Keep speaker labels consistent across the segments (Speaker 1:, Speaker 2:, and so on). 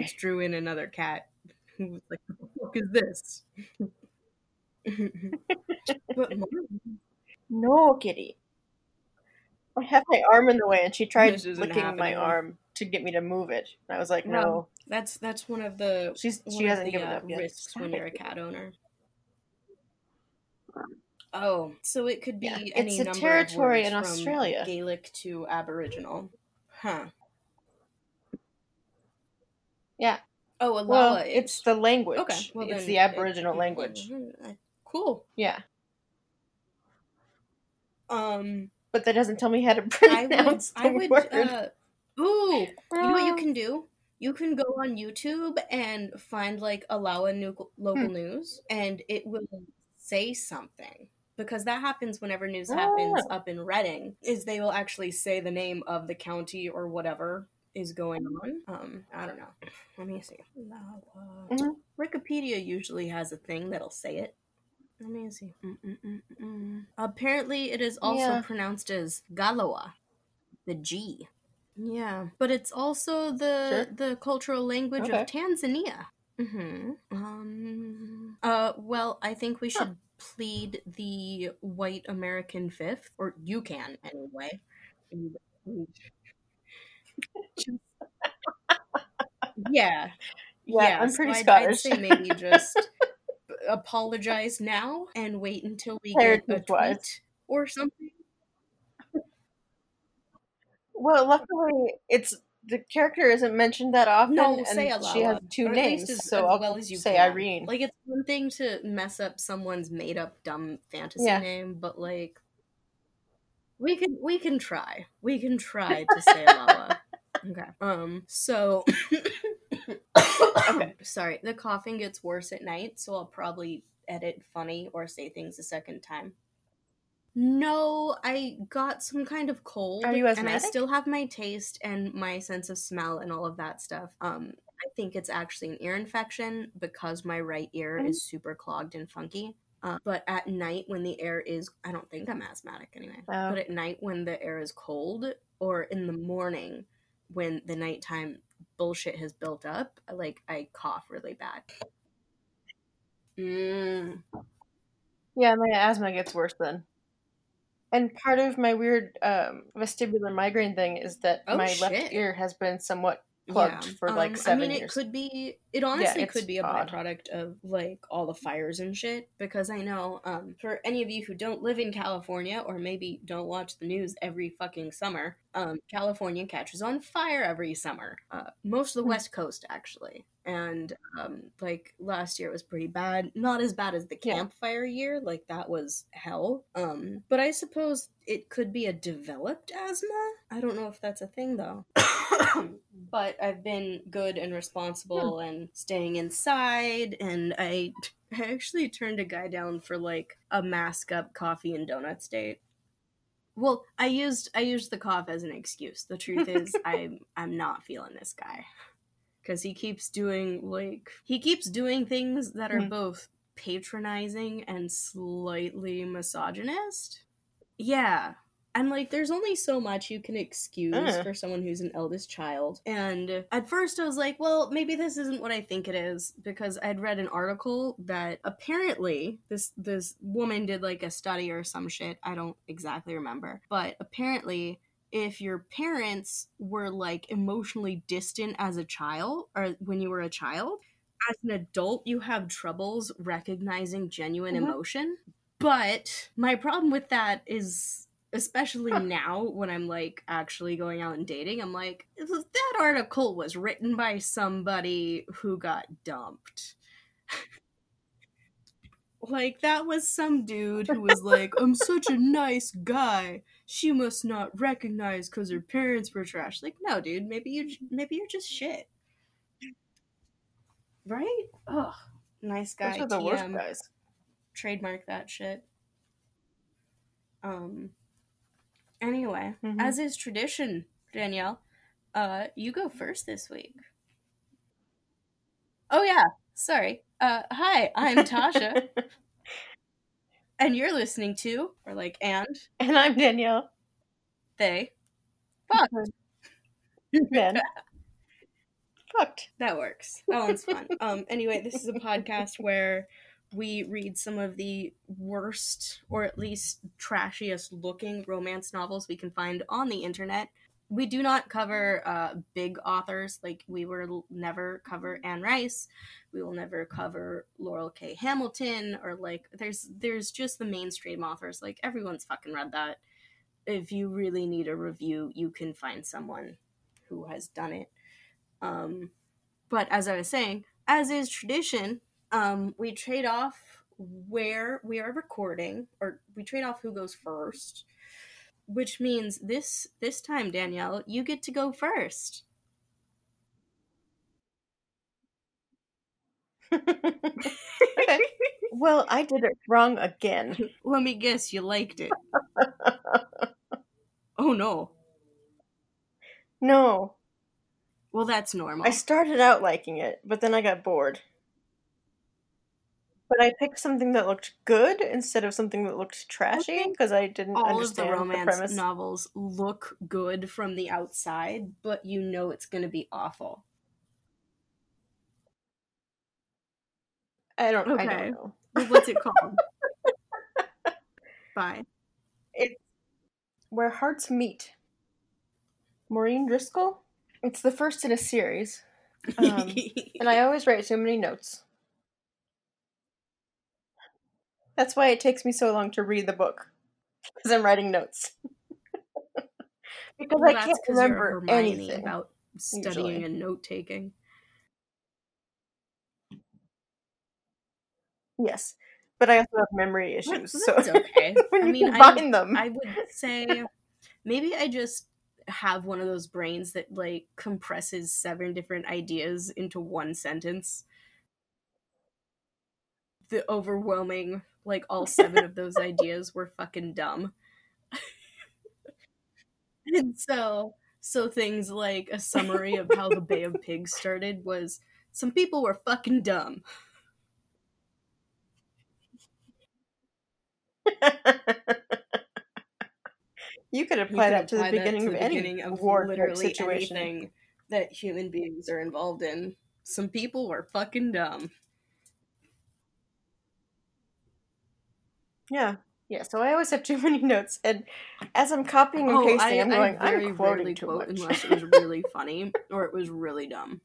Speaker 1: Drew in another cat. Who was like, "What the fuck is this?" but Mom,
Speaker 2: No, kitty. I have my arm in the way, and she tried licking my arm to get me to move it. And I was like,
Speaker 1: No.
Speaker 2: no.
Speaker 1: that's that's one of the
Speaker 2: She's she hasn't
Speaker 1: the,
Speaker 2: given
Speaker 1: uh,
Speaker 2: up yet.
Speaker 1: risks when you're a cat owner. Oh, so it could be
Speaker 2: Yeah,
Speaker 1: any
Speaker 2: it's a
Speaker 1: number
Speaker 2: territory
Speaker 1: of
Speaker 2: in
Speaker 1: words from
Speaker 2: Australia.
Speaker 1: Gaelic to Aboriginal. Huh.
Speaker 2: Yeah.
Speaker 1: Oh, a
Speaker 2: Well, it's the language.
Speaker 1: Okay, well
Speaker 2: it's
Speaker 1: then
Speaker 2: the Aboriginal
Speaker 1: it-
Speaker 2: language.
Speaker 1: uh, Cool.
Speaker 2: Yeah.
Speaker 1: Um,
Speaker 2: But that doesn't tell me how to
Speaker 1: I would,
Speaker 2: pronounce
Speaker 1: I
Speaker 2: the
Speaker 1: would,
Speaker 2: word.
Speaker 1: uh, ooh, you know what you
Speaker 2: Oh.
Speaker 1: can do? You can go on YouTube and find like Alawa nu- local
Speaker 2: Hmm.
Speaker 1: news, and it will say something because that happens whenever news happens
Speaker 2: Oh.
Speaker 1: up in Redding. Is they will actually say the name of the county or whatever is going on. Um, I don't know. Let me see.
Speaker 2: Mhm.
Speaker 1: Wikipedia usually has a thing that'll say it. Let me see. Mm-mm-mm-mm. Apparently, it is also
Speaker 2: Yeah.
Speaker 1: pronounced as Galawa, the G. Yeah, but it's also the
Speaker 2: Sure.
Speaker 1: the cultural language
Speaker 2: Okay.
Speaker 1: of Tanzania. hmm Um. Uh. Well, I think we should plead the white American fifth, or you can anyway. Just- yeah.
Speaker 2: Yeah, I'm pretty
Speaker 1: so I'd, I'd say maybe just apologize now and wait until we get a tweet or something.
Speaker 2: Well, luckily, it's the character isn't mentioned that often.
Speaker 1: No,
Speaker 2: and
Speaker 1: say
Speaker 2: she has two names,
Speaker 1: as-
Speaker 2: so
Speaker 1: as
Speaker 2: I'll
Speaker 1: well as you
Speaker 2: say
Speaker 1: can.
Speaker 2: Irene.
Speaker 1: Like it's one thing to mess up someone's made up dumb fantasy
Speaker 2: Yeah.
Speaker 1: name, but like we can we can try. We can try to say Lala. Okay. Um so
Speaker 2: Okay.
Speaker 1: Sorry, the coughing gets worse at night, so I'll probably edit funny or say things a second time. No, I got some kind of cold,
Speaker 2: Are you
Speaker 1: and I still have my taste and my sense of smell and all of that stuff. Um, I think it's actually an ear infection because my right ear
Speaker 2: Mhm.
Speaker 1: is super clogged and funky. Uh, but at night, when the air is, I don't think I'm asthmatic anyway.
Speaker 2: Oh.
Speaker 1: But at night, when the air is cold, or in the morning, when the nighttime bullshit has built up, like I cough really bad. Mm.
Speaker 2: Yeah, my asthma gets worse then. And part of my weird um, vestibular migraine thing is that
Speaker 1: Oh,
Speaker 2: my
Speaker 1: shit.
Speaker 2: left ear has been somewhat plugged for like
Speaker 1: Um,
Speaker 2: seven
Speaker 1: I mean,
Speaker 2: years.
Speaker 1: it could be. It honestly
Speaker 2: it's
Speaker 1: could be a
Speaker 2: odd.
Speaker 1: byproduct of like all the fires and shit. Because I know, um, for any of you who don't live in California or maybe don't watch the news every fucking summer, um, California catches on fire every summer. Uh, most of the
Speaker 2: Hmm.
Speaker 1: West Coast actually, and um, like last year was pretty bad. Not as bad as the
Speaker 2: Yeah.
Speaker 1: Camp Fire year. Like that was hell. Um, but I suppose it could be a developed asthma. I don't know if that's a thing though. but I've been good and responsible and staying inside and I I actually turned a guy down for like a mask up coffee and donuts date. Well, I used I used the cough as an excuse. The truth is I'm I'm not feeling this guy. Cuz he keeps doing like he keeps doing things that are
Speaker 2: Hmm.
Speaker 1: both patronizing and slightly misogynist. Yeah. I'm like, there's only so much you can excuse
Speaker 2: Uh.
Speaker 1: for someone who's an eldest child. And at first I was like, well, maybe this isn't what I think it is because I'd read an article that apparently this this woman did like a study or some shit. I don't exactly remember. But apparently if your parents were like emotionally distant as a child or when you were a child, as an adult you have troubles recognizing genuine
Speaker 2: Mhm.
Speaker 1: emotion. But my problem with that is especially now when I'm like actually going out and dating, I'm like, that article was written by somebody who got dumped. like, that was some dude who was like, I'm such a nice guy. She must not recognize because her parents were trash. Like, no, dude, maybe you maybe you're just shit. Right? Ugh. Nice guy.
Speaker 2: Those are the worst guys.
Speaker 1: trademark that shit. Um. Anyway,
Speaker 2: Mhm.
Speaker 1: as is tradition, Danielle, uh, you go first this week. Oh yeah, sorry. Uh, hi, I'm Tasha, and you're listening to, or like, and
Speaker 2: and I'm Danielle.
Speaker 1: they. Fuck.
Speaker 2: Men. Fucked.
Speaker 1: That works. That one's fun. um, anyway, this is a podcast where we read some of the worst or at least trashiest looking romance novels we can find on the internet. We do not cover uh, big authors, like we will never cover Anne Rice. We will never cover Laurell K. Hamilton, or like there's there's just the mainstream authors. Like everyone's fucking read that. If you really need a review, you can find someone who has done it. Um, but as I was saying, as is tradition, um, we trade off where we are recording, or we trade off who goes first. Which means this this time, Danielle, you get to go first.
Speaker 2: okay. Well, I did it wrong again.
Speaker 1: Let me guess, you liked it. oh no.
Speaker 2: No.
Speaker 1: Well, that's normal.
Speaker 2: I started out liking it, but then I got bored. But I picked something that looked good instead of something that looked trashy because I didn't
Speaker 1: All of the
Speaker 2: understand the,
Speaker 1: romance
Speaker 2: premise.
Speaker 1: novels look good from the outside, but you know it's going to be awful.
Speaker 2: I don't. I
Speaker 1: Okay.
Speaker 2: don't know.
Speaker 1: What's it called? Bye.
Speaker 2: It's where hearts meet. Maureen Driscoll. It's the first in a series, Um, and I always write so many notes. That's why it takes me so long to read the book because I'm writing notes. because
Speaker 1: Well,
Speaker 2: I can't remember anything.
Speaker 1: about studying
Speaker 2: usually.
Speaker 1: and note taking.
Speaker 2: Yes, but I also have memory issues, so
Speaker 1: That's okay.
Speaker 2: when
Speaker 1: I
Speaker 2: you
Speaker 1: mean, I,
Speaker 2: them,
Speaker 1: I would say maybe I just have one of those brains that like compresses seven different ideas into one sentence. The overwhelming, like all seven of those ideas were fucking dumb. and so so things like a summary of how the Bay of Pigs started was some people were fucking dumb.
Speaker 2: you could
Speaker 1: You
Speaker 2: apply
Speaker 1: could
Speaker 2: that to the beginning
Speaker 1: to
Speaker 2: of
Speaker 1: the
Speaker 2: any
Speaker 1: beginning of
Speaker 2: war
Speaker 1: literally
Speaker 2: situation.
Speaker 1: that human beings are involved in. Some people were fucking dumb.
Speaker 2: Yeah, yeah. So I always have too many notes, and as I'm copying and
Speaker 1: Oh,
Speaker 2: pasting,
Speaker 1: I,
Speaker 2: I'm going,
Speaker 1: I very
Speaker 2: I'm quoting
Speaker 1: rarely
Speaker 2: too
Speaker 1: quote
Speaker 2: much.
Speaker 1: unless it was really funny or it was really dumb.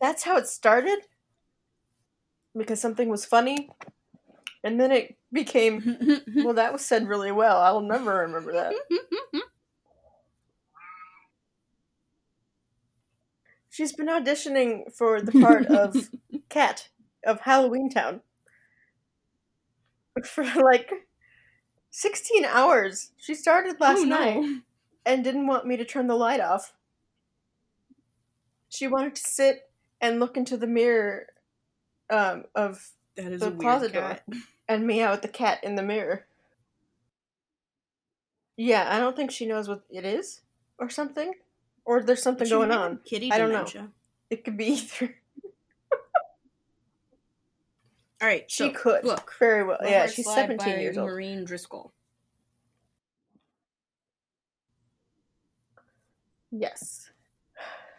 Speaker 2: That's how it started, because something was funny, and then it became, well, that was said really well. I'll never remember that. She's been auditioning for the part of Cat of Halloweentown for like 16 hours. She started last
Speaker 1: oh,
Speaker 2: night and didn't want me to turn the light off. She wanted to sit and look into the mirror um, of
Speaker 1: That is
Speaker 2: the closet
Speaker 1: cat.
Speaker 2: and meow at the cat in the mirror. Yeah, I don't think she knows what it is or something. Or there's something going on.
Speaker 1: Kitty
Speaker 2: I don't know. It could be either.
Speaker 1: All right,
Speaker 2: She
Speaker 1: so,
Speaker 2: could.
Speaker 1: look.
Speaker 2: Very well. Yeah, she's 17
Speaker 1: by
Speaker 2: years old.
Speaker 1: Maureen Driscoll.
Speaker 2: Yes.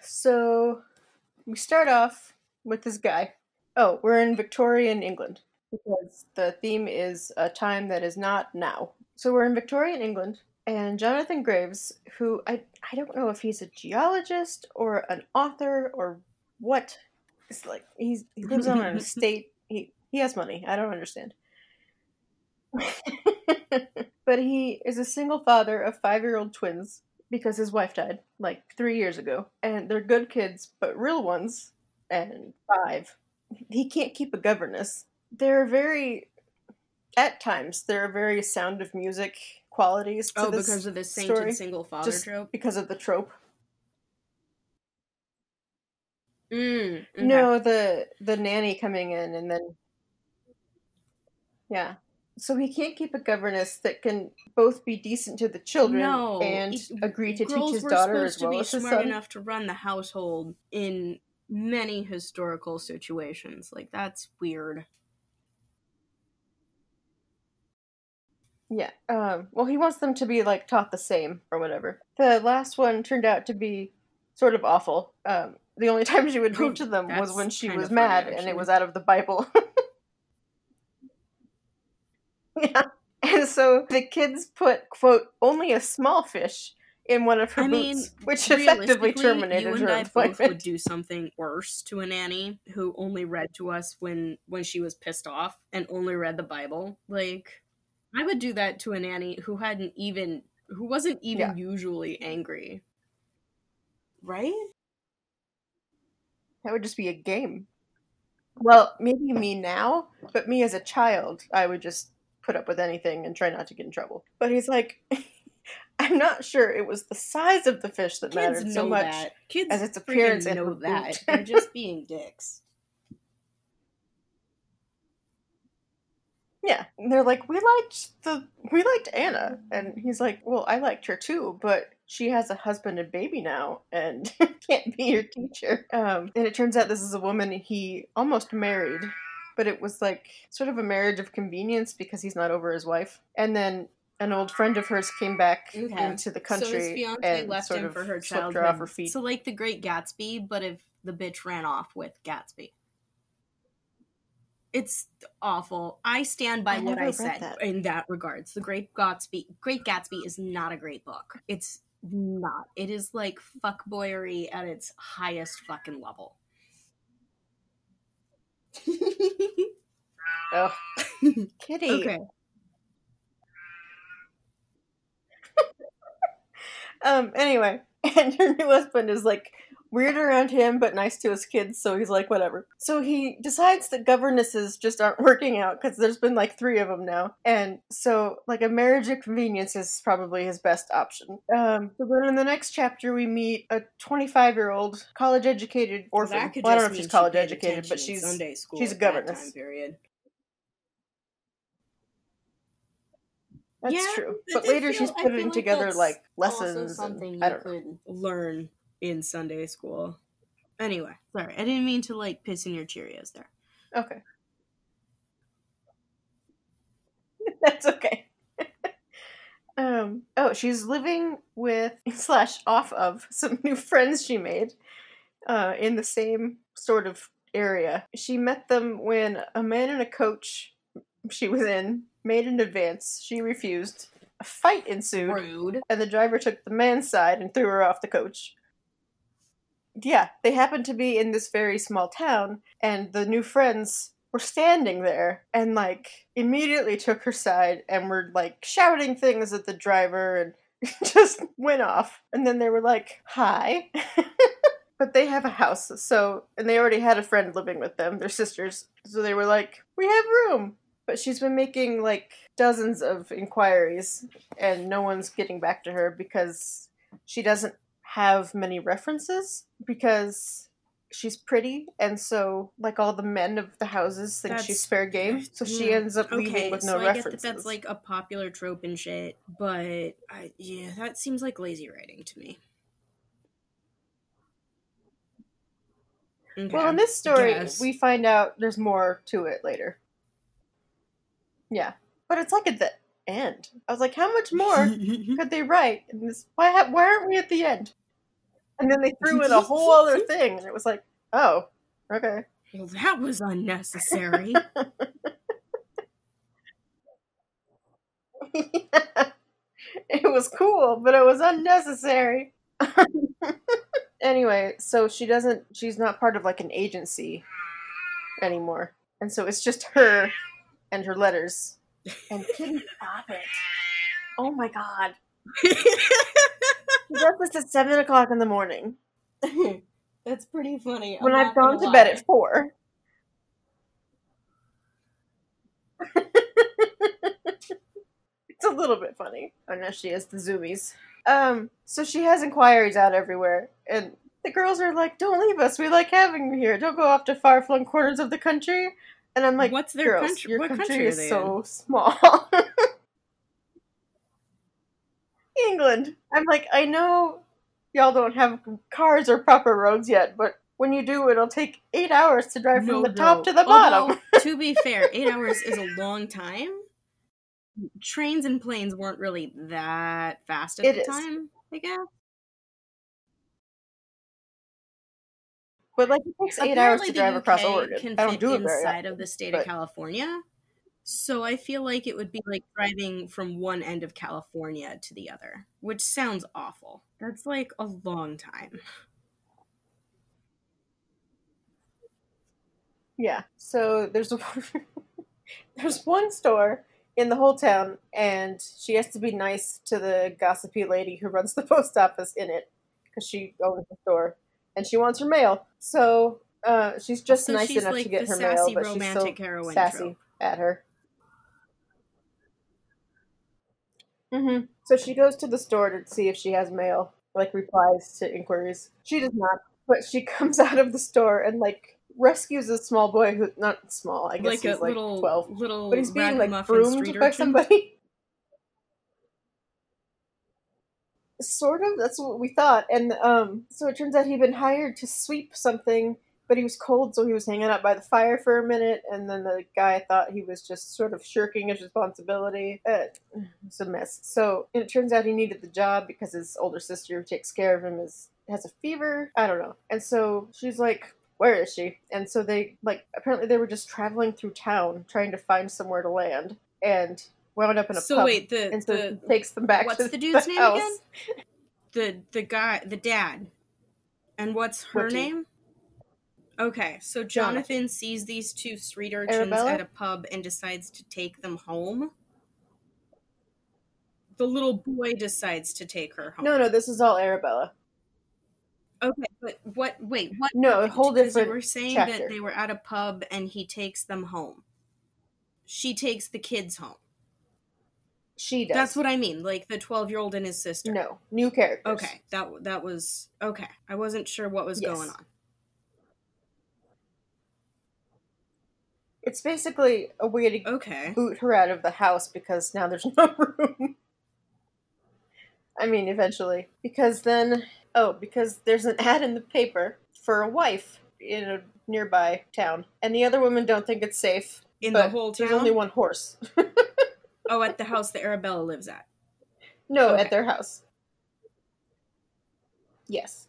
Speaker 2: So we start off with this guy. Oh, we're in Victorian England because the theme is a time that is not now. So we're in Victorian England, and Jonathan Graves, who I I don't know if he's a geologist or an author or what. It's like he's he lives on an estate. He he has money. I don't understand. but he is a single father of five year old twins because his wife died like three years ago. And they're good kids, but real ones, and five. He can't keep a governess. They're very, at times, there are very sound of music qualities to
Speaker 1: Oh,
Speaker 2: this
Speaker 1: because of the sainted
Speaker 2: story,
Speaker 1: single father trope.
Speaker 2: because of the trope.
Speaker 1: Mm, okay.
Speaker 2: No, the the nanny coming in and then yeah. So he can't keep a governess that can both be decent to the children
Speaker 1: No,
Speaker 2: and
Speaker 1: it-
Speaker 2: agree to teach his daughter as
Speaker 1: to
Speaker 2: well
Speaker 1: be
Speaker 2: as his
Speaker 1: smart
Speaker 2: son.
Speaker 1: enough to run the household in many historical situations. Like that's weird.
Speaker 2: Yeah. Um, well, he wants them to be like taught the same or whatever. The last one turned out to be sort of awful. Um, the only time she would read to them was when she was
Speaker 1: of funny,
Speaker 2: mad, and it was out of the Bible. yeah. And so the kids put quote only a small fish in one of her
Speaker 1: I mean,
Speaker 2: boots, which effectively terminated
Speaker 1: you
Speaker 2: her
Speaker 1: and I both would
Speaker 2: employment.
Speaker 1: do something worse to a nanny who only read to us when when she was pissed off and only read the Bible. Like, I would do that to a nanny who hadn't even who wasn't even
Speaker 2: Yeah.
Speaker 1: usually angry. Right?
Speaker 2: That would just be a game. Well, maybe me now, but me as a child, I would just put up with anything and try not to get in trouble. But he's like, I'm not sure it was the size of the fish that
Speaker 1: Kids
Speaker 2: mattered so much.
Speaker 1: that. Kids
Speaker 2: as its appearance and
Speaker 1: know that. They're just being dicks.
Speaker 2: Yeah, and they're like, we liked the we liked Anna, and he's like, well, I liked her too, but she has a husband and baby now, and can't be your teacher. Um, and it turns out this is a woman he almost married, but it was like sort of a marriage of convenience because he's not over his wife. And then an old friend of hers came back
Speaker 1: Okay.
Speaker 2: into the country
Speaker 1: so his fiance
Speaker 2: and
Speaker 1: left
Speaker 2: sort
Speaker 1: him
Speaker 2: of
Speaker 1: for her
Speaker 2: swept
Speaker 1: childhood.
Speaker 2: her off her feet.
Speaker 1: So like the Great Gatsby, but if the bitch ran off with Gatsby. It's awful. I stand by
Speaker 2: I
Speaker 1: what I said
Speaker 2: that.
Speaker 1: in that regards. The Great Gatsby Great Gatsby is not a great book. It's not. It is like fuckboyery at its highest fucking level.
Speaker 2: Ugh. Kitty.
Speaker 1: okay.
Speaker 2: Um, anyway, and her new husband is like weird around him but nice to his kids, so he's like, whatever. So he decides that governesses just aren't working out because there's been like three of them now. And so, like, a marriage of convenience is probably his best option. Um, so then in the next chapter, we meet a 25 year old college educated orphan. Well, I don't know if she's college educated, but she's.
Speaker 1: Sunday school
Speaker 2: she's a governess.
Speaker 1: period.
Speaker 2: That's
Speaker 1: Yeah,
Speaker 2: true. But
Speaker 1: feel-
Speaker 2: later she's putting
Speaker 1: like
Speaker 2: together like lessons.
Speaker 1: something
Speaker 2: and,
Speaker 1: you
Speaker 2: I don't know.
Speaker 1: could learn in Sunday school. Anyway, sorry, I didn't mean to like piss in your Cheerios there.
Speaker 2: Okay. That's okay. um, oh, she's living with slash off of some new friends she made uh, in the same sort of area. She met them when a man and a coach she was in made an advance. She refused. A fight ensued,
Speaker 1: Rude.
Speaker 2: and the driver took the man's side and threw her off the coach. Yeah, they happened to be in this very small town, and the new friends were standing there and like immediately took her side and were like shouting things at the driver and just went off. And then they were like, "Hi." but they have a house, so and they already had a friend living with them, their sisters. So they were like, "We have room." But she's been making like dozens of inquiries and no one's getting back to her because she doesn't have many references because she's pretty and so like all the men of the houses think
Speaker 1: That's-
Speaker 2: she's fair game so she
Speaker 1: Yeah.
Speaker 2: ends up leaving
Speaker 1: Okay,
Speaker 2: with no
Speaker 1: so I
Speaker 2: references
Speaker 1: get that that's like a popular trope and shit, but I, yeah, that seems like lazy writing to me. Okay.
Speaker 2: well in this story
Speaker 1: guess.
Speaker 2: we find out there's more to it later yeah but it's like at the end i was like how much more could they write in this why, why aren't we at the end and then they threw in a whole other thing and it was like oh okay
Speaker 1: well, that was unnecessary.
Speaker 2: it was cool, but it was unnecessary. anyway, so she doesn't she's not part of like an agency anymore. And so it's just her and her letters. And Kitty stop it. Oh my god. This at seven o'clock in the morning.
Speaker 1: That's pretty funny.
Speaker 2: When
Speaker 1: I'm
Speaker 2: I've gone to bed at four. it's a little bit funny. Oh no, she has the zoomies. Um, so she has inquiries out everywhere, and the girls are like, "Don't leave us. We like having you here. Don't go off to far flung corners of the country." And I'm like,
Speaker 1: What's their
Speaker 2: "Girls,
Speaker 1: country-
Speaker 2: Your
Speaker 1: what
Speaker 2: country,
Speaker 1: country
Speaker 2: is so small." England. I'm like, I know y'all don't have cars or proper roads yet, but when you do, it'll take eight hours to drive
Speaker 1: No,
Speaker 2: from the top to the bottom.
Speaker 1: Although, to be fair, eight hours is a long time. trains and planes weren't really that fast at
Speaker 2: It
Speaker 1: the
Speaker 2: is.
Speaker 1: time, I guess.
Speaker 2: But like it takes eight hours to drive across
Speaker 1: UK
Speaker 2: Oregon.
Speaker 1: Can
Speaker 2: I don't
Speaker 1: fit
Speaker 2: do it
Speaker 1: inside of the state
Speaker 2: but-
Speaker 1: of California. So I feel like it would be like driving from one end of California to the other, which sounds awful. That's like a long time.
Speaker 2: Yeah. So there's a, there's one store in the whole town, and she has to be nice to the gossipy lady who runs the post office in it because she owns the store, and she wants her mail. So uh, she's just
Speaker 1: So
Speaker 2: nice
Speaker 1: she's
Speaker 2: enough
Speaker 1: like
Speaker 2: to get her mail, but she's still
Speaker 1: romantic heroine
Speaker 2: sassy
Speaker 1: trope.
Speaker 2: at her. Hmm So she goes to the store to see if she has mail, like replies to inquiries. She does not, but she comes out of the store and like rescues a small boy who not small, I guess
Speaker 1: Like
Speaker 2: he's
Speaker 1: a
Speaker 2: like
Speaker 1: little
Speaker 2: twelve,
Speaker 1: little
Speaker 2: but he's being like groomed
Speaker 1: street
Speaker 2: by
Speaker 1: urchin.
Speaker 2: somebody. sort of. That's what we thought, and um, so it turns out he'd been hired to sweep something. But he was cold, so he was hanging out by the fire for a minute, and then the guy thought he was just sort of shirking his responsibility. Uh, it's a mess. So and it turns out he needed the job because his older sister who takes care of him is has a fever. I don't know. And so she's like, "Where is she?" And so they like apparently they were just traveling through town trying to find somewhere to land, and wound up in a
Speaker 1: So
Speaker 2: pub.
Speaker 1: wait, the
Speaker 2: and so
Speaker 1: the
Speaker 2: he takes them back
Speaker 1: what's
Speaker 2: to
Speaker 1: the dude's name
Speaker 2: house.
Speaker 1: again? The the guy, the dad. And what's her name? Okay, so
Speaker 2: Jonathan.
Speaker 1: Jonathan sees these two street urchins
Speaker 2: Arabella?
Speaker 1: at a pub and decides to take them home. The little boy decides to take her home.
Speaker 2: No, no, this is all Arabella.
Speaker 1: Okay, but what? Wait, what?
Speaker 2: No, a whole
Speaker 1: Because
Speaker 2: different
Speaker 1: You were saying
Speaker 2: chapter.
Speaker 1: that they were at a pub and he takes them home. She takes the kids home.
Speaker 2: She does.
Speaker 1: That's what I mean, like the twelve-year-old and his sister.
Speaker 2: No, new characters.
Speaker 1: Okay, that that was okay. I wasn't sure what was
Speaker 2: Yes.
Speaker 1: going on.
Speaker 2: It's basically a way to
Speaker 1: Okay.
Speaker 2: boot her out of the house because now there's no room. I mean, eventually. Because then, oh, because there's an ad in the paper for a wife in a nearby town, and the other women don't think it's safe.
Speaker 1: In the whole town.
Speaker 2: There's only one horse.
Speaker 1: Oh, at the house that Arabella lives at.
Speaker 2: No,
Speaker 1: Okay.
Speaker 2: at their house. Yes.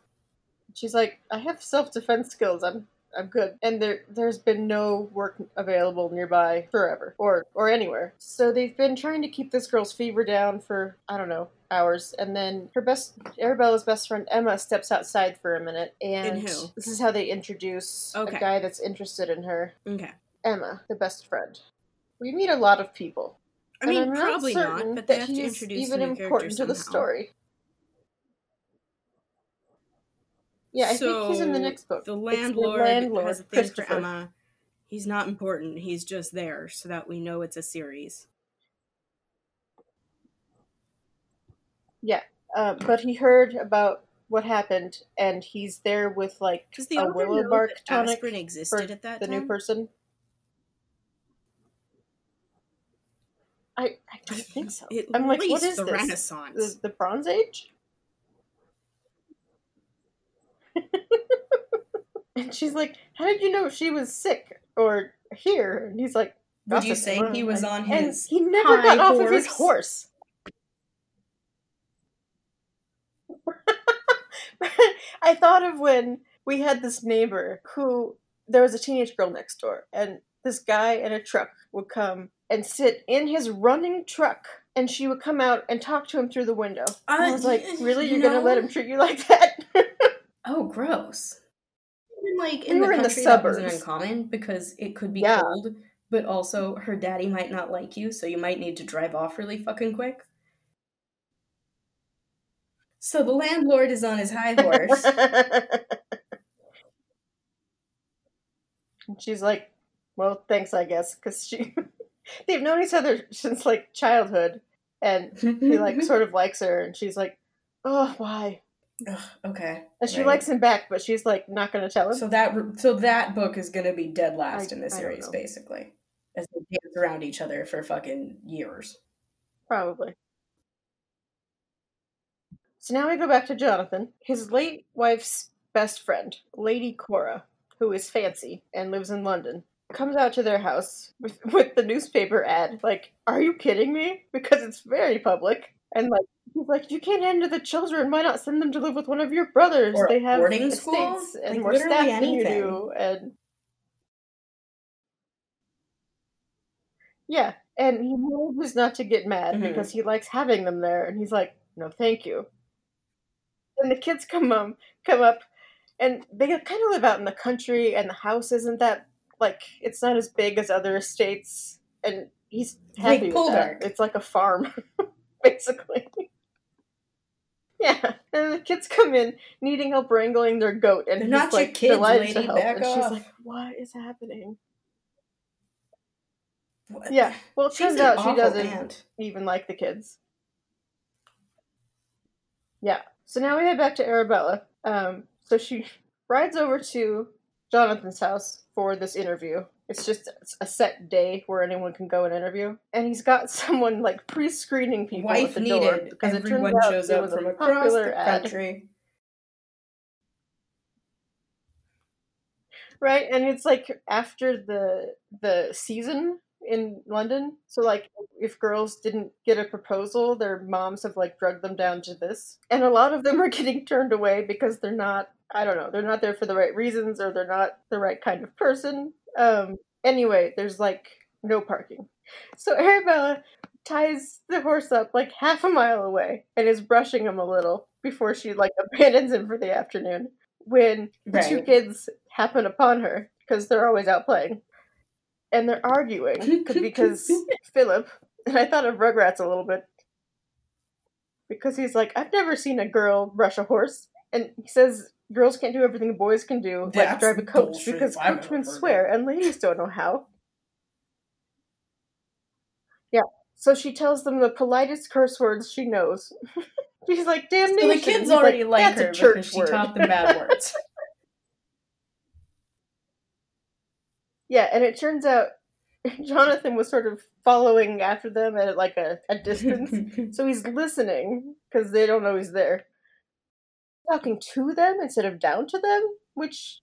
Speaker 2: She's like, I have self defense skills. I'm I'm good. And there there's been no work available nearby forever. Or or anywhere. So they've been trying to keep this girl's fever down for I don't know, hours. And then her best Arabella's best friend Emma steps outside for a minute and this is how they introduce
Speaker 1: Okay.
Speaker 2: a guy that's interested in her.
Speaker 1: Okay.
Speaker 2: Emma, the best friend. We meet a lot of people.
Speaker 1: I mean, probably not, but they have to introduce
Speaker 2: even
Speaker 1: a new character
Speaker 2: important to the story. Yeah, I think he's in the next book.
Speaker 1: The landlord,
Speaker 2: landlord,
Speaker 1: has a thing for. Emma. He's not important. He's just there so that we know it's a series.
Speaker 2: Yeah, uh, but he heard about what happened, and he's there with like
Speaker 1: the
Speaker 2: a willow bark tonic
Speaker 1: aspirin
Speaker 2: for
Speaker 1: existed at that
Speaker 2: the
Speaker 1: time?
Speaker 2: new person. I I don't think so.
Speaker 1: At
Speaker 2: I'm like, what is
Speaker 1: the
Speaker 2: this?
Speaker 1: Renaissance.
Speaker 2: The, the Bronze Age? And she's like, "How did you know she was sick or here?" And he's like,
Speaker 1: Would you say he was on
Speaker 2: And
Speaker 1: his
Speaker 2: he never got off of his
Speaker 1: horse?
Speaker 2: horse. I thought of when we had this neighbor who there was a teenage girl next door, and this guy in a truck would come and sit in his running truck, and she would come out and talk to him through the window. And I
Speaker 1: Uh,
Speaker 2: was like, "Really?
Speaker 1: you
Speaker 2: You're gonna let him treat you like that?"
Speaker 1: Oh, gross. Like
Speaker 2: We
Speaker 1: in
Speaker 2: were
Speaker 1: the
Speaker 2: in the
Speaker 1: country, that wasn't uncommon because it could be
Speaker 2: Yeah.
Speaker 1: cold, but also her daddy might not like you, so you might need to drive off really fucking quick. So the landlord is on his high horse.
Speaker 2: And She's like, "Well, thanks, I guess," because she they've known each other since like childhood, and he like sort of likes her, and she's like, "Oh, why?"
Speaker 1: Ugh, okay.
Speaker 2: And she
Speaker 1: right.
Speaker 2: likes him back, but she's like not gonna tell him.
Speaker 1: So that so that book is gonna be dead last
Speaker 2: I-
Speaker 1: in the series, basically, as they dance around each other for fucking years.
Speaker 2: Probably. So now we go back to Jonathan, his late wife's best friend, Lady Cora, who is fancy and lives in London. comes out to their house with, with the newspaper ad. Like, are you kidding me? Because it's very public. And like he's like, you can't handle the children. Why not send them to live with one of your brothers?
Speaker 1: Or
Speaker 2: they have
Speaker 1: boarding
Speaker 2: estates
Speaker 1: school?
Speaker 2: and
Speaker 1: Like,
Speaker 2: more staff than you do. And yeah, and he manages not to get mad
Speaker 1: Mhm.
Speaker 2: because he likes having them there. And he's like, no, thank you. And the kids come um come up, and they kind of live out in the country, and the house isn't that like it's not as big as other estates, and he's
Speaker 1: Like
Speaker 2: happy with that. It's like a farm, basically. Yeah, and the kids come in needing help wrangling their goat, and
Speaker 1: They're
Speaker 2: he's
Speaker 1: not your
Speaker 2: like
Speaker 1: kids,
Speaker 2: delighted to help.
Speaker 1: back
Speaker 2: and she's
Speaker 1: off.
Speaker 2: like, "What is happening?"
Speaker 1: What?
Speaker 2: Yeah, well, it
Speaker 1: She's
Speaker 2: turns out she doesn't
Speaker 1: aunt.
Speaker 2: even like the kids. Yeah. So now we head back to Arabella. Um, so she rides over to Jonathan's house for this interview. It's just a set day where anyone can go and interview, and he's got someone like pre-screening people at
Speaker 1: Wife
Speaker 2: the door
Speaker 1: needed.
Speaker 2: because it
Speaker 1: Everyone
Speaker 2: out
Speaker 1: shows
Speaker 2: it
Speaker 1: up from
Speaker 2: a
Speaker 1: across the
Speaker 2: ad.
Speaker 1: country.
Speaker 2: right and it's like after the the season in london so like if girls didn't get a proposal their moms have like drugged them down to this and a lot of them are getting turned away because they're not i don't know. They're not there for the right reasons or they're not the right kind of person. Um anyway there's like no parking. So arabella ties the horse up like half a mile away and is brushing him a little before she like abandons him for the afternoon when the two kids happen upon her because they're always out playing and they're arguing because philip and i thought of rugrats a little bit because he's like i've never seen a girl brush a horse and he says girls can't do everything boys can do like drive a coach because coachmen swear and ladies don't know how yeah so she tells them the politest curse words she knows she's like damnation
Speaker 1: So the kids already like,
Speaker 2: "That's a
Speaker 1: her
Speaker 2: church
Speaker 1: because she
Speaker 2: word."
Speaker 1: taught them bad words.
Speaker 2: Yeah, and it turns out Jonathan was sort of following after them at like a, a distance. so he's listening because they don't know he's there. Talking to them instead of down to them, which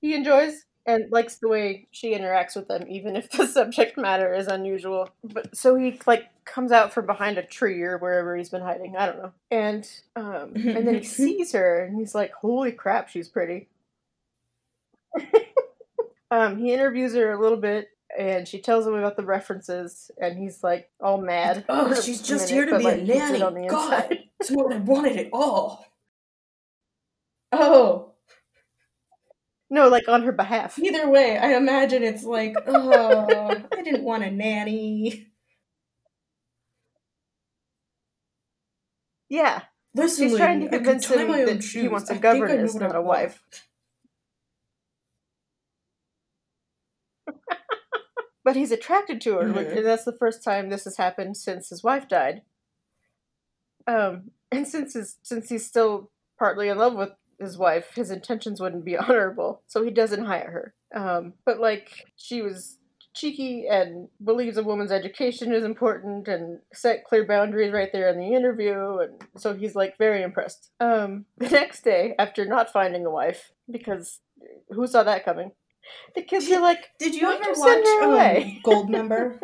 Speaker 2: he enjoys and likes the way she interacts with them, even if the subject matter is unusual. But so he like comes out from behind a tree or wherever he's been hiding. I don't know. And um, and then he sees her and he's like, "Holy crap, she's pretty." um, he interviews her a little bit. And she tells him about the references, and he's like all mad.
Speaker 1: oh, she's just
Speaker 2: minute,
Speaker 1: here to be
Speaker 2: like,
Speaker 1: a nanny.
Speaker 2: on the
Speaker 1: God, it's what I wanted at all. Oh,
Speaker 2: No, like on her behalf.
Speaker 1: either way, I imagine it's like, oh, I didn't want a nanny.
Speaker 2: Yeah,
Speaker 1: Listen,
Speaker 2: she's trying to convince him that
Speaker 1: shoes.
Speaker 2: he wants a
Speaker 1: I think I know
Speaker 2: governess, not a wife. But he's attracted to her, which-
Speaker 1: Mhm.
Speaker 2: and that's the first time this has happened since his wife died. Um, and since his since he's still partly in love with his wife, his intentions wouldn't be honorable, so he doesn't hire her. Um, but like she was cheeky and believes a woman's education is important and set clear boundaries right there in the interview and so he's like very impressed um the next day after not finding a wife because who saw that coming the kids are like
Speaker 1: Did you ever watch um? Goldmember?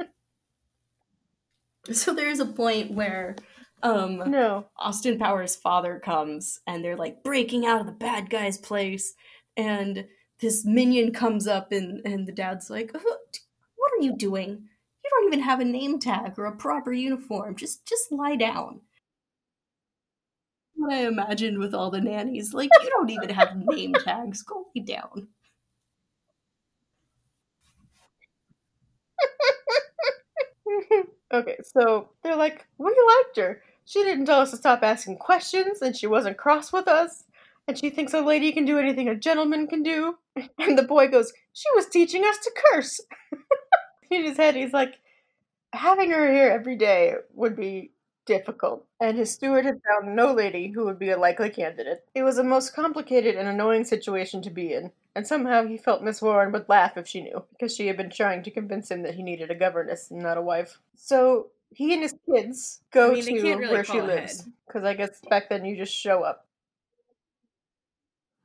Speaker 1: so there's a point where um,
Speaker 2: no
Speaker 1: Austin Powers' father comes and they're like breaking out of the bad guy's place, and this minion comes up and and the dad's like, "Uh, "What are you doing? You don't even have a name tag or a proper uniform. Just just lie down." What I imagined with all the nannies, like you don't even have name tags. Go lay down.
Speaker 2: okay so they're like we liked her she didn't tell us to stop asking questions and she wasn't cross with us. And she thinks a lady can do anything a gentleman can do. And the boy goes she was teaching us to curse. In his head he's like having her here every day would be difficult. And his steward had found no lady who would be a likely candidate. It was a most complicated and annoying situation to be in and somehow he felt miss warren would laugh if she knew because she had been trying to convince him that he needed a governess and not a wife. So he and his kids go
Speaker 1: I mean,
Speaker 2: to
Speaker 1: really
Speaker 2: where she lives because i guess back then you just show up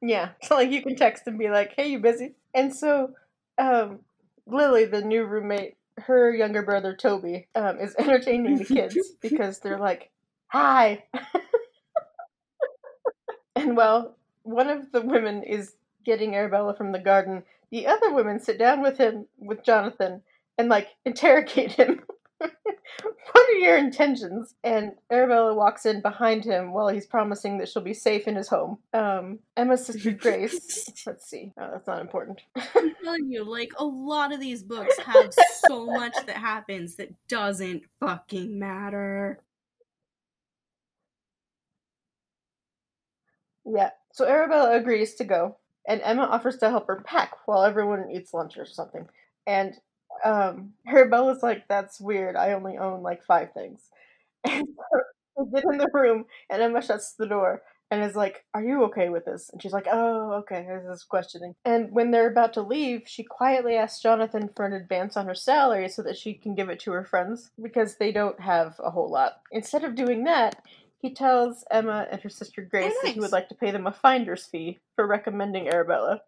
Speaker 2: yeah, so like you can text and be like, "Hey, you busy?" And so, um, Lily, the new roommate, her younger brother Toby, um, is entertaining the kids because they're like, "Hi," and while one of the women is getting Arabella from the garden, the other women sit down with him with Jonathan and like interrogate him. What are your intentions? And Arabella walks in behind him while he's promising that she'll be safe in his home. Um, Emma's sister Grace. let's see. Oh, that's not important.
Speaker 1: I'm telling you, like a lot of these books have so much that happens that doesn't fucking matter.
Speaker 2: Yeah. So Arabella agrees to go, and Emma offers to help her pack while everyone eats lunch or something. And um, Arabella's like, "That's weird. I only own like five things." And so they get in the room, and Emma shuts the door and is like, "Are you okay with this?" And she's like, "Oh, okay." This is questioning. And when they're about to leave, she quietly asks Jonathan for an advance on her salary so that she can give it to her friends because they don't have a whole lot. Instead of doing that, he tells Emma and her sister Grace
Speaker 1: Oh,
Speaker 2: that he would like to pay them a finder's fee for recommending Arabella.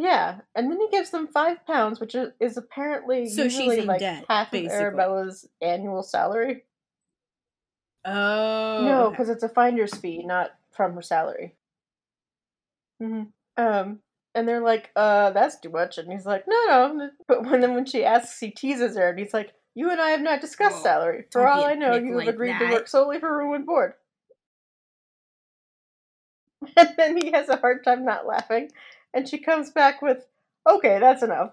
Speaker 2: Yeah, and then he gives them five pounds, which is, apparently
Speaker 1: So she's
Speaker 2: usually
Speaker 1: in
Speaker 2: like
Speaker 1: debt,
Speaker 2: half
Speaker 1: basically.
Speaker 2: of Arabella's annual salary.
Speaker 1: Oh
Speaker 2: no, because it's a finder's fee, not from her salary. hmm Um, and they're like, "Uh, that's too much," and he's like, "No, no." But when then when she asks, he teases her, and he's like, "You and I have not discussed
Speaker 1: Oh,
Speaker 2: salary. For all I know, you have
Speaker 1: like
Speaker 2: agreed to work solely for room and board." And then he has a hard time not laughing, and she comes back with, "Okay, that's enough."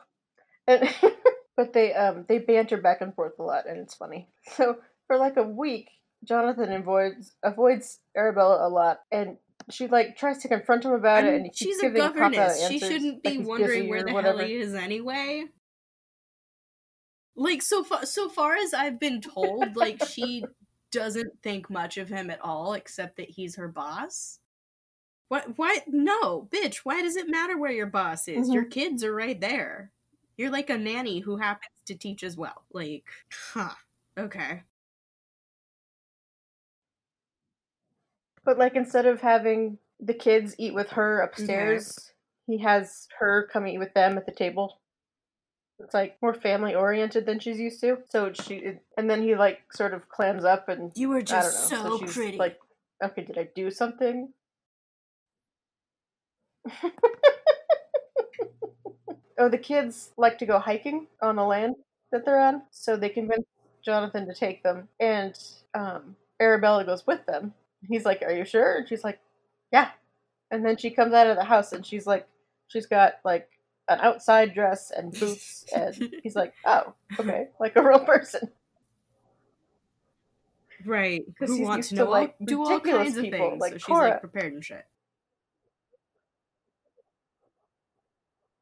Speaker 2: And but they um they banter back and forth a lot, and it's funny. So for like a week, Jonathan avoids avoids Arabella a lot, and she like tries to confront him about
Speaker 1: I
Speaker 2: it, and
Speaker 1: she's a governess. She shouldn't be wondering where the
Speaker 2: whatever.
Speaker 1: hell he is anyway. Like so far, so far as I've been told, like she doesn't think much of him at all, except that he's her boss. What? Why? No, bitch. Why does it matter where your boss is? Mm-hmm. Your kids are right there. You're like a nanny who happens to teach as well. Like, huh? Okay.
Speaker 2: But like instead of having the kids eat with her upstairs, he has her come eat with them at the table. It's like more family oriented than she's used to. So she and then he like sort of clams up and
Speaker 1: You were
Speaker 2: I don't know.
Speaker 1: just so,
Speaker 2: so
Speaker 1: pretty.
Speaker 2: like, okay, did I do something? oh, the kids like to go hiking on the land that they're on, so they convince Jonathan to take them, and um, Arabella goes with them. He's like, "Are you sure?" And she's like, "Yeah." And then she comes out of the house, and she's like, she's got like an outside dress and boots, and he's like, "Oh, okay, like a real person."
Speaker 1: right. Who wants to
Speaker 2: to,
Speaker 1: know
Speaker 2: like,
Speaker 1: all, do all kinds of
Speaker 2: people,
Speaker 1: things?
Speaker 2: like
Speaker 1: so she's
Speaker 2: Cora.
Speaker 1: like prepared and shit.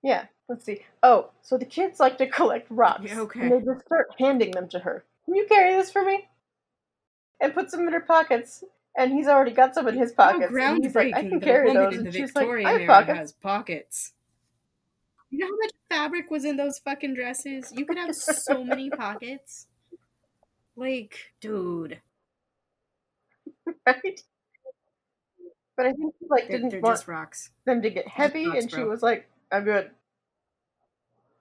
Speaker 2: Yeah, let's see. Oh, so the kids like to collect rocks.
Speaker 1: Yeah, okay.
Speaker 2: And they just start handing them to her. Can you carry this for me? And puts them in her pockets. And he's already got some in his pockets.
Speaker 1: How
Speaker 2: and he's like, I can carry those. And she's like,
Speaker 1: Victorian
Speaker 2: I have pockets.
Speaker 1: has pockets. You know how much fabric was in those fucking dresses? You could have so many pockets. Like, dude,
Speaker 2: Right? But I think she like
Speaker 1: they're,
Speaker 2: didn't
Speaker 1: they're
Speaker 2: want
Speaker 1: just rocks.
Speaker 2: them to get heavy,
Speaker 1: rocks,
Speaker 2: and she
Speaker 1: bro.
Speaker 2: was like, I'm good.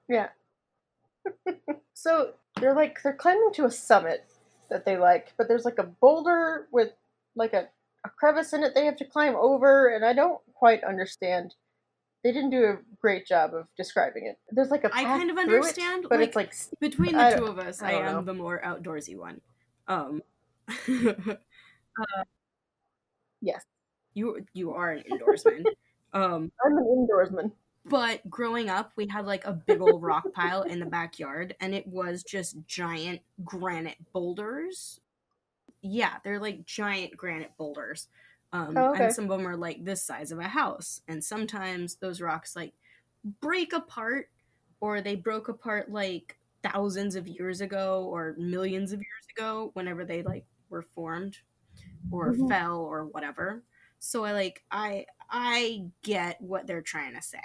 Speaker 2: Yeah. so they're like they're climbing to a summit that they like, but there's like a boulder with like a, a crevice in it they have to climb over, and I don't quite understand. They didn't do a great job of describing it. There's like a
Speaker 1: I
Speaker 2: path
Speaker 1: kind of
Speaker 2: through it,
Speaker 1: understand,
Speaker 2: but
Speaker 1: like,
Speaker 2: it's like.
Speaker 1: Between the
Speaker 2: don't-
Speaker 1: two of us,
Speaker 2: I
Speaker 1: I, am
Speaker 2: know.
Speaker 1: the more outdoorsy one. Um,
Speaker 2: yes,
Speaker 1: you you are an indoorsman. um,
Speaker 2: I'm an indoorsman.
Speaker 1: But growing up, we had like a big old rock pile in the backyard, and it was just giant granite boulders. Yeah, they're like giant granite boulders. Um,
Speaker 2: Oh, okay.
Speaker 1: And some of them are like this size of a house. And sometimes those rocks like break apart, or they broke apart like thousands of years ago, or millions of years ago, whenever they like were formed, or
Speaker 2: Mhm.
Speaker 1: fell, or whatever. So I like I I get what they're trying to say.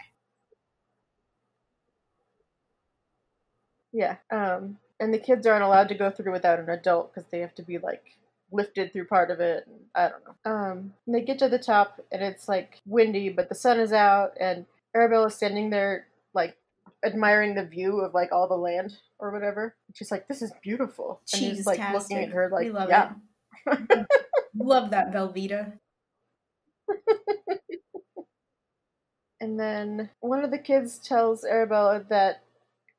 Speaker 2: Yeah. Um, and the kids aren't allowed to go through without an adult because they have to be like lifted through part of it. And I don't know. Um, and they get to the top and it's like windy, but the sun is out, and Arabella is standing there like admiring the view of like all the land or whatever. She's like, "This is beautiful," and he's like looking at her like,
Speaker 1: we love
Speaker 2: "Yeah."
Speaker 1: it. love that Velveeta.
Speaker 2: And then one of the kids tells Arabella that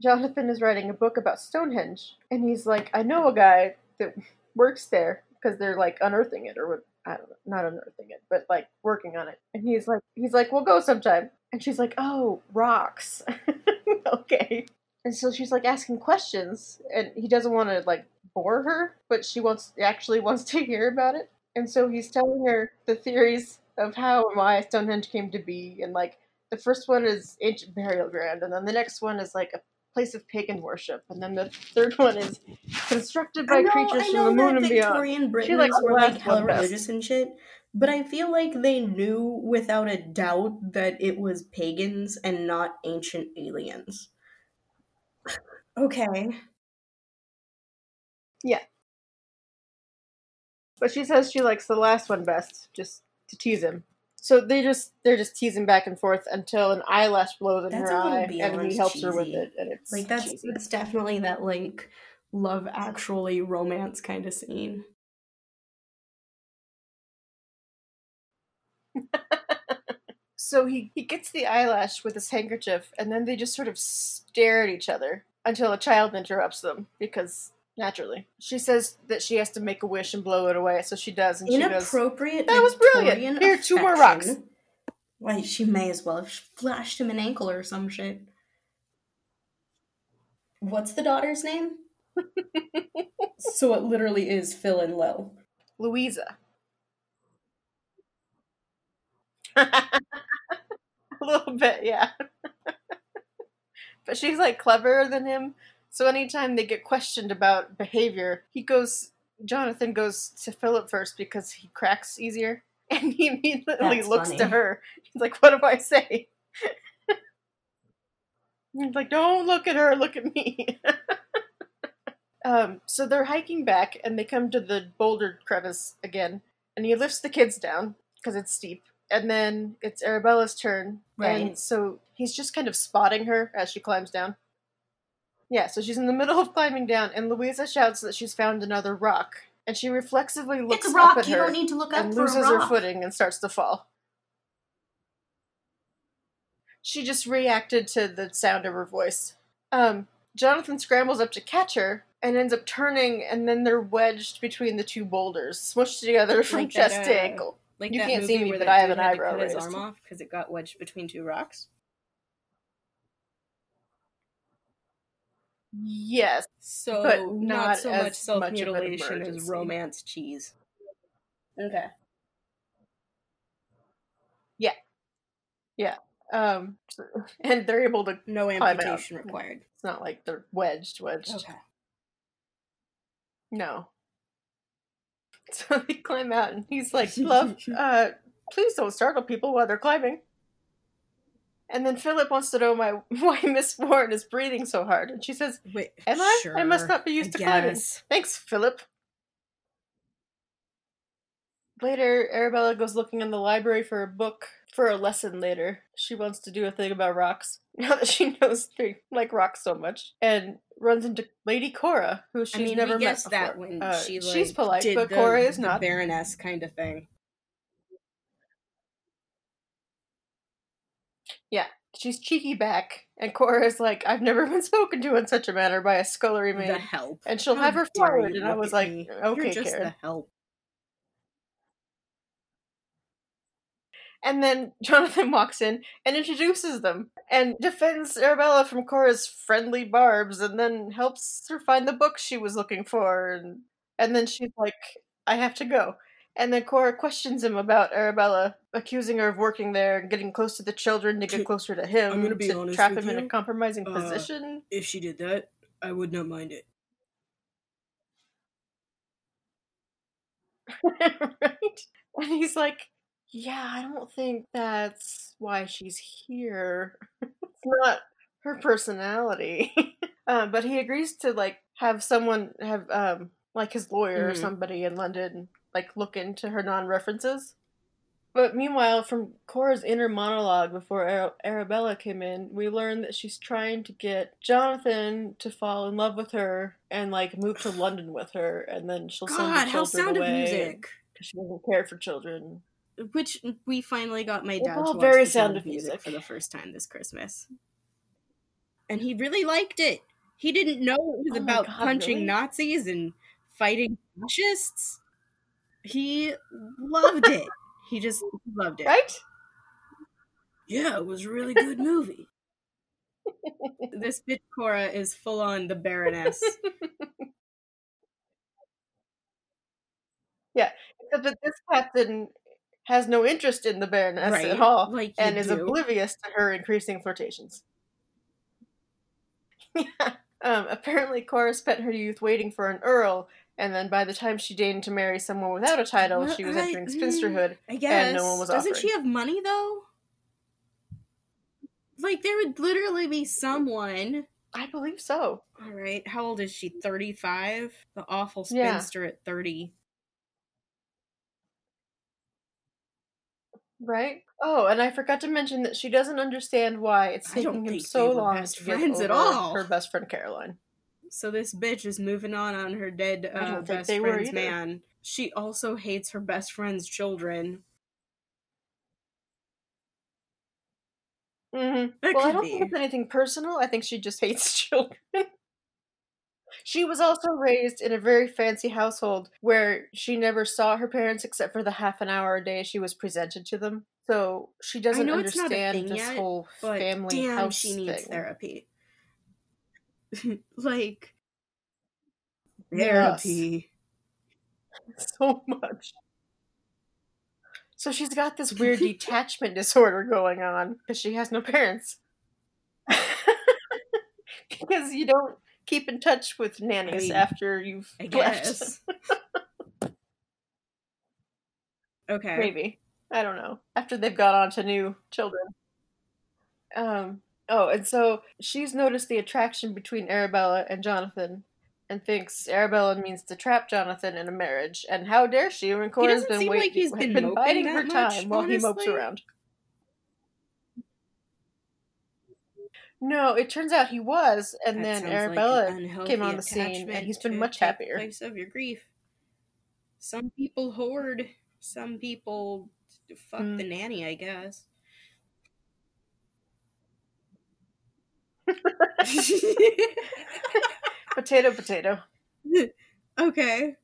Speaker 2: Jonathan is writing a book about Stonehenge, and he's like, "I know a guy that works there because they're like unearthing it or what." I don't know, not unearthing it, but like working on it. And he's like, he's like, we'll go sometime. And she's like, oh, rocks. okay. And so she's like asking questions, and he doesn't want to like bore her, but she wants actually wants to hear about it. And so he's telling her the theories of how and why Stonehenge came to be, and like the first one is ancient burial ground, and then the next one is like a place of pagan worship, and then the third one is constructed by
Speaker 1: know,
Speaker 2: creatures from the moon and beyond.
Speaker 1: Victorian Britons
Speaker 2: likes the
Speaker 1: were like hella religious and shit, but I feel like they knew without a doubt that it was pagans and not ancient aliens. Okay. Yeah.
Speaker 2: But she says she likes the last one best, just to tease him. So they just they're just teasing back and forth until an eyelash blows in
Speaker 1: That's
Speaker 2: her eye, and he helps her with it, and it's
Speaker 1: Like that's
Speaker 2: cheesy.
Speaker 1: that's definitely that like love actually romance kind of scene.
Speaker 2: So he, he gets the eyelash with his handkerchief, and then they just sort of stare at each other until a child interrupts them, because naturally. She says that she has to make a wish and blow it away, so she does, and she goes,
Speaker 1: Inappropriate.
Speaker 2: "That was brilliant. Here, two more rocks."
Speaker 1: Why she may as well have flashed him an ankle or some shit. What's the daughter's name? so it literally is Phil and Lil.
Speaker 2: Louisa. a little bit, yeah. but she's like cleverer than him, so anytime they get questioned about behavior, he goes. Jonathan goes to Philip first because he cracks easier, and he immediately
Speaker 1: That's
Speaker 2: looks to her. He's like, "What do I say?" He's like, "Don't look at her. Look at me." um, so they're hiking back, and they come to the boulder crevice again, and he lifts the kids down because it's steep. And then it's Arabella's turn, and so he's just kind of spotting her as she climbs down. Yeah, so she's in the middle of climbing down, and Louisa shouts that she's found another rock, and she reflexively looks
Speaker 1: it's a rock.
Speaker 2: up at
Speaker 1: You
Speaker 2: her
Speaker 1: don't need to look up
Speaker 2: and
Speaker 1: for
Speaker 2: loses
Speaker 1: a
Speaker 2: her
Speaker 1: rock.
Speaker 2: footing and starts to fall. She just reacted to the sound of her voice. Um, Jonathan scrambles up to catch her and ends up turning, and then they're wedged between the two boulders, smushed together from
Speaker 1: Like that,
Speaker 2: chest to
Speaker 1: uh,
Speaker 2: ankle.
Speaker 1: Like
Speaker 2: You
Speaker 1: that
Speaker 2: can't
Speaker 1: movie
Speaker 2: see me,
Speaker 1: where
Speaker 2: but
Speaker 1: that
Speaker 2: I have
Speaker 1: dude
Speaker 2: an
Speaker 1: had
Speaker 2: eyebrow
Speaker 1: to cut his
Speaker 2: raised.
Speaker 1: arm off because it got wedged between two rocks.
Speaker 2: Yes,
Speaker 1: So not,
Speaker 2: not
Speaker 1: so much self
Speaker 2: much of an
Speaker 1: mutilation as romance cheese. Okay. Yeah. Yeah.
Speaker 2: Um, and they're able to.
Speaker 1: No amputation required.
Speaker 2: It's not like they're wedged, wedged.
Speaker 1: Okay.
Speaker 2: No. So they climb out, and he's like, "Love, uh, please don't startle people while they're climbing." And then Philip wants to know my, why Miss Warren is breathing so hard, and she says,
Speaker 1: Wait.
Speaker 2: "Am I? I must not be used
Speaker 1: I
Speaker 2: to climbing." Thanks, Philip. Later, Arabella goes looking in the library for a book for a lesson later. She wants to do a thing about rocks now that she knows they like rocks so much, and runs into Lady Cora, who she's
Speaker 1: I mean,
Speaker 2: never met
Speaker 1: that
Speaker 2: before.
Speaker 1: when
Speaker 2: Uh,
Speaker 1: she like
Speaker 2: she's polite, but
Speaker 1: the,
Speaker 2: Cora is
Speaker 1: the
Speaker 2: not.
Speaker 1: Baroness kind of thing.
Speaker 2: She's cheeky back, and Cora is like, "I've never been spoken to in such a manner by a scullery maid.
Speaker 1: The
Speaker 2: maid."
Speaker 1: help.
Speaker 2: And she'll
Speaker 1: How
Speaker 2: have her forward, and I was like,
Speaker 1: me.
Speaker 2: "Okay,
Speaker 1: You're just
Speaker 2: Karen."
Speaker 1: the help.
Speaker 2: And then Jonathan walks in and introduces them and defends Arabella from Cora's friendly barbs and then helps her find the book she was looking for and and then she's like, I have to go. And then Cora questions him about Arabella, accusing her of working there and getting close to the children to get closer to him,
Speaker 1: I'm gonna be
Speaker 2: to
Speaker 1: honest
Speaker 2: trap
Speaker 1: with
Speaker 2: him in a compromising
Speaker 1: Uh,
Speaker 2: position.
Speaker 1: If she did that, I would not mind it.
Speaker 2: right? And he's like, Yeah, I don't think that's why she's here. it's not her personality. um, but he agrees to like have someone have um like his lawyer or
Speaker 1: Mhm.
Speaker 2: somebody in London like look into her non references. But meanwhile, from Cora's inner monologue before Ar- Arabella came in, we learn that she's trying to get Jonathan to fall in love with her and like move to London with her, and then she'll send
Speaker 1: God,
Speaker 2: the
Speaker 1: how
Speaker 2: children
Speaker 1: Sound of
Speaker 2: away
Speaker 1: Music.
Speaker 2: because she doesn't care for children.
Speaker 1: Which we finally got my dad
Speaker 2: all
Speaker 1: to watch
Speaker 2: very
Speaker 1: the
Speaker 2: Sound of Music.
Speaker 1: for the first time this Christmas, and he really liked it. He didn't know it was
Speaker 2: Oh
Speaker 1: about
Speaker 2: God,
Speaker 1: punching
Speaker 2: really?
Speaker 1: Nazis and fighting fascists. He loved it. He just loved it.
Speaker 2: Right?
Speaker 1: Yeah, it was a really good movie. this bitch Cora is full on the Baroness.
Speaker 2: Yeah, except that this captain has no interest in the Baroness
Speaker 1: right?
Speaker 2: at all,
Speaker 1: Like
Speaker 2: and is
Speaker 1: do.
Speaker 2: oblivious to her increasing flirtations. yeah. Um, apparently, Cora spent her youth waiting for an earl, and then by the time she deigned to marry someone without a title,
Speaker 1: Well,
Speaker 2: she was
Speaker 1: I-
Speaker 2: entering spinsterhood.
Speaker 1: I guess.
Speaker 2: no one was
Speaker 1: Doesn't
Speaker 2: offering.
Speaker 1: she have money though? Like there would literally be someone.
Speaker 2: I believe so.
Speaker 1: All right, how old is she? Thirty-five. The awful
Speaker 2: Yeah.
Speaker 1: spinster at thirty.
Speaker 2: Right? Oh, and I forgot to mention that she doesn't understand why it's taking him so long to get
Speaker 1: friends at all.
Speaker 2: her best friend Caroline.
Speaker 1: So this bitch is moving on on her dead uh, best friend's man. She also hates her best friend's children.
Speaker 2: Mm-hmm. Well, I don't
Speaker 1: be.
Speaker 2: think it's anything personal. I think she just hates children. she was also raised in a very fancy household where she never saw her parents except for the half an hour a day she was presented to them. So she doesn't
Speaker 1: know it's not a
Speaker 2: understand this
Speaker 1: yet,
Speaker 2: whole family
Speaker 1: damn,
Speaker 2: house
Speaker 1: she needs
Speaker 2: thing.
Speaker 1: therapy. like
Speaker 2: Yes.
Speaker 1: therapy.
Speaker 2: so much. So she's got this weird detachment disorder going on because she has no parents. because you don't keep in touch with nannies
Speaker 1: mean,
Speaker 2: after you've
Speaker 1: I
Speaker 2: left.
Speaker 1: okay.
Speaker 2: Maybe. I don't know. After they've got on to new children. Um oh, and so she's noticed the attraction between Arabella and Jonathan and thinks Arabella means to trap Jonathan in a marriage. And how dare she when Cora's been
Speaker 1: seem
Speaker 2: wait-
Speaker 1: like he's been moping
Speaker 2: biding her
Speaker 1: much,
Speaker 2: time while he mopes around. No, it turns out he was, and
Speaker 1: That
Speaker 2: then
Speaker 1: sounds like an
Speaker 2: Arabella came on the scene, and he's been much happier.
Speaker 1: Place of your grief. Some people hoard. Some people fuck
Speaker 2: Mm.
Speaker 1: the nanny. I guess.
Speaker 2: Potato, potato.
Speaker 1: okay.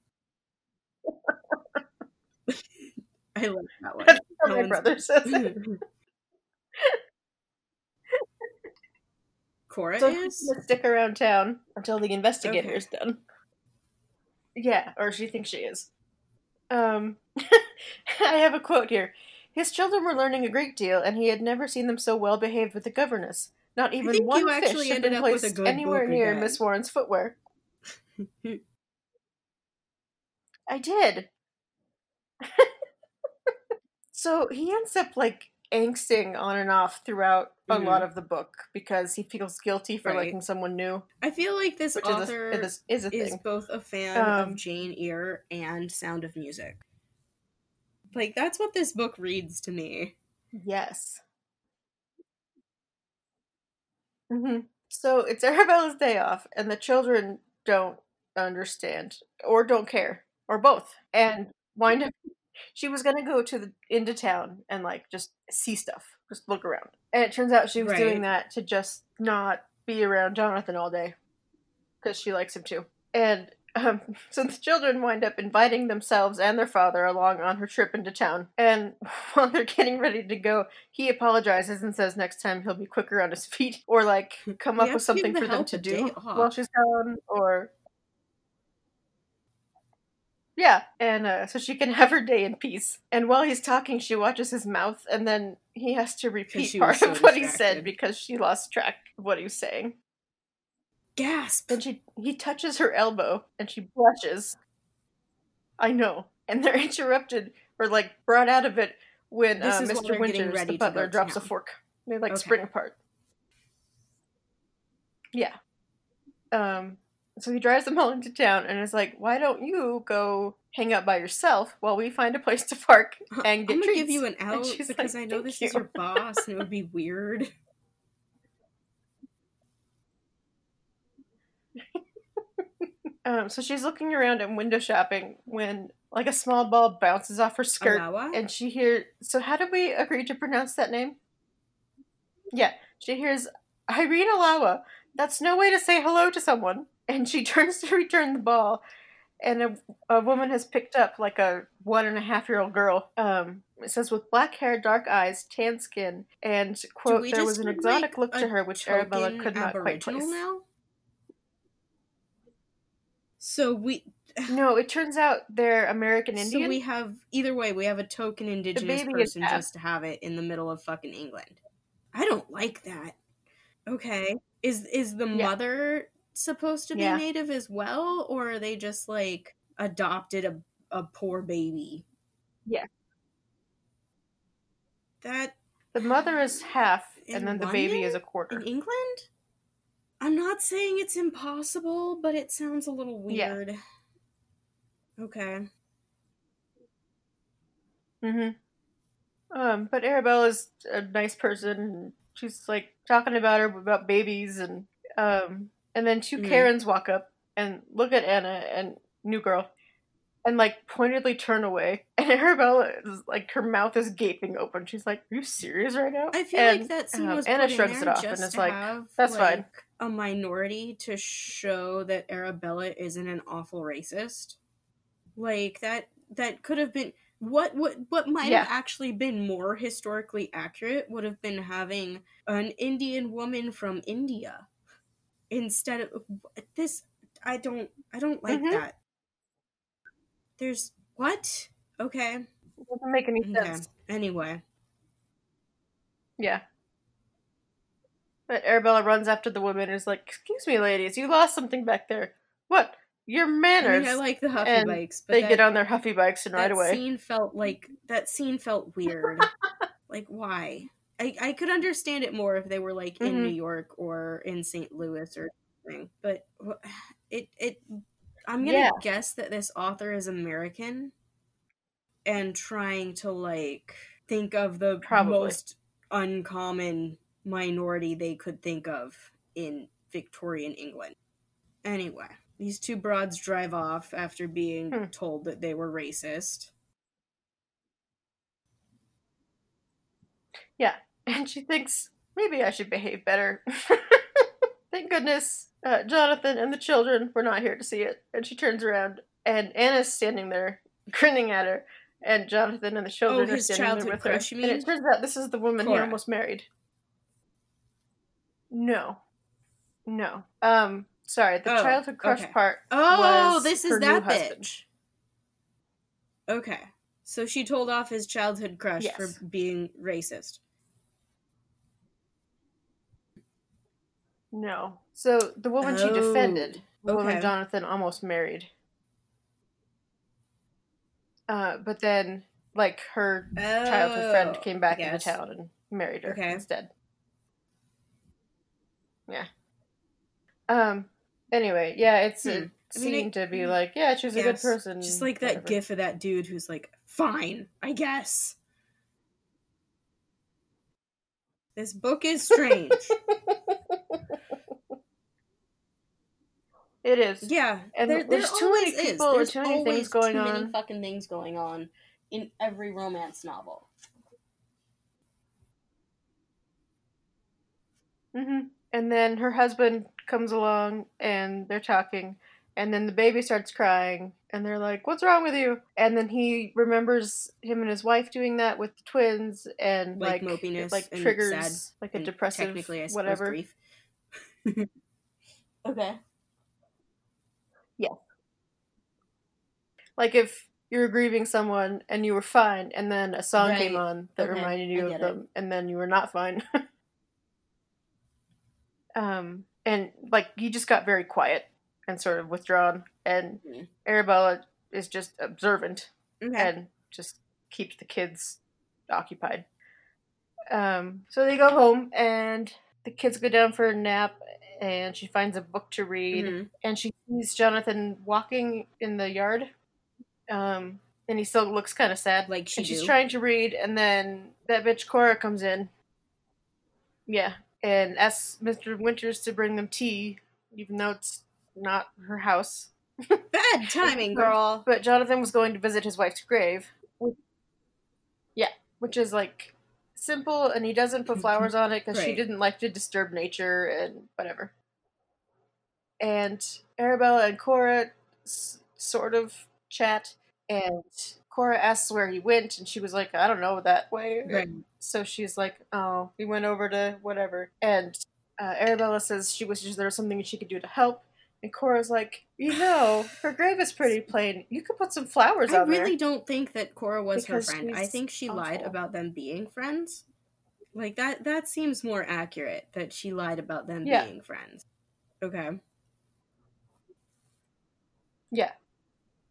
Speaker 1: I like that one.
Speaker 2: That's my brother says.
Speaker 1: Cora
Speaker 2: So
Speaker 1: is.
Speaker 2: stick around town until the investigator is done. Yeah, or she thinks she is. Um, I have a quote here. His children were learning a great deal, and he had never seen them so well behaved with a governess. Not even one
Speaker 1: you
Speaker 2: fish
Speaker 1: actually
Speaker 2: had
Speaker 1: ended
Speaker 2: been
Speaker 1: up with a
Speaker 2: placed
Speaker 1: good
Speaker 2: anywhere near. Miss Warren's footwear. I did. so he ends up like angsting on and off throughout a lot of the book because he feels guilty for
Speaker 1: Mm-hmm. Right.
Speaker 2: liking someone new,
Speaker 1: I feel like this author
Speaker 2: is a, is, is a
Speaker 1: is both a fan
Speaker 2: Um,
Speaker 1: of Jane Eyre and Sound of Music. Like that's what this book reads to me.
Speaker 2: Yes. Hmm So it's Arabella's day off, and the children don't understand or don't care or both, and wind up. She was gonna go to the into town and like just see stuff, just look around, and it turns out she was doing that to just not be around Jonathan all day because she likes him too. And um, so the children wind up inviting themselves and their father along on her trip into town. And while they're getting ready to go, he apologizes and says next time he'll be quicker on his feet or like come up with something for them to do while she's gone or. Yeah, and uh, so she can have her day in peace. And while he's talking, she watches his mouth, and then he has to repeat part
Speaker 1: so
Speaker 2: of what he said because she lost track of what he was saying.
Speaker 1: Gasp!
Speaker 2: Then she he touches her elbow and she blushes. I know. And they're interrupted or like brought out of it when uh, Mr. Winters, the butler,
Speaker 1: to
Speaker 2: drops a fork. They like
Speaker 1: Okay.
Speaker 2: spring apart. Yeah. Um so he drives them all into town and is like, Why don't you go hang out by yourself while we find a place to park and get
Speaker 1: I'm gonna
Speaker 2: treats.
Speaker 1: give you an out because
Speaker 2: like,
Speaker 1: I know this
Speaker 2: you."
Speaker 1: is your boss and it would be weird.
Speaker 2: Um, so she's looking around and window shopping when like a small ball bounces off her skirt and she hears so how did we agree to pronounce that name? Yeah. She hears Irene Alawa. That's no way to say hello to someone. And she turns to return the ball and a, a woman has picked up like a one and a half year old girl. Um, it says with black hair, dark eyes, tan skin, and quote, there was an exotic look to her which Arabella could not quite place.
Speaker 1: now. So we
Speaker 2: No, it turns out they're American Indian.
Speaker 1: so we have either way we have a token indigenous person just to have it in the middle of fucking England. I don't like that. Okay. Is is the
Speaker 2: Yeah.
Speaker 1: mother supposed to be
Speaker 2: Yeah.
Speaker 1: native as well or are they just like adopted a a poor baby?
Speaker 2: Yeah.
Speaker 1: That
Speaker 2: The mother is half, and then the baby is a quarter.
Speaker 1: in England? I'm not saying it's impossible, but it sounds a little
Speaker 2: Yeah.
Speaker 1: weird. Okay.
Speaker 2: Mm-hmm. Um, but Arabella's a nice person. She's like talking about her about babies, and um, and then 2
Speaker 1: Mhm.
Speaker 2: Karens walk up and look at Anna and New Girl, and like pointedly turn away. And Arabella is like her mouth is gaping open. She's like, "Are you serious right now?"
Speaker 1: I feel
Speaker 2: and,
Speaker 1: like that scene
Speaker 2: um,
Speaker 1: was
Speaker 2: Anna shrugs it off and is like, "That's fine."
Speaker 1: A minority to show that Arabella isn't an awful racist. Like that that could have been what what what might
Speaker 2: Yeah.
Speaker 1: have actually been more historically accurate would have been having an Indian woman from India instead of this I don't I don't like
Speaker 2: Mhm.
Speaker 1: that. There's what? Okay.
Speaker 2: It doesn't make any
Speaker 1: Okay.
Speaker 2: sense.
Speaker 1: Anyway.
Speaker 2: Yeah. But Arabella runs after the woman and is like, "Excuse me, ladies, you lost something back there. What? Your
Speaker 1: I
Speaker 2: manners?"
Speaker 1: mean, I like the Huffy
Speaker 2: and
Speaker 1: bikes, but
Speaker 2: they
Speaker 1: that,
Speaker 2: get on their huffy bikes and ride
Speaker 1: that
Speaker 2: away.
Speaker 1: scene felt like that scene felt weird. like why? I I could understand it more if they were like in
Speaker 2: Mhm.
Speaker 1: New York or in St. Louis or something. But it it I'm gonna
Speaker 2: Yeah.
Speaker 1: guess that this author is American and trying to like think of the
Speaker 2: Probably.
Speaker 1: most uncommon minority they could think of in Victorian England. Anyway, these two broads drive off after being
Speaker 2: Hmm.
Speaker 1: told that they were racist.
Speaker 2: Yeah, and she thinks, maybe I should behave better. Thank goodness uh, Jonathan and the children were not here to see it. And she turns around, and Anna's standing there, grinning at her. And Jonathan and the children are
Speaker 1: Oh, his
Speaker 2: standing there with
Speaker 1: crush,
Speaker 2: her. And it turns out this is the woman he almost married. No. No. Um, sorry, the
Speaker 1: Oh,
Speaker 2: childhood crush
Speaker 1: okay.
Speaker 2: part
Speaker 1: Oh, this is that
Speaker 2: husband.
Speaker 1: bitch. Okay. So she told off his childhood crush
Speaker 2: Yes.
Speaker 1: for being racist.
Speaker 2: No. So the woman she
Speaker 1: Oh,
Speaker 2: defended, the woman. Jonathan almost married. Uh, but then, like, her childhood friend
Speaker 1: Oh,
Speaker 2: came back into town and married her
Speaker 1: Okay.
Speaker 2: instead. Yeah. Um. Anyway, yeah, it's
Speaker 1: Hmm.
Speaker 2: a
Speaker 1: I mean, it-
Speaker 2: to be like, yeah, she's a good person.
Speaker 1: Just like that
Speaker 2: whatever.
Speaker 1: gif of that dude who's like, fine, I guess. This book is strange.
Speaker 2: It is.
Speaker 1: yeah,
Speaker 2: And
Speaker 1: there,
Speaker 2: there's
Speaker 1: there
Speaker 2: too many people
Speaker 1: There's
Speaker 2: too many things going
Speaker 1: too many
Speaker 2: on.
Speaker 1: fucking things going on in every romance novel.
Speaker 2: hmm And then her husband comes along and they're talking, and then the baby starts crying, and they're like, "What's wrong with you?" And then he remembers him and his wife doing that with the twins, and
Speaker 1: Like
Speaker 2: like,
Speaker 1: mopiness
Speaker 2: like
Speaker 1: and
Speaker 2: triggers
Speaker 1: sad
Speaker 2: like a depressive
Speaker 1: technically, I suppose,
Speaker 2: whatever.
Speaker 1: grief. okay. Yeah.
Speaker 2: Like if you were grieving someone and you were fine, and then a song came on that
Speaker 1: Okay,
Speaker 2: reminded you
Speaker 1: get
Speaker 2: of
Speaker 1: it.
Speaker 2: them, and then you were not fine. um, and like you just got very quiet and sort of withdrawn, and
Speaker 1: Mhm.
Speaker 2: Arabella is just observant
Speaker 1: Okay.
Speaker 2: and just keeps the kids occupied. Um, so they go home, and the kids go down for a nap, and she finds a book to read,
Speaker 1: Mhm.
Speaker 2: and she sees Jonathan walking in the yard Um, and he still looks kind of sad.
Speaker 1: Like she
Speaker 2: and she's trying to read, and then that bitch Cora comes in. Yeah, and asks Mr. Winters to bring them tea, even though it's not her house.
Speaker 1: Bad timing, girl.
Speaker 2: But Jonathan was going to visit his wife's grave. Yeah, which is like simple, and he doesn't put flowers on it because she didn't like to disturb nature and whatever. And Arabella and Cora s- sort of chat, and Cora asks where he went, and she was like, I don't know, that way.
Speaker 1: Right.
Speaker 2: So she's like, oh, we went over to whatever. And uh, Arabella says she wishes there was something she could do to help. And Cora's like, you know, her grave is pretty plain. You could put some flowers
Speaker 1: I
Speaker 2: on
Speaker 1: really
Speaker 2: there.
Speaker 1: don't think that Cora was
Speaker 2: Because
Speaker 1: her friend. I think she lied about them being friends. Like that that seems more accurate that she lied about them
Speaker 2: Yeah.
Speaker 1: being friends. Okay.
Speaker 2: Yeah.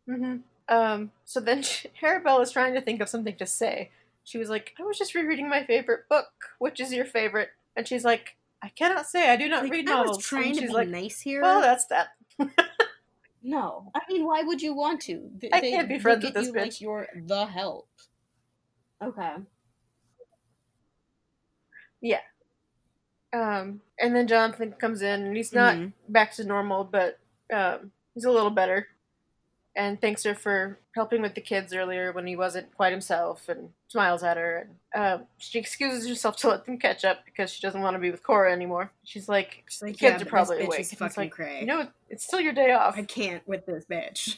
Speaker 2: hmm Um. So then she, Arabella's trying to think of something to say. She was like, I was just rereading my favorite book. Which is your favorite? And she's like, I cannot say. I do not
Speaker 1: Like,
Speaker 2: read
Speaker 1: I
Speaker 2: novels.
Speaker 1: was trying
Speaker 2: and
Speaker 1: to
Speaker 2: she's
Speaker 1: be
Speaker 2: like,
Speaker 1: nice here.
Speaker 2: well, that's that.
Speaker 1: no. I mean, why would you want to? Th-
Speaker 2: I
Speaker 1: they
Speaker 2: can't be friends with this
Speaker 1: you
Speaker 2: bitch.
Speaker 1: Like you're the help. Okay. Yeah.
Speaker 2: Um. And then Jonathan comes in, and he's not
Speaker 1: Mhm.
Speaker 2: back to normal, but um, he's a little better. And thanks her for helping with the kids earlier when he wasn't quite himself, and smiles at her. And um, she excuses herself to let them catch up because she doesn't want to be with Cora anymore. She's like,
Speaker 1: She's like,
Speaker 2: the kids
Speaker 1: yeah,
Speaker 2: are
Speaker 1: but this
Speaker 2: probably awake.
Speaker 1: is fucking
Speaker 2: like,
Speaker 1: cray.
Speaker 2: you know, it's still your day off.
Speaker 1: I can't with this bitch.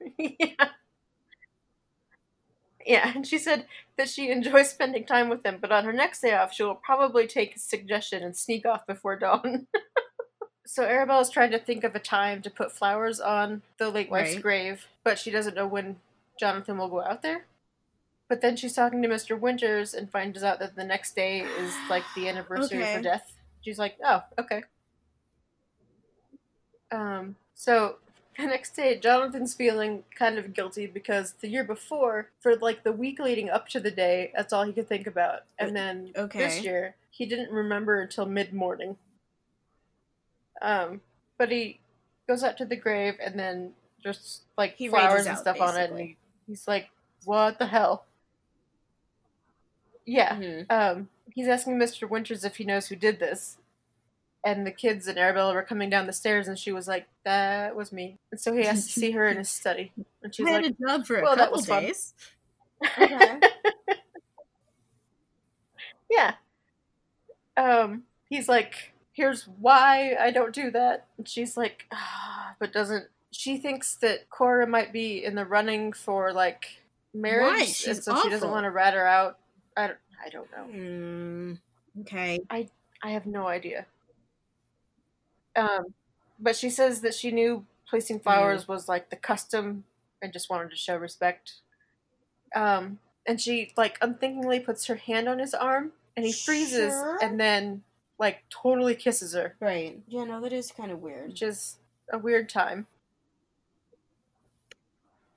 Speaker 2: yeah. Yeah, and she said that she enjoys spending time with them but on her next day off, she will probably take his suggestion and sneak off before dawn. so Arabella's trying to think of a time to put flowers on the late wife's
Speaker 1: Right.
Speaker 2: grave, but she doesn't know when Jonathan will go out there. But then she's talking to Mr. Winters and finds out that the next day is like the anniversary of her death. She's like, oh, okay. Um, so the next day, Jonathan's feeling kind of guilty because the year before, for like the week leading up to the day, that's all he could think about. And then
Speaker 1: Okay.
Speaker 2: this year, he didn't remember until mid morning. Um, but he goes out to the grave and then just like
Speaker 1: He
Speaker 2: flowers and
Speaker 1: out,
Speaker 2: stuff on it, and he, he's like, "What the hell?" Yeah.
Speaker 1: Mhm.
Speaker 2: Um, he's asking Mr. Winters if he knows who did this. And the kids and Arabella were coming down the stairs, and she was like, "That was me." And so he has to see her in his study, and she's
Speaker 1: I had
Speaker 2: like,
Speaker 1: a job for a
Speaker 2: "Well, that
Speaker 1: couple
Speaker 2: was fun."
Speaker 1: days. Okay.
Speaker 2: "Yeah." Um, he's like, "Here's why I don't do that." And she's like, ah, "But doesn't she thinks that Cora might be in the running for like marriage,
Speaker 1: Why?
Speaker 2: and
Speaker 1: She's
Speaker 2: so she doesn't want to rat her out." I don't, I don't know.
Speaker 1: Mm, okay.
Speaker 2: I I have no idea. Um, but she says that she knew placing flowers was like the custom and just wanted to show respect. Um, and she like unthinkingly puts her hand on his arm and he freezes
Speaker 1: Sure.
Speaker 2: and then like totally kisses her,
Speaker 1: Right. Yeah, no, that is kind of weird.
Speaker 2: which is a weird time.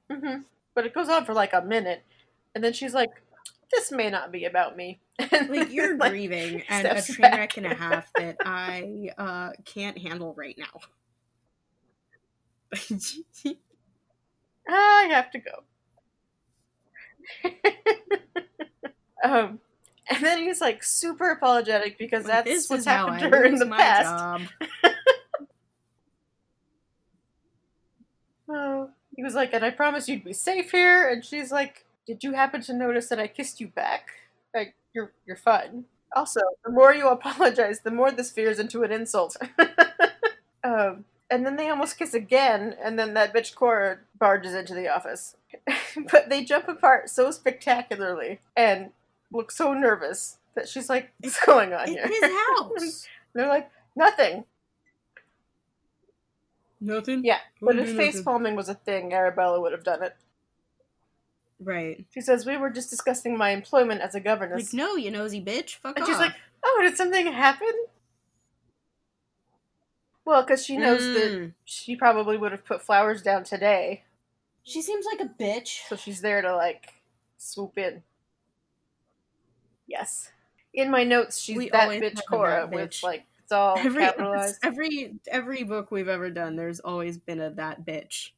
Speaker 2: hmm But it goes on for like a minute, and then she's like, "This may not be about me." And
Speaker 1: Like you're
Speaker 2: like,
Speaker 1: grieving and a train
Speaker 2: back.
Speaker 1: wreck and a half that I uh can't handle right now.
Speaker 2: I have to go. um, and then he's like super apologetic because
Speaker 1: Like,
Speaker 2: that's what's
Speaker 1: is
Speaker 2: happened to her in the
Speaker 1: my
Speaker 2: past. Oh, he was like, and I promised you'd be safe here. And she's like, Did you happen to notice that I kissed you back? Like, you're you're fine. Also, the more you apologize, the more this veers into an insult. um, and then they almost kiss again, and then that bitch Cora barges into the office. but they jump apart so spectacularly and look so nervous that she's like, What's going on here?
Speaker 1: It's his house.
Speaker 2: They're like, Nothing.
Speaker 1: Nothing.
Speaker 2: Yeah, but if face
Speaker 1: nothing.
Speaker 2: palming was a thing, Arabella would have done it.
Speaker 1: Right.
Speaker 2: She says, We were just discussing my employment as a governess.
Speaker 1: Like, no, you nosy bitch. Fuck
Speaker 2: and
Speaker 1: off.
Speaker 2: she's like, Oh, did something happen? Well, because she knows that
Speaker 1: Mm.
Speaker 2: she probably would have put flowers down today,
Speaker 1: She seems like a bitch.
Speaker 2: so she's there to, like, swoop in. Yes. In my notes, she's
Speaker 1: We
Speaker 2: that bitch Cora
Speaker 1: that
Speaker 2: with, like, it's all
Speaker 1: Every
Speaker 2: capitalized.
Speaker 1: every every book we've ever done, there's always been a that bitch.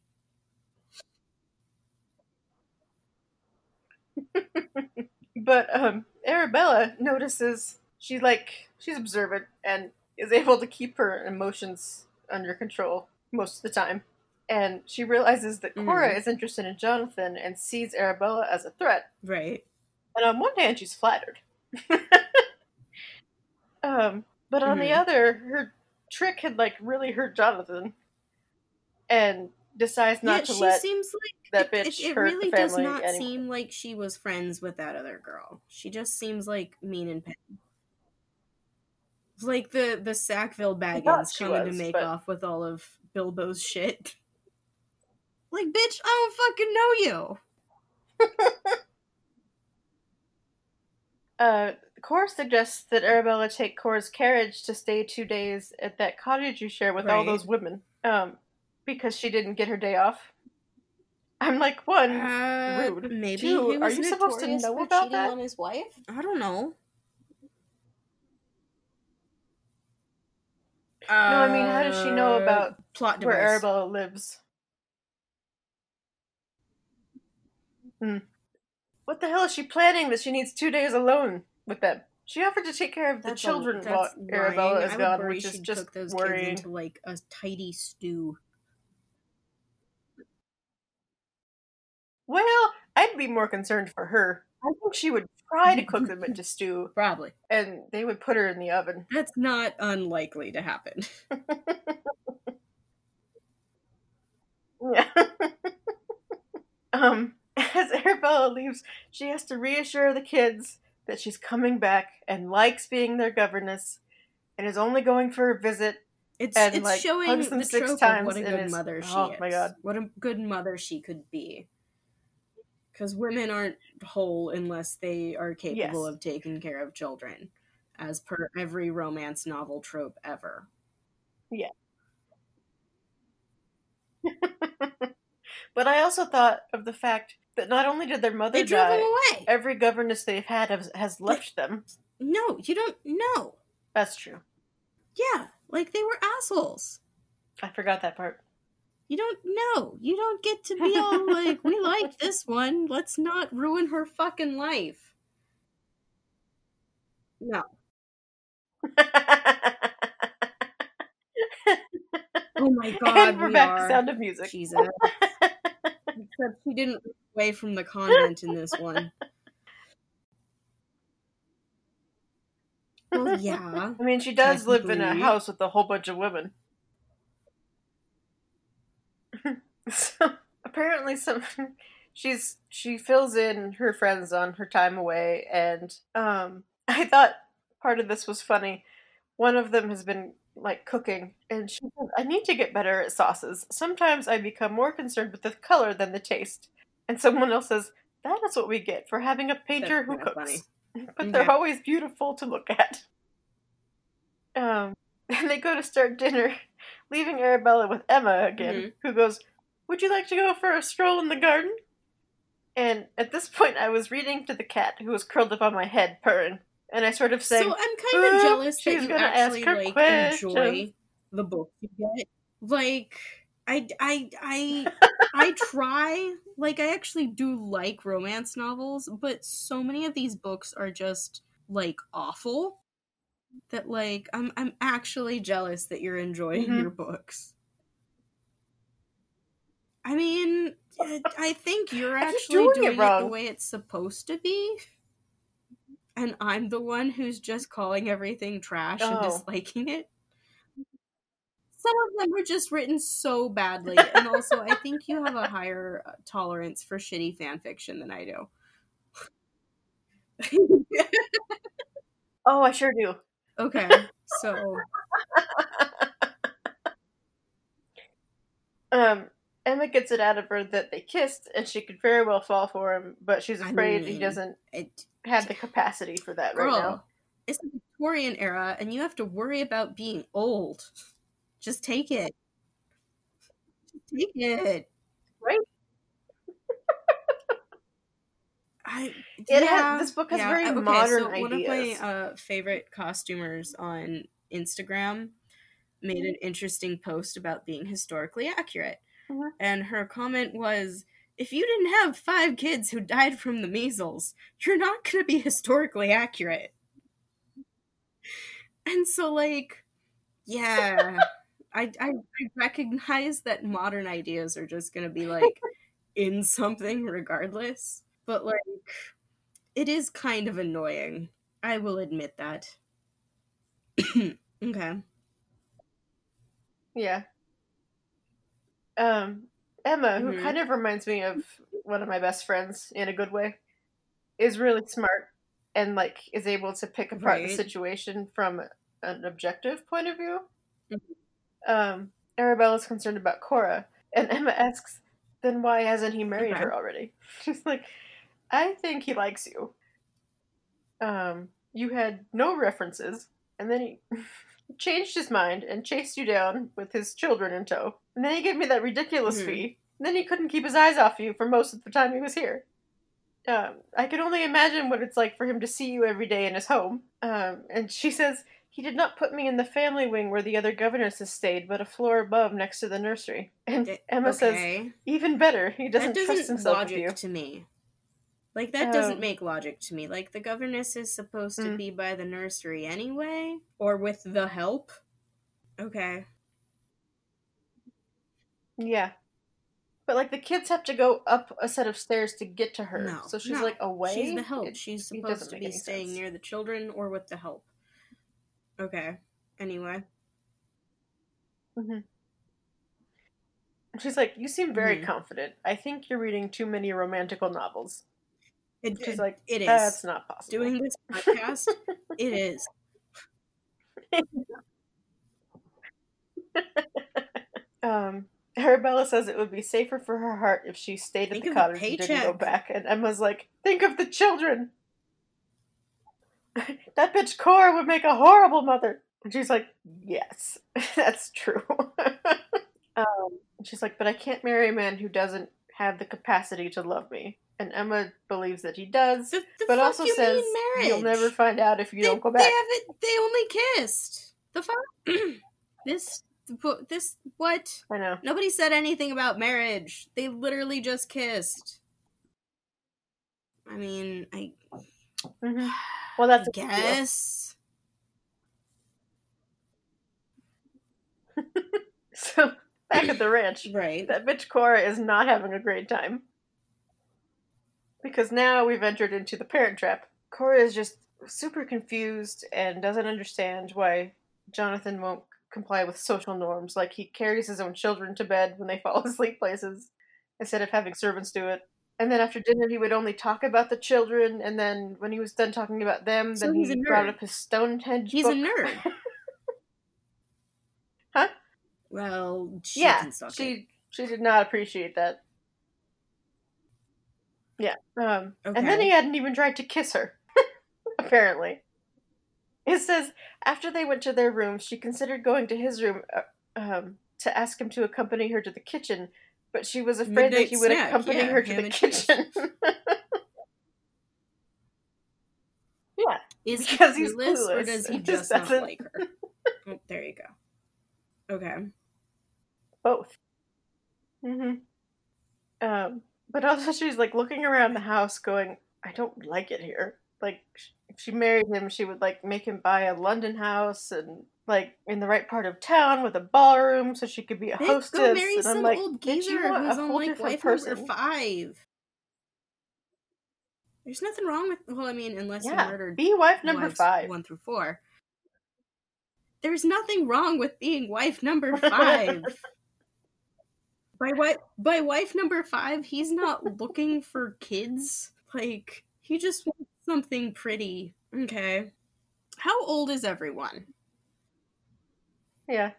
Speaker 2: but um, Arabella notices she's like she's observant and is able to keep her emotions under control most of the time. And she realizes that Cora
Speaker 1: Mhm.
Speaker 2: is interested in Jonathan and sees Arabella as a threat.
Speaker 1: Right.
Speaker 2: And on one hand, she's flattered. um, but on the
Speaker 1: Mhm.
Speaker 2: other, her trick had like really hurt Jonathan, and decides not
Speaker 1: yeah,
Speaker 2: to
Speaker 1: she
Speaker 2: let.
Speaker 1: seems like
Speaker 2: that
Speaker 1: it,
Speaker 2: bitch
Speaker 1: it, it
Speaker 2: hurt the
Speaker 1: really does not
Speaker 2: anyway.
Speaker 1: seem like she was friends with that other girl. She just seems like mean and petty. Like the the Sackville Baggins coming
Speaker 2: was,
Speaker 1: to make
Speaker 2: but-
Speaker 1: off with all of Bilbo's shit. Like, bitch, I don't fucking know you.
Speaker 2: Uh, Cora suggests that Arabella take Cora's carriage to stay two days at that cottage you share with all those women, um, because she didn't get her day off. I'm like, one,
Speaker 1: Uh,
Speaker 2: rude.
Speaker 1: Maybe
Speaker 2: Two,
Speaker 1: he
Speaker 2: are you supposed to know about
Speaker 1: cheating
Speaker 2: that?
Speaker 1: on his wife. I don't know.
Speaker 2: No, I mean, how does she know
Speaker 1: Uh,
Speaker 2: about
Speaker 1: plot
Speaker 2: where? Arabella lives? Hmm. What the hell is she planning that she needs two days alone with them? She offered to take care of the
Speaker 1: That's a-
Speaker 2: children while
Speaker 1: that's
Speaker 2: Arabella
Speaker 1: lying.
Speaker 2: is gone, which is just
Speaker 1: cook those
Speaker 2: worrying.
Speaker 1: kids into like a tidy stew.
Speaker 2: Well, I'd be more concerned for her. I think she would try to cook them into stew,
Speaker 1: Probably.
Speaker 2: and they would put her in the oven.
Speaker 1: That's not unlikely to happen.
Speaker 2: Yeah. um, as Arabella leaves, she has to reassure the kids that she's coming back and likes being their governess, and is only going for a visit.
Speaker 1: It's
Speaker 2: And,
Speaker 1: it's
Speaker 2: like,
Speaker 1: showing the
Speaker 2: six
Speaker 1: trope
Speaker 2: times
Speaker 1: of what a good
Speaker 2: is-
Speaker 1: mother she
Speaker 2: oh
Speaker 1: is.
Speaker 2: my God.
Speaker 1: What a good mother she could be. Because women aren't whole unless they are capable
Speaker 2: Yes.
Speaker 1: of taking care of children, as per every romance novel trope ever. Yeah.
Speaker 2: but I also thought of the fact that not only did their mother
Speaker 1: They drove
Speaker 2: die,
Speaker 1: away.
Speaker 2: every governess they've had has, has left them.
Speaker 1: No, you don't know.
Speaker 2: That's true.
Speaker 1: Yeah, like they were assholes.
Speaker 2: I forgot that part.
Speaker 1: You don't know. You don't get to be all like, we like this one. Let's not ruin her fucking life. No. Oh my god,
Speaker 2: and we're
Speaker 1: we
Speaker 2: back
Speaker 1: are.
Speaker 2: to Sound of Music.
Speaker 1: Jesus. Except she didn't away from the convent in this one. Well, yeah.
Speaker 2: I mean, she does live in a house with a whole bunch of women. so apparently, some she's she fills in her friends on her time away, and um, I thought part of this was funny. One of them has been like cooking, and she said, "I need to get better at sauces. Sometimes I become more concerned with the color than the taste." And someone else says, "That is what we get for having a painter
Speaker 1: That's
Speaker 2: who cooks."
Speaker 1: funny.
Speaker 2: but they're always beautiful to look at. Um, and they go to start dinner, leaving Arabella with Emma again,
Speaker 1: Mhm.
Speaker 2: who goes, Would you like to go for a stroll in the garden? And at this point, I was reading to the cat who was curled up on my head, purring, and I sort of say,
Speaker 1: So I'm kind of
Speaker 2: "Uh,
Speaker 1: jealous that you actually like
Speaker 2: questions."
Speaker 1: enjoy the book you get. Like I I I I try like I actually do like romance novels, but so many of these books are just like awful that like I'm I'm actually jealous that you're enjoying
Speaker 2: Mhm.
Speaker 1: your books. I mean, I- think you're actually
Speaker 2: doing it
Speaker 1: doing it, the way it's supposed to be. And I'm the one who's just calling everything trash and
Speaker 2: Oh.
Speaker 1: disliking it. Some of them are just written so badly, and also I think you have a higher uh, tolerance for shitty fan fiction than I do.
Speaker 2: Oh, I sure do.
Speaker 1: okay, so
Speaker 2: Um, Emma gets it out of her that they kissed, and she could very well fall for him, but she's
Speaker 1: I
Speaker 2: afraid he doesn't
Speaker 1: it,
Speaker 2: have the capacity for that
Speaker 1: girl,
Speaker 2: right now.
Speaker 1: it's the Victorian era, and you have to worry about being old. Just take it. Just take it.
Speaker 2: Right?
Speaker 1: I
Speaker 2: It has-
Speaker 1: yeah,
Speaker 2: this book has
Speaker 1: yeah.
Speaker 2: very
Speaker 1: okay,
Speaker 2: modern
Speaker 1: so One of my uh, favorite costumers on Instagram made an interesting post about being historically accurate,
Speaker 2: Mhm.
Speaker 1: and her comment was, if you didn't have five kids who died from the measles, you're not going to be historically accurate. And so, like, yeah, I, I, I recognize that modern ideas are just going to be like in something regardless, but like, it is kind of annoying. I will admit that. okay.
Speaker 2: Yeah. Um, Emma, who
Speaker 1: Mhm.
Speaker 2: kind of reminds me of one of my best friends in a good way, is really smart and like is able to pick apart the situation from an objective point of view.
Speaker 1: Mhm.
Speaker 2: Um, Arabella's concerned about Cora, and Emma asks, "Then why hasn't he married
Speaker 1: Okay.
Speaker 2: her already?" She's like, "I think he likes you. Um, you had no references, and then he." Changed his mind and chased you down with his children in tow. And then he gave me that ridiculous
Speaker 1: Mhm.
Speaker 2: fee. And then he couldn't keep his eyes off you for most of the time he was here. Um, I can only imagine what it's like for him to see you every day in his home. Um, and she says, he did not put me in the family wing where the other governesses stayed, but a floor above next to the nursery. And Emma says, even better, he doesn't, trust
Speaker 1: doesn't
Speaker 2: himself
Speaker 1: logic
Speaker 2: with you.
Speaker 1: to me. Like that doesn't
Speaker 2: Um,
Speaker 1: make logic to me. Like the governess is supposed to
Speaker 2: Mm.
Speaker 1: be by the nursery anyway, or with the help. Okay.
Speaker 2: Yeah. But like the kids have to go up a set of stairs to get to her.
Speaker 1: No,
Speaker 2: so she's
Speaker 1: no.
Speaker 2: like away.
Speaker 1: She's the help.
Speaker 2: It-
Speaker 1: She's supposed to be staying
Speaker 2: sense.
Speaker 1: near the children or with the help. Okay. Anyway.
Speaker 2: And She's like, you seem very
Speaker 1: Mhm.
Speaker 2: confident. I think you're reading too many romantical novels.
Speaker 1: It,
Speaker 2: She's
Speaker 1: it-
Speaker 2: like,
Speaker 1: it is.
Speaker 2: That's not possible.
Speaker 1: Doing this podcast, it is.
Speaker 2: Um, Arabella says it would be safer for her heart if she stayed at
Speaker 1: Think
Speaker 2: the
Speaker 1: the
Speaker 2: cottage and didn't go back. And Emma's like, think of the children. that bitch Cora would make a horrible mother. And she's like, yes, that's true. um, she's like, but I can't marry a man who doesn't have the capacity to love me. And Emma believes that he does,
Speaker 1: The, the
Speaker 2: but also
Speaker 1: you
Speaker 2: says you'll never find out if you
Speaker 1: they,
Speaker 2: don't go
Speaker 1: They
Speaker 2: back.
Speaker 1: haven't. They only kissed. The fuck. this. This. What?
Speaker 2: I know.
Speaker 1: Nobody said anything about marriage. They literally just kissed. I mean, I
Speaker 2: hmm Well, that's
Speaker 1: I guess.
Speaker 2: So back at the ranch,
Speaker 1: Right.
Speaker 2: that bitch Cora is not having a great time. Because now we've entered into the parent trap. Cora is just super confused and doesn't understand why Jonathan won't comply with social norms. Like he carries his own children to bed when they fall asleep places instead of having servants do it. And then after dinner, he would only talk about the children. And then when he was done talking about them,
Speaker 1: So
Speaker 2: then he brought up his Stonehenge
Speaker 1: He's
Speaker 2: book.
Speaker 1: a nerd.
Speaker 2: Huh?
Speaker 1: Well, she
Speaker 2: yeah,
Speaker 1: can suck it.
Speaker 2: she she did not appreciate that. Yeah. Um, And then he hadn't even tried to kiss her. apparently, it says after they went to their room, she considered going to his room uh, um, to ask him to accompany her to the kitchen, but she was afraid that he would
Speaker 1: snack,
Speaker 2: accompany
Speaker 1: yeah,
Speaker 2: her to the kitchen. yeah,
Speaker 1: Is he
Speaker 2: because he's
Speaker 1: clueless, or does he just not
Speaker 2: doesn't-
Speaker 1: like her? Oh, there you go. Okay.
Speaker 2: both. hmm Um, but also she's like looking around the house, going, "I don't like it here." Like, if she married him, she would like make him buy a London house and like in the right part of town with a ballroom, so she could be a
Speaker 1: Bitch,
Speaker 2: hostess.
Speaker 1: go marry
Speaker 2: and I'm
Speaker 1: some
Speaker 2: like,
Speaker 1: old geezer who's on like wife
Speaker 2: person."
Speaker 1: number five. There's nothing wrong with. Well, I mean, unless
Speaker 2: Yeah,
Speaker 1: you murdered
Speaker 2: be wife number five.
Speaker 1: one through four. There's nothing wrong with being wife number five. By wife by wife number five, he's not looking for kids. Like he just wants something pretty. Okay. How old is everyone?
Speaker 2: Yeah.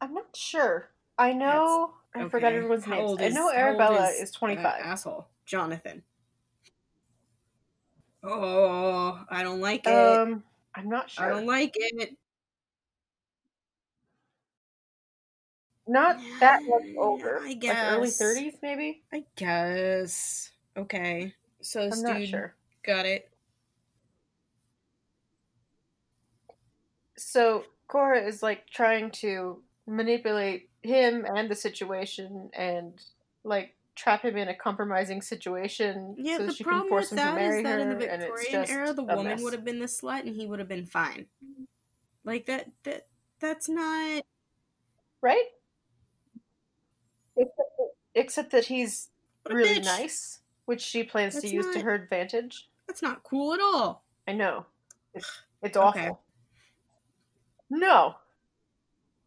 Speaker 2: I'm not sure. I know. I forgot everyone's
Speaker 1: old
Speaker 2: I know Arabella
Speaker 1: is,
Speaker 2: is 25.
Speaker 1: uh, asshole. Jonathan. Oh, I don't like it.
Speaker 2: um, I'm not sure.
Speaker 1: I don't like it.
Speaker 2: Not that much older.
Speaker 1: I
Speaker 2: Like early 30s, maybe?
Speaker 1: I guess. Okay. So this
Speaker 2: I'm not sure.
Speaker 1: got it.
Speaker 2: So Cora is like trying to manipulate him and the situation and like trap him in a compromising situation
Speaker 1: Yeah,
Speaker 2: so
Speaker 1: the
Speaker 2: that she can
Speaker 1: problem
Speaker 2: force
Speaker 1: with
Speaker 2: him to
Speaker 1: that
Speaker 2: marry her,
Speaker 1: in the Victorian era, the woman
Speaker 2: mess.
Speaker 1: would have been the slut and he would have been fine. Like that. That that's not.
Speaker 2: right? Except that, except that he's
Speaker 1: What
Speaker 2: really nice, which she plans to
Speaker 1: That's
Speaker 2: use to her advantage.
Speaker 1: That's not cool at all.
Speaker 2: I know. It's, it's
Speaker 1: Okay.
Speaker 2: awful. No.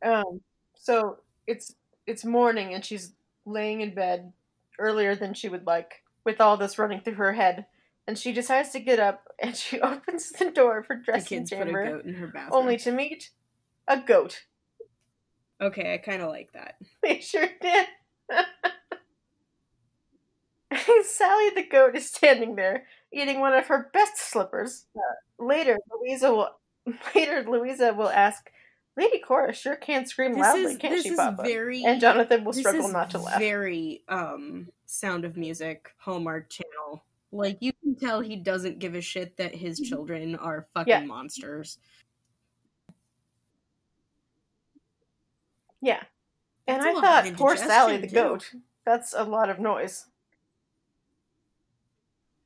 Speaker 2: Um so it's it's morning and she's laying in bed earlier than she would like with all this running through her head and she decides to get up and she opens the door for dressing
Speaker 1: kids put a
Speaker 2: chamber
Speaker 1: goat in her bathroom.
Speaker 2: only to meet a goat.
Speaker 1: Okay, I kind of like that.
Speaker 2: They sure did. Sally the goat is standing there eating one of her best slippers. Uh, later, Louisa will later Louisa will ask, "Lady Cora sure can scream
Speaker 1: This
Speaker 2: loudly,
Speaker 1: is
Speaker 2: can't
Speaker 1: this
Speaker 2: she,
Speaker 1: is
Speaker 2: Papa?"
Speaker 1: very.
Speaker 2: and Jonathan will struggle not to laugh.
Speaker 1: Very um Sound of Music Hallmark Channel. Like you can tell he doesn't give a shit that his children are fucking
Speaker 2: Yeah.
Speaker 1: monsters.
Speaker 2: Yeah, and I thought, poor Sally the
Speaker 1: too.
Speaker 2: goat. That's a lot of noise.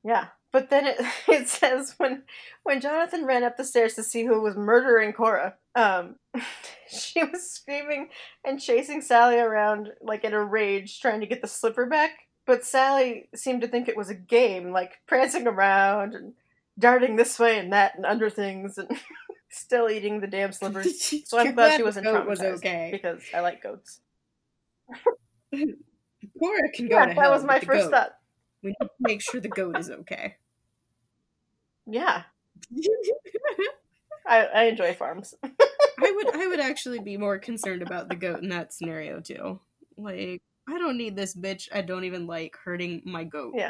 Speaker 2: Yeah, but then it it says when when Jonathan ran up the stairs to see who was murdering Cora, um, she was screaming and chasing Sally around like in a rage, trying to get the slipper back. But Sally seemed to think it was a game, like prancing around and darting this way and that and under things, and still eating the damn slippers. So I'm glad she wasn't
Speaker 1: goat was
Speaker 2: traumatized
Speaker 1: okay.
Speaker 2: because I like goats.
Speaker 1: Cora can go
Speaker 2: Yeah,
Speaker 1: to
Speaker 2: that
Speaker 1: hell.
Speaker 2: was my first
Speaker 1: goat-
Speaker 2: thought.
Speaker 1: We need to make sure the goat is okay.
Speaker 2: Yeah, I, I enjoy farms.
Speaker 1: I would I would actually be more concerned about the goat in that scenario too. Like, I don't need this bitch I don't even like hurting my goat.
Speaker 2: Yeah.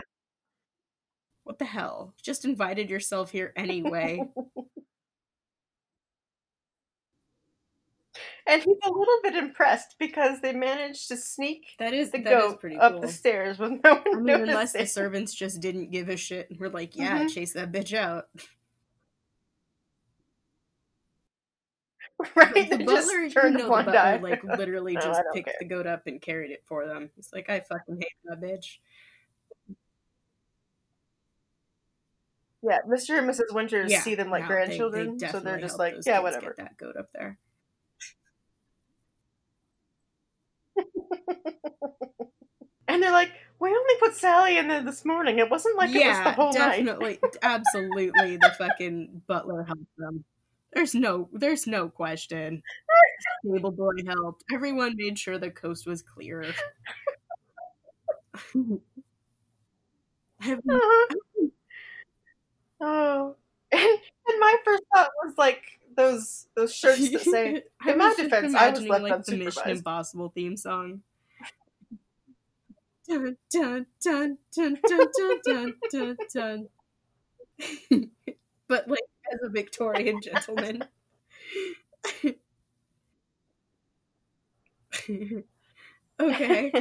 Speaker 1: What the hell? Just invited yourself here anyway.
Speaker 2: And he's a little bit impressed because they managed to sneak
Speaker 1: That is
Speaker 2: the
Speaker 1: that is
Speaker 2: goat
Speaker 1: pretty
Speaker 2: up
Speaker 1: cool.
Speaker 2: the stairs with no one
Speaker 1: I mean, unless the servants just didn't give a shit and were like, yeah,
Speaker 2: Mhm.
Speaker 1: chase that bitch out.
Speaker 2: right?
Speaker 1: the
Speaker 2: They
Speaker 1: butler, you
Speaker 2: turned a
Speaker 1: know, the
Speaker 2: blind
Speaker 1: butler, like literally
Speaker 2: No,
Speaker 1: just picked
Speaker 2: care.
Speaker 1: the goat up and carried it for them. It's like I fucking hate that bitch.
Speaker 2: yeah, Mr. and Mrs. Winters
Speaker 1: Yeah,
Speaker 2: see them like
Speaker 1: no,
Speaker 2: grandchildren,
Speaker 1: they
Speaker 2: so they're just like, yeah, whatever.
Speaker 1: Get that goat up there.
Speaker 2: And they're like, we only put Sally in there this morning. It wasn't like it was the
Speaker 1: yeah,
Speaker 2: whole night.
Speaker 1: definitely, absolutely. The fucking butler helped them. There's no, there's no question. Stable boy helped. Everyone made sure the coast was clear.
Speaker 2: Uh-huh. Oh, and, and my first thought was like those those shirts that say In my
Speaker 1: just
Speaker 2: defense, I was left
Speaker 1: like the Mission. Impossible theme song dun dun dun dun dun dun dun dun. but like as a Victorian gentleman. okay.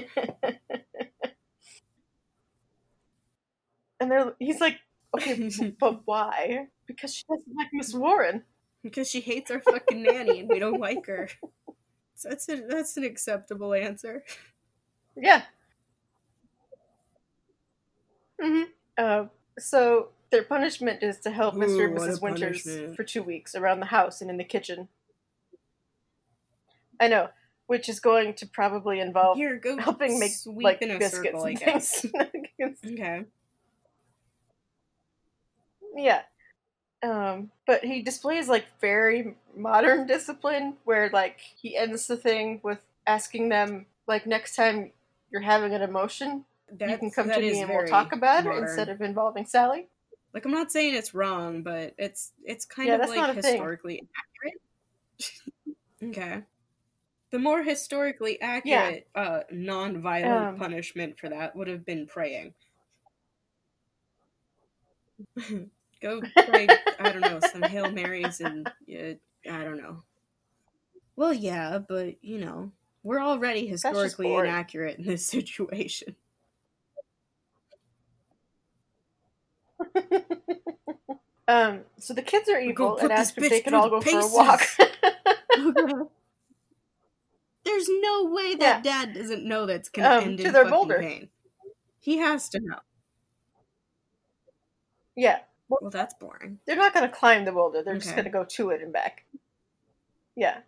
Speaker 2: And they're he's like, okay, but why? Because she doesn't like Miss Warren.
Speaker 1: Because she hates our fucking nanny and we don't like her. So that's a, that's an acceptable answer.
Speaker 2: Yeah, hmm Uh, so their punishment is to help Mr. And Mrs. Winters
Speaker 1: punishment.
Speaker 2: for two weeks around the house and in the kitchen. I know, which is going to probably involve
Speaker 1: Here, go
Speaker 2: helping make like
Speaker 1: in a
Speaker 2: biscuits
Speaker 1: circle,
Speaker 2: and things.
Speaker 1: Okay.
Speaker 2: yeah. Um, but he displays like very modern discipline where like he ends the thing with asking them like next time you're having an emotion, you can come to me and we'll talk about
Speaker 1: modern.
Speaker 2: it instead of involving Sally.
Speaker 1: Like I'm not saying it's wrong, but it's it's kind
Speaker 2: Yeah,
Speaker 1: of like
Speaker 2: a thing.
Speaker 1: historically accurate. okay. The more historically accurate uh non-violent
Speaker 2: Um,
Speaker 1: punishment for that would have been praying. Go pray, I don't know, some Hail Marys and uh, I don't know. Well, yeah, but you know, we're already historically inaccurate in this situation.
Speaker 2: Um, so the kids are evil and ask if they can all go for a walk.
Speaker 1: There's no way that dad doesn't know that's gonna
Speaker 2: Um,
Speaker 1: end
Speaker 2: to
Speaker 1: in
Speaker 2: their boulder.
Speaker 1: pain. He has to know.
Speaker 2: Yeah.
Speaker 1: Well, that's boring.
Speaker 2: They're not going to climb the boulder. They're just going to go to it and back. Yeah.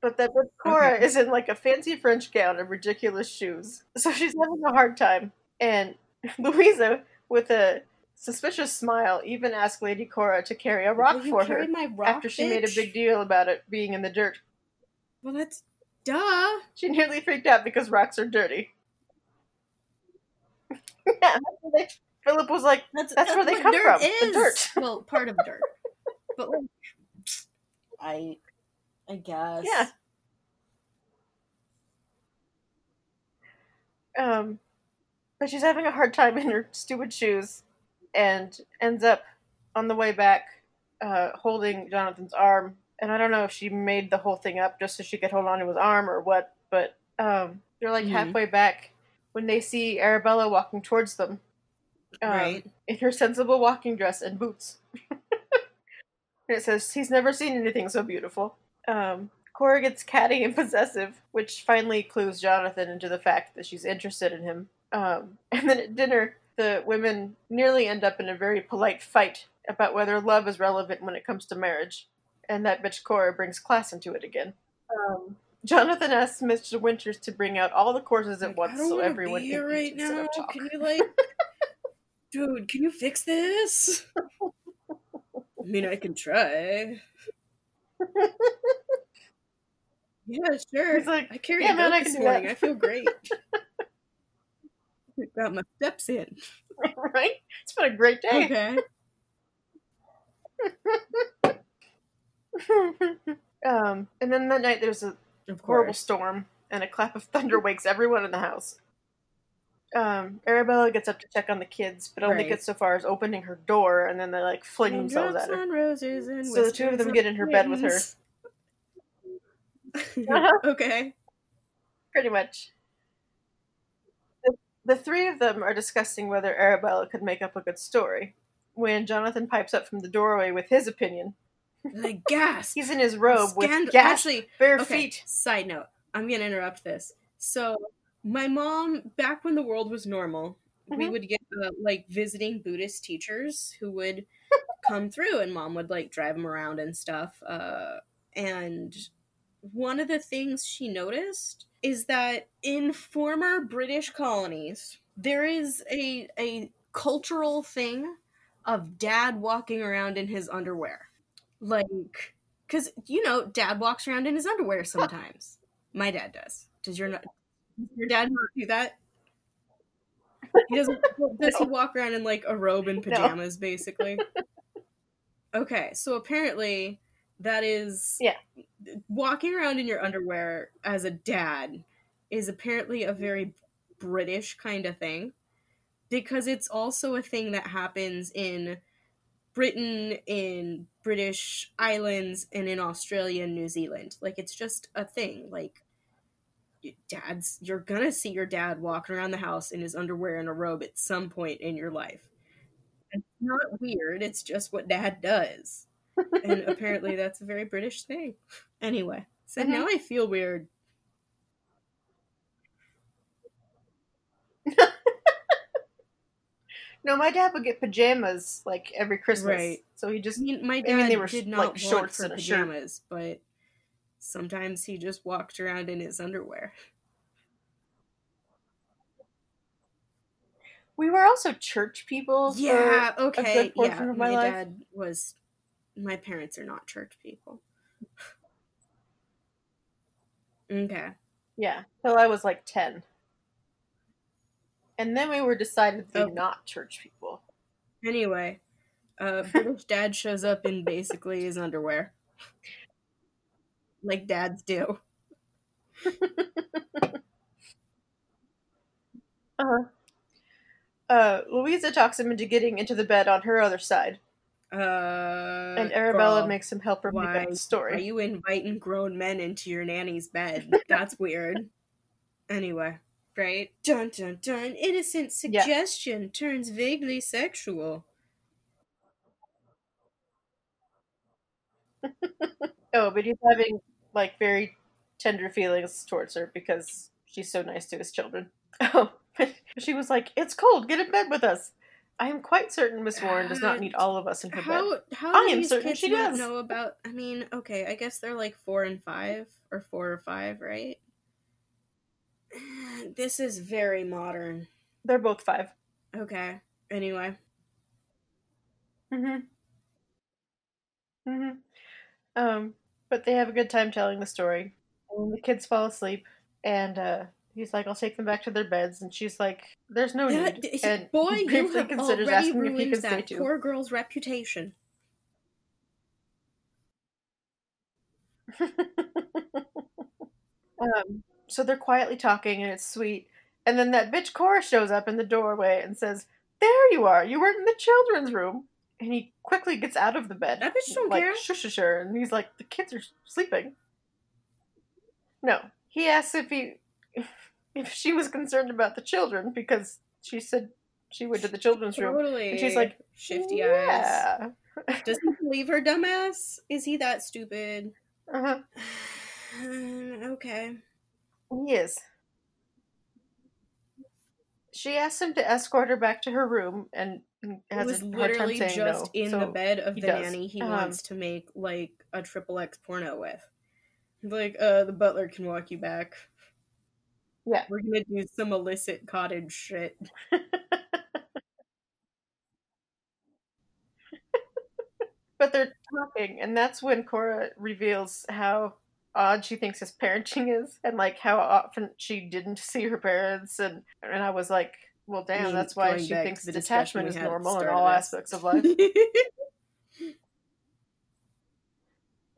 Speaker 2: But that but Cora
Speaker 1: Okay.
Speaker 2: is in like a fancy French gown and ridiculous shoes. So she's having a hard time. And Louisa, with a suspicious smile, even asked Lady Cora to carry a rock
Speaker 1: Will you
Speaker 2: for her
Speaker 1: my rock,
Speaker 2: after she made a big deal about it being in the dirt.
Speaker 1: Well, that's duh.
Speaker 2: She nearly freaked out because rocks are dirty. yeah, that's where they, Philip was like,
Speaker 1: That's
Speaker 2: That's where they come
Speaker 1: dirt
Speaker 2: from, the dirt.
Speaker 1: well, part of dirt, but like, I, I guess.
Speaker 2: Yeah. um, but she's having a hard time in her stupid shoes, and ends up on the way back uh, holding Jonathan's arm. And I don't know if she made the whole thing up just so she could hold on to his arm or what, but um, they're like
Speaker 1: Mhm.
Speaker 2: halfway back when they see Arabella walking towards them. um,
Speaker 1: Right.
Speaker 2: In her sensible walking dress and boots. and it says, He's never seen anything so beautiful. Um, Cora gets catty and possessive, which finally clues Jonathan into the fact that she's interested in him. Um, and then at dinner, the women nearly end up in a very polite fight about whether love is relevant when it comes to marriage. And that bitch Cora brings class into it again. Um, Jonathan asks Mr. Winters to bring out all the courses at
Speaker 1: Like,
Speaker 2: once so everyone
Speaker 1: be
Speaker 2: can
Speaker 1: right now. Can you like, dude? Can you fix this? I mean, I can try. yeah, sure.
Speaker 2: He's like,
Speaker 1: I carried
Speaker 2: "Yeah, man, I can do
Speaker 1: morning.
Speaker 2: that."
Speaker 1: I feel great. Got my steps in.
Speaker 2: right? It's been a great day.
Speaker 1: Okay.
Speaker 2: um, and then that night there's a horrible storm, and a clap of thunder wakes everyone in the house. Um, Arabella gets up to check on the kids, but only
Speaker 1: Right.
Speaker 2: gets so far as opening her door, and then they like fling themselves at her.
Speaker 1: roses and
Speaker 2: So the two of them get in her bed with her. Uh-huh.
Speaker 1: okay.
Speaker 2: Pretty much. The, the three of them are discussing whether Arabella could make up a good story. When Jonathan pipes up from the doorway with his opinion,
Speaker 1: Like gasp.
Speaker 2: he's in his robe with
Speaker 1: Scandal-
Speaker 2: gasp,
Speaker 1: Actually,
Speaker 2: bare
Speaker 1: okay.
Speaker 2: feet.
Speaker 1: Side note: I'm gonna interrupt this. So, my mom, back when the world was normal, we
Speaker 2: Mhm.
Speaker 1: would get uh, like visiting Buddhist teachers who would come through, and mom would like drive them around and stuff. Uh, and one of the things she noticed is that in former British colonies, there is a a cultural thing of dad walking around in his underwear. Like, because, you know, dad walks around in his underwear sometimes. My dad does. Does your, does your dad not do that? He doesn't. Does he walk around in like a robe and
Speaker 2: No.
Speaker 1: pajamas, basically? Okay, so apparently that is
Speaker 2: Yeah.
Speaker 1: walking around in your underwear as a dad is apparently a very British kind of thing because it's also a thing that happens in Britain, in British islands, and in Australia and New Zealand. Like it's just a thing. Like dads, you're gonna see your dad walking around the house in his underwear and a robe at some point in your life. It's not weird. It's just what dad does, and apparently that's a very British thing. Anyway, so
Speaker 2: Mhm.
Speaker 1: now I feel weird.
Speaker 2: No, my dad would get pajamas like every Christmas.
Speaker 1: Right.
Speaker 2: So he
Speaker 1: I
Speaker 2: just
Speaker 1: mean, my dad I
Speaker 2: mean, they were
Speaker 1: did not
Speaker 2: like shorts
Speaker 1: for
Speaker 2: and
Speaker 1: pajamas, but sometimes he just walked around in his underwear.
Speaker 2: we were also church people.
Speaker 1: Yeah, okay, yeah.
Speaker 2: my,
Speaker 1: My, dad was. My parents are not church people. Okay.
Speaker 2: Yeah, till I was like ten. And then we were decidedly
Speaker 1: Oh.
Speaker 2: not church people.
Speaker 1: Anyway, uh, British dad shows up in basically his underwear, like dads do.
Speaker 2: Uh-huh. Uh, Louisa talks him into getting into the bed on her other side,
Speaker 1: Uh,
Speaker 2: and Arabella
Speaker 1: girl,
Speaker 2: makes him help her make
Speaker 1: why
Speaker 2: up the
Speaker 1: Are
Speaker 2: story.
Speaker 1: you inviting grown men into your nanny's bed? That's weird. Anyway, right? Dun dun dun. Innocent
Speaker 2: Yeah.
Speaker 1: suggestion turns vaguely sexual.
Speaker 2: Oh, but he's having like very tender feelings towards her because she's so nice to his children. Oh, she was like, "It's cold. Get in bed with us." I am quite certain Miss Warren does not need all of us in her
Speaker 1: How
Speaker 2: bed.
Speaker 1: how
Speaker 2: I am certain she does.
Speaker 1: know about? I mean, okay, I guess they're like four and five, or four or five, right? This is very modern.
Speaker 2: They're both five.
Speaker 1: Okay. Anyway,
Speaker 2: Mm-hmm. Mm-hmm. Um, but they have a good time telling the story. And the kids fall asleep, and uh, he's like, "I'll take them back to their beds," and she's like, "There's no
Speaker 1: Yeah,
Speaker 2: need." And
Speaker 1: boy, you have
Speaker 2: considers
Speaker 1: already
Speaker 2: asking if he
Speaker 1: ruined that poor girl's reputation.
Speaker 2: um, so they're quietly talking, and it's sweet. And then that bitch Cora shows up in the doorway and says, "There you are. You weren't in the children's room." And he quickly gets out of the bed.
Speaker 1: That bitch don't
Speaker 2: like,
Speaker 1: care.
Speaker 2: Shush and he's like, "The kids are sleeping." No, he asks if he, if she was concerned about the children because she said she went to the children's room.
Speaker 1: Totally.
Speaker 2: And she's like,
Speaker 1: shifty eyes.
Speaker 2: yeah.
Speaker 1: Does he believe her dumbass? Is he that stupid?
Speaker 2: Uh-huh.
Speaker 1: okay.
Speaker 2: He is. She asks him to escort her back to her room and
Speaker 1: It
Speaker 2: has
Speaker 1: was
Speaker 2: a hard time
Speaker 1: literally just
Speaker 2: no.
Speaker 1: in
Speaker 2: so
Speaker 1: the bed of the
Speaker 2: does.
Speaker 1: nanny he
Speaker 2: Um,
Speaker 1: wants to make like a triple X porno with. Like, uh, the butler can walk you back.
Speaker 2: Yeah.
Speaker 1: We're gonna do some illicit cottage shit.
Speaker 2: But they're talking, and that's when Cora reveals how odd she thinks his parenting is, and like how often she didn't see her parents, and and I was like, well, damn,
Speaker 1: mean,
Speaker 2: that's why she thinks
Speaker 1: the
Speaker 2: detachment is
Speaker 1: discussion we had at the
Speaker 2: normal in all aspects of life.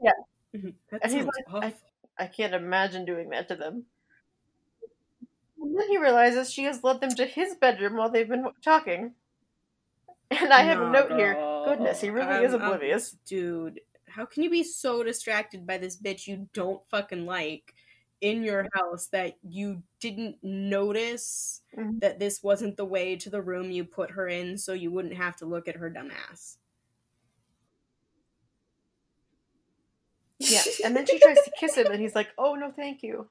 Speaker 1: yeah mm-hmm. That
Speaker 2: And he's like, I- I can't imagine doing that to them. And then he realizes she has led them to his bedroom while they've been talking. And I have a
Speaker 1: Nah,
Speaker 2: note here. Goodness, he really
Speaker 1: I'm-
Speaker 2: is
Speaker 1: I'm-
Speaker 2: oblivious.
Speaker 1: dude, how can you be so distracted by this bitch you don't fucking like in your house that you didn't notice
Speaker 2: Mhm.
Speaker 1: that this wasn't the way to the room you put her in so you wouldn't have to look at her dumb ass?
Speaker 2: Yeah, and then she tries to kiss him, and he's like, "Oh no, thank you."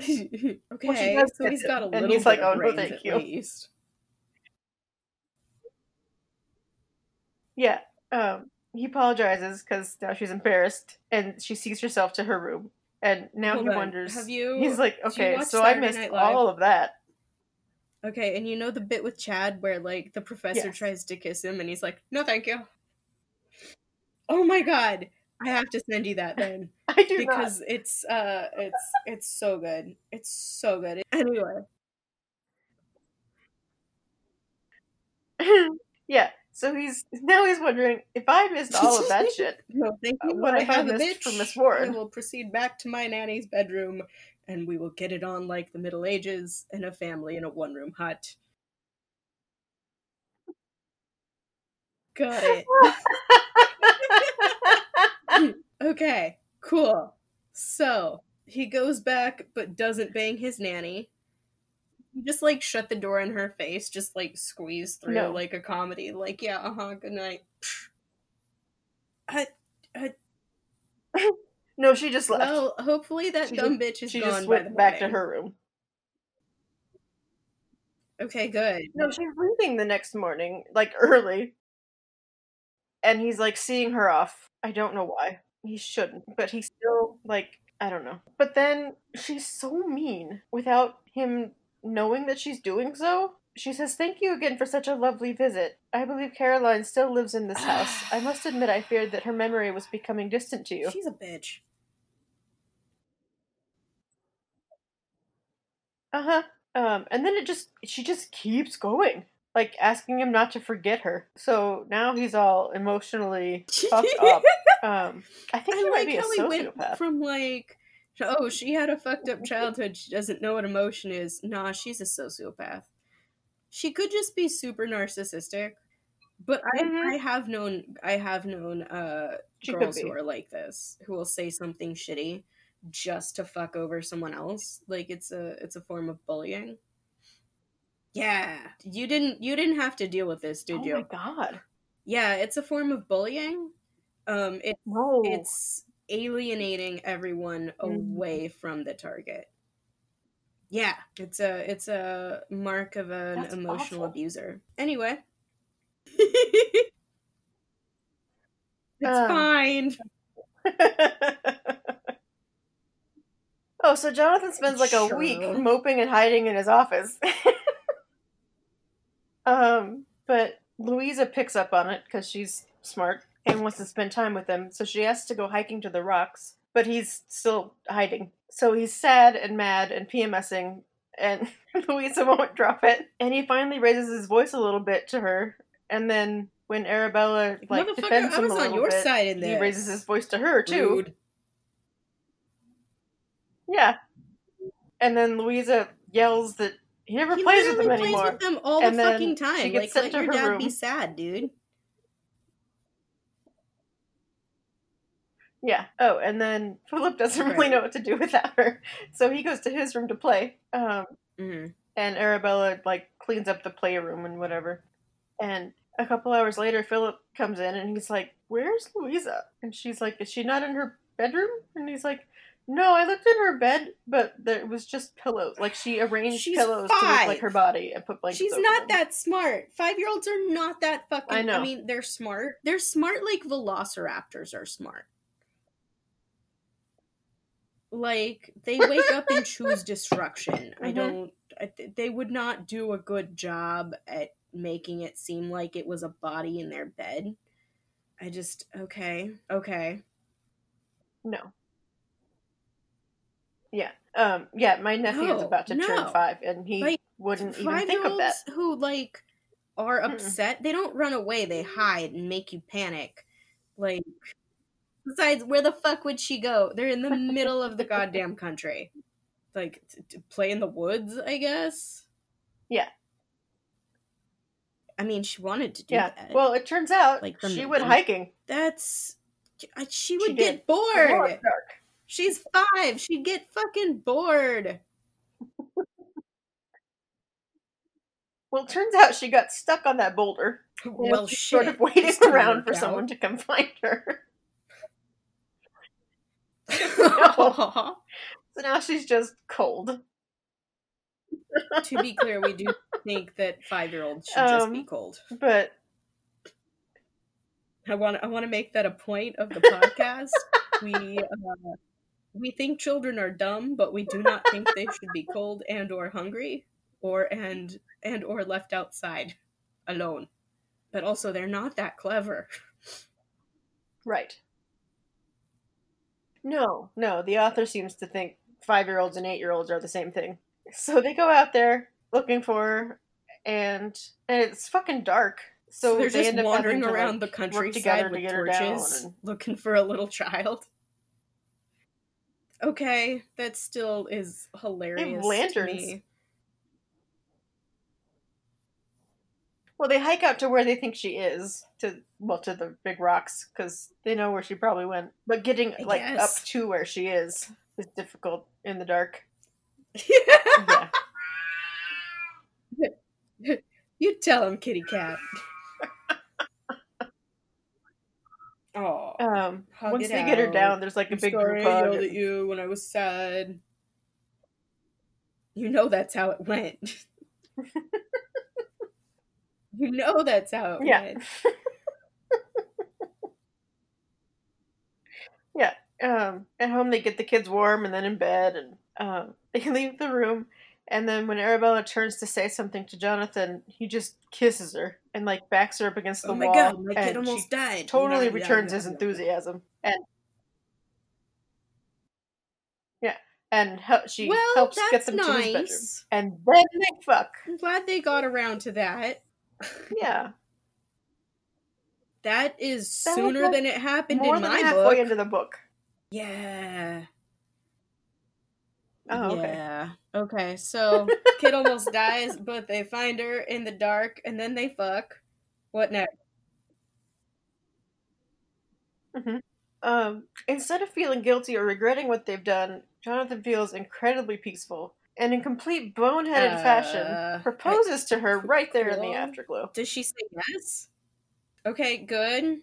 Speaker 1: okay,
Speaker 2: does
Speaker 1: so he's got a
Speaker 2: and
Speaker 1: little
Speaker 2: he's
Speaker 1: bit
Speaker 2: like,
Speaker 1: of
Speaker 2: "Oh, no, thank you."
Speaker 1: least.
Speaker 2: Yeah, um, he apologizes because now she's embarrassed, and she sees herself to her room, and now Hold he
Speaker 1: on,
Speaker 2: wonders.
Speaker 1: Have you?
Speaker 2: He's like, "Okay, so I missed
Speaker 1: Night Live?
Speaker 2: all of that."
Speaker 1: Okay, and you know the bit with Chad where like the professor
Speaker 2: Yes.
Speaker 1: tries to kiss him and he's like, "No, thank you." Oh my god, I have to send you that then
Speaker 2: I do
Speaker 1: because it's uh it's it's so good. It's so good. Anyway,
Speaker 2: yeah, so he's now he's wondering if I missed all of that shit.
Speaker 1: no, thank
Speaker 2: Uh,
Speaker 1: you.
Speaker 2: what
Speaker 1: I
Speaker 2: have I
Speaker 1: have a
Speaker 2: missed
Speaker 1: bitch.
Speaker 2: from Miss Warren?
Speaker 1: I will proceed back to my nanny's bedroom, and we will get it on like the Middle Ages in a family in a one-room hut. Got it. Okay, cool. So he goes back but doesn't bang his nanny. You just like shut the door in her face, just like squeeze through
Speaker 2: No.
Speaker 1: like a comedy. Like, yeah, uh huh, good night. I,
Speaker 2: no, she just left.
Speaker 1: well, hopefully that
Speaker 2: She
Speaker 1: dumb bitch is
Speaker 2: she
Speaker 1: gone
Speaker 2: just
Speaker 1: by the
Speaker 2: went back to her room.
Speaker 1: Okay, good.
Speaker 2: No, she's leaving the next morning, like early. And he's like seeing her off. I don't know why. He shouldn't, but he's still like I don't know. But then she's so mean without him knowing that she's doing so. She says, Thank you again for such a lovely visit. I believe Caroline still lives in this house. I must admit I feared that her memory was becoming distant to you.
Speaker 1: She's a bitch.
Speaker 2: Uh huh. Um, and then it just she just keeps going, like asking him not to forget her. So now he's all emotionally fucked up. Um, I think he
Speaker 1: I
Speaker 2: might
Speaker 1: like
Speaker 2: be a
Speaker 1: he went
Speaker 2: sociopath.
Speaker 1: from like, oh, she had a fucked up childhood. She doesn't know what emotion is. Nah, she's a sociopath. She could just be super narcissistic. But I,
Speaker 2: Mhm.
Speaker 1: I have known I have known uh
Speaker 2: She
Speaker 1: girls who are like this who will say something shitty just to fuck over someone else. Like it's a it's a form of bullying. Yeah, you didn't you didn't have to deal with this, did
Speaker 2: oh
Speaker 1: you?
Speaker 2: Oh my god!
Speaker 1: Yeah, it's a form of bullying. Um, it,
Speaker 2: No,
Speaker 1: it's alienating everyone
Speaker 2: Mm.
Speaker 1: away from the target. Yeah, it's a it's a mark of an
Speaker 2: That's
Speaker 1: emotional
Speaker 2: awful.
Speaker 1: abuser. Anyway. it's
Speaker 2: Um,
Speaker 1: fine.
Speaker 2: oh, so Jonathan spends like a week moping and hiding in his office. um, but Louisa picks up on it because she's smart and wants to spend time with him, so she asks to go hiking to the rocks, but he's still hiding. So he's sad and mad and PMSing, and Louisa won't drop it. And he finally raises his voice a little bit to her, and then when Arabella like defends
Speaker 1: I
Speaker 2: him
Speaker 1: was
Speaker 2: a
Speaker 1: on
Speaker 2: little
Speaker 1: your
Speaker 2: bit, he raises his voice to her too.
Speaker 1: Rude.
Speaker 2: Yeah. And then Louisa yells that he never
Speaker 1: He
Speaker 2: plays with them
Speaker 1: plays
Speaker 2: anymore.
Speaker 1: with them all
Speaker 2: And
Speaker 1: the fucking
Speaker 2: she
Speaker 1: time. Like, let your dad
Speaker 2: room.
Speaker 1: be sad, dude.
Speaker 2: Yeah. Oh, and then Philip doesn't really know what to do without her, so he goes to his room to play. Um,
Speaker 1: hmm
Speaker 2: and Arabella like cleans up the playroom and whatever. And a couple hours later, Philip comes in and he's like, "Where's Louisa?" And she's like, "Is she not in her bedroom?" And he's like, "No, I looked in her bed, but there was just pillows. Like she arranged
Speaker 1: She's
Speaker 2: pillows to look like her body and put blankets."
Speaker 1: She's not
Speaker 2: them.
Speaker 1: that smart. Five year olds are not that fucking.
Speaker 2: I know.
Speaker 1: I mean, they're smart. They're smart like velociraptors are smart. Like they wake up and choose destruction. I
Speaker 2: Mhm.
Speaker 1: don't. I th- they would not do a good job at making it seem like it was a body in their bed. I just okay, okay.
Speaker 2: No. Yeah. Um. Yeah. My nephew is about to turn five, and he
Speaker 1: Like,
Speaker 2: wouldn't even think of that.
Speaker 1: who like are
Speaker 2: Mm-mm.
Speaker 1: upset, they don't run away. They hide and make you panic. Like, besides, where the fuck would she go? They're in the middle of the goddamn country. Like, t- to play in the woods, I guess.
Speaker 2: Yeah.
Speaker 1: I mean, she wanted to do
Speaker 2: Yeah.
Speaker 1: that.
Speaker 2: Well, it turns out
Speaker 1: Like
Speaker 2: she went hiking.
Speaker 1: that's she
Speaker 2: She
Speaker 1: would
Speaker 2: did.
Speaker 1: get bored. She's five. She'd get fucking bored.
Speaker 2: Well, it turns out she got stuck on that boulder.
Speaker 1: Well, shit.
Speaker 2: sort of waiting around for
Speaker 1: worked
Speaker 2: someone to come find her. So now she's just cold.
Speaker 1: To be clear, we do think that five year olds should just be
Speaker 2: Um,
Speaker 1: cold.
Speaker 2: But
Speaker 1: I want I want to make that a point of the podcast. we uh, we think children are dumb, but we do not think they should be cold and or hungry or and and or left outside alone. But also, they're not that clever.
Speaker 2: right. No, no. The author seems to think five-year-olds and eight-year-olds are the same thing. So they go out there looking for her, and and it's fucking dark. So,
Speaker 1: So, they're
Speaker 2: they
Speaker 1: just
Speaker 2: end up
Speaker 1: wandering around
Speaker 2: like,
Speaker 1: the countryside
Speaker 2: together to
Speaker 1: with
Speaker 2: down.
Speaker 1: torches,
Speaker 2: And,
Speaker 1: looking for a little child. Okay, that still is hilarious.
Speaker 2: lanterns.
Speaker 1: To me.
Speaker 2: well, they hike out to where they think she is to well to the big rocks because they know where she probably went. But getting
Speaker 1: I
Speaker 2: like up to where she is is difficult in the dark. Yeah.
Speaker 1: you tell him, kitty cat. Oh,
Speaker 2: Um, once they get her down, there's like a
Speaker 1: I'm
Speaker 2: big
Speaker 1: sorry
Speaker 2: group
Speaker 1: I
Speaker 2: hug.
Speaker 1: yelled at you when I was sad. You know that's how it went. you know that's how it
Speaker 2: Yeah.
Speaker 1: went.
Speaker 2: yeah. Um, at home they get the kids warm and then in bed and um, they leave the room and then when Arabella turns to say something to Jonathan, he just kisses her and like backs her up against oh the
Speaker 1: Oh my
Speaker 2: wall.
Speaker 1: god, my kid almost
Speaker 2: she
Speaker 1: died.
Speaker 2: totally
Speaker 1: yeah,
Speaker 2: returns his enthusiasm and yeah, and hel- she
Speaker 1: Well,
Speaker 2: helps
Speaker 1: that's
Speaker 2: get them to his bedroom,
Speaker 1: nice.
Speaker 2: and then they fuck.
Speaker 1: I'm glad they got around to that.
Speaker 2: Yeah,
Speaker 1: That is
Speaker 2: That
Speaker 1: sooner than it happened
Speaker 2: more
Speaker 1: in
Speaker 2: than
Speaker 1: my
Speaker 2: halfway
Speaker 1: book.
Speaker 2: into the book.
Speaker 1: Yeah.
Speaker 2: Oh, okay.
Speaker 1: Yeah. Okay, so kid almost dies, but they find her in the dark and then they fuck. What next?
Speaker 2: Um, instead of feeling guilty or regretting what they've done, Jonathan feels incredibly peaceful and, in complete boneheaded
Speaker 1: Uh,
Speaker 2: fashion, proposes to her right there in the afterglow.
Speaker 1: Does she say yes? Okay, good.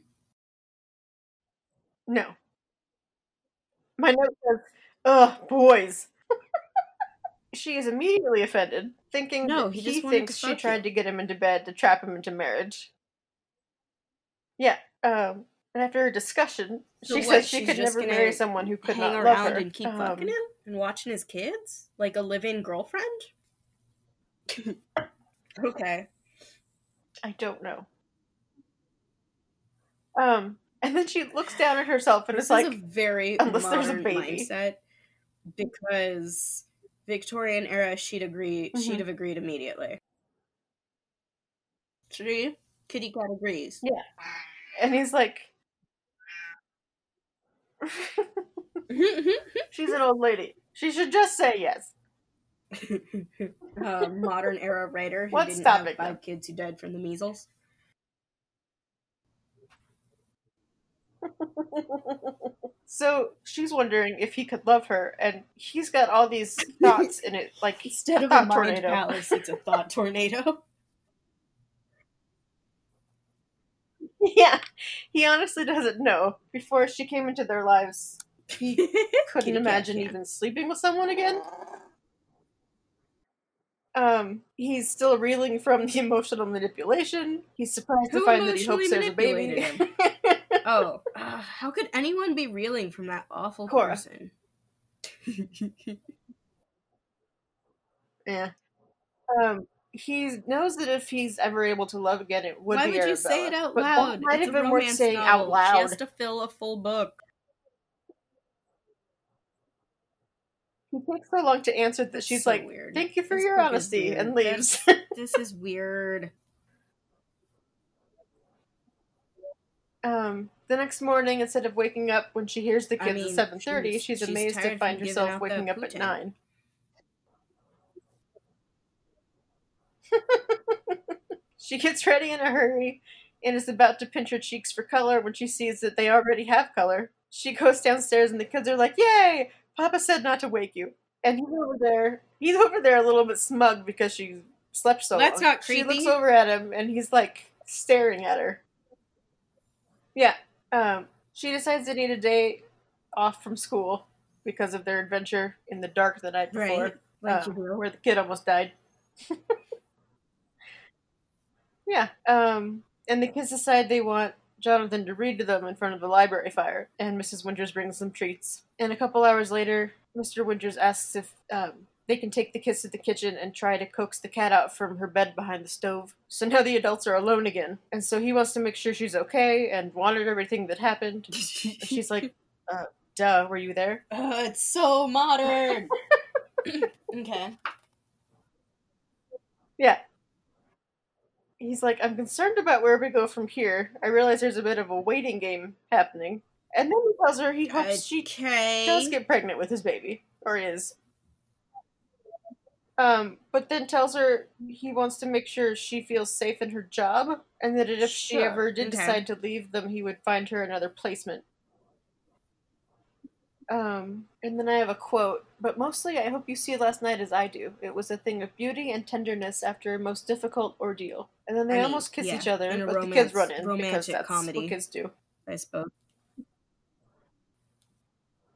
Speaker 2: No. My note says, "Ugh, boys." She is immediately offended, thinking
Speaker 1: No, he
Speaker 2: he, thinks she tried
Speaker 1: you.
Speaker 2: to get him into bed to trap him into marriage. Yeah. Um, and after a discussion,
Speaker 1: So
Speaker 2: she
Speaker 1: what,
Speaker 2: says she could never marry someone who could
Speaker 1: hang
Speaker 2: not love her.
Speaker 1: and keep
Speaker 2: Um,
Speaker 1: fucking him and watching his kids like a live-in girlfriend. okay.
Speaker 2: I don't know. Um, and then she looks down at herself and
Speaker 1: This
Speaker 2: is like,
Speaker 1: is very
Speaker 2: unless there's a baby.
Speaker 1: mindset because Victorian era she'd agree
Speaker 2: Mhm.
Speaker 1: she'd have agreed immediately. See? Kitty cat agrees.
Speaker 2: Yeah. and he's like, she's an old lady. She should just say yes.
Speaker 1: uh, modern era writer who
Speaker 2: What's
Speaker 1: didn't have five
Speaker 2: them?
Speaker 1: kids who died from the measles.
Speaker 2: So she's wondering if he could love her, and he's got all these thoughts in it, like
Speaker 1: Instead of a mind
Speaker 2: tornado.
Speaker 1: palace, it's a thought tornado.
Speaker 2: yeah, he honestly doesn't know. Before she came into their lives, he couldn't imagine even sleeping with someone again. Um, he's still reeling from the emotional manipulation. He's surprised
Speaker 1: Who
Speaker 2: to find that he hopes there's a baby.
Speaker 1: Oh, uh, how could anyone be reeling from that awful
Speaker 2: Cora.
Speaker 1: person?
Speaker 2: yeah. Um, he knows that if he's ever able to love again, it would
Speaker 1: Why
Speaker 2: be
Speaker 1: would you say it out
Speaker 2: But
Speaker 1: loud?
Speaker 2: might
Speaker 1: it's
Speaker 2: have been worth saying
Speaker 1: novel.
Speaker 2: out
Speaker 1: She
Speaker 2: loud.
Speaker 1: has to fill a full book.
Speaker 2: He takes so long to answer that she's
Speaker 1: so
Speaker 2: like,
Speaker 1: weird.
Speaker 2: "Thank you for
Speaker 1: This
Speaker 2: your honesty," and leaves.
Speaker 1: This is weird.
Speaker 2: Um, the next morning, instead of waking up when she hears the
Speaker 1: I
Speaker 2: kids
Speaker 1: mean,
Speaker 2: at seven thirty,
Speaker 1: she's-
Speaker 2: she's,
Speaker 1: she's
Speaker 2: amazed to find herself waking up at nine. she gets ready in a hurry and is about to pinch her cheeks for color when she sees that they already have color. She goes downstairs and the kids are like, "Yay! Papa said not to wake you." And he's over there. He's over there a little bit smug because she slept so
Speaker 1: That's
Speaker 2: long.
Speaker 1: not
Speaker 2: She looks over at him and he's like staring at her. Yeah. Um, she decides they need a day off from school because of their adventure in the dark the night before,
Speaker 1: Right. Like
Speaker 2: uh, where the kid almost died. yeah. Um, and the kids decide they want Jonathan to read to them in front of the library fire, and Mrs. Winters brings them treats. And a couple hours later, Mr. Winters asks if um, they can take the kids to the kitchen and try to coax the cat out from her bed behind the stove. So now the adults are alone again, and so he wants to make sure she's okay and wanted everything that happened. She's like, uh, "Duh, were you there?"
Speaker 1: Uh, it's so modern. okay.
Speaker 2: Yeah. He's like, I'm concerned about where we go from here. I realize there's a bit of a waiting game happening. And then he tells her he hopes she
Speaker 1: Okay.
Speaker 2: does get pregnant with his baby. Or is. Um, but then tells her he wants to make sure she feels safe in her job, and that if she ever did
Speaker 1: okay.
Speaker 2: decide to leave them, he would find her another placement. Um, and then I have a quote, but mostly I hope you see last night as I do. It was a thing of beauty and tenderness after a most difficult ordeal. And then they
Speaker 1: I mean,
Speaker 2: almost kiss
Speaker 1: yeah,
Speaker 2: each other, but the kids run in because that's
Speaker 1: comedy.
Speaker 2: what kids do.
Speaker 1: I suppose.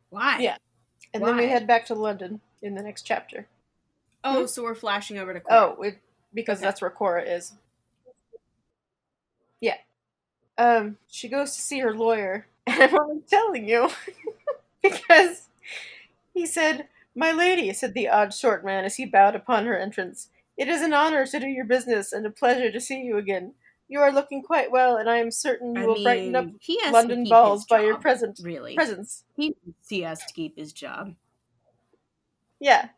Speaker 1: Why?
Speaker 2: Yeah. And then we head back to London in the next chapter.
Speaker 1: Oh,
Speaker 2: Hmm?
Speaker 1: so we're flashing over to Cora.
Speaker 2: Oh, it, because
Speaker 1: Okay.
Speaker 2: that's where Cora is. Yeah. Um, she goes to see her lawyer, and I'm only telling you because he said, "My lady," said the odd short man as he bowed upon her entrance. "It is an honor to do your business and a pleasure to see you again. You are looking quite well, and I am certain you
Speaker 1: I
Speaker 2: will brighten up
Speaker 1: he has
Speaker 2: London balls
Speaker 1: his
Speaker 2: by your
Speaker 1: job,
Speaker 2: present
Speaker 1: Really,
Speaker 2: presence."
Speaker 1: he he has to keep his job.
Speaker 2: Yeah.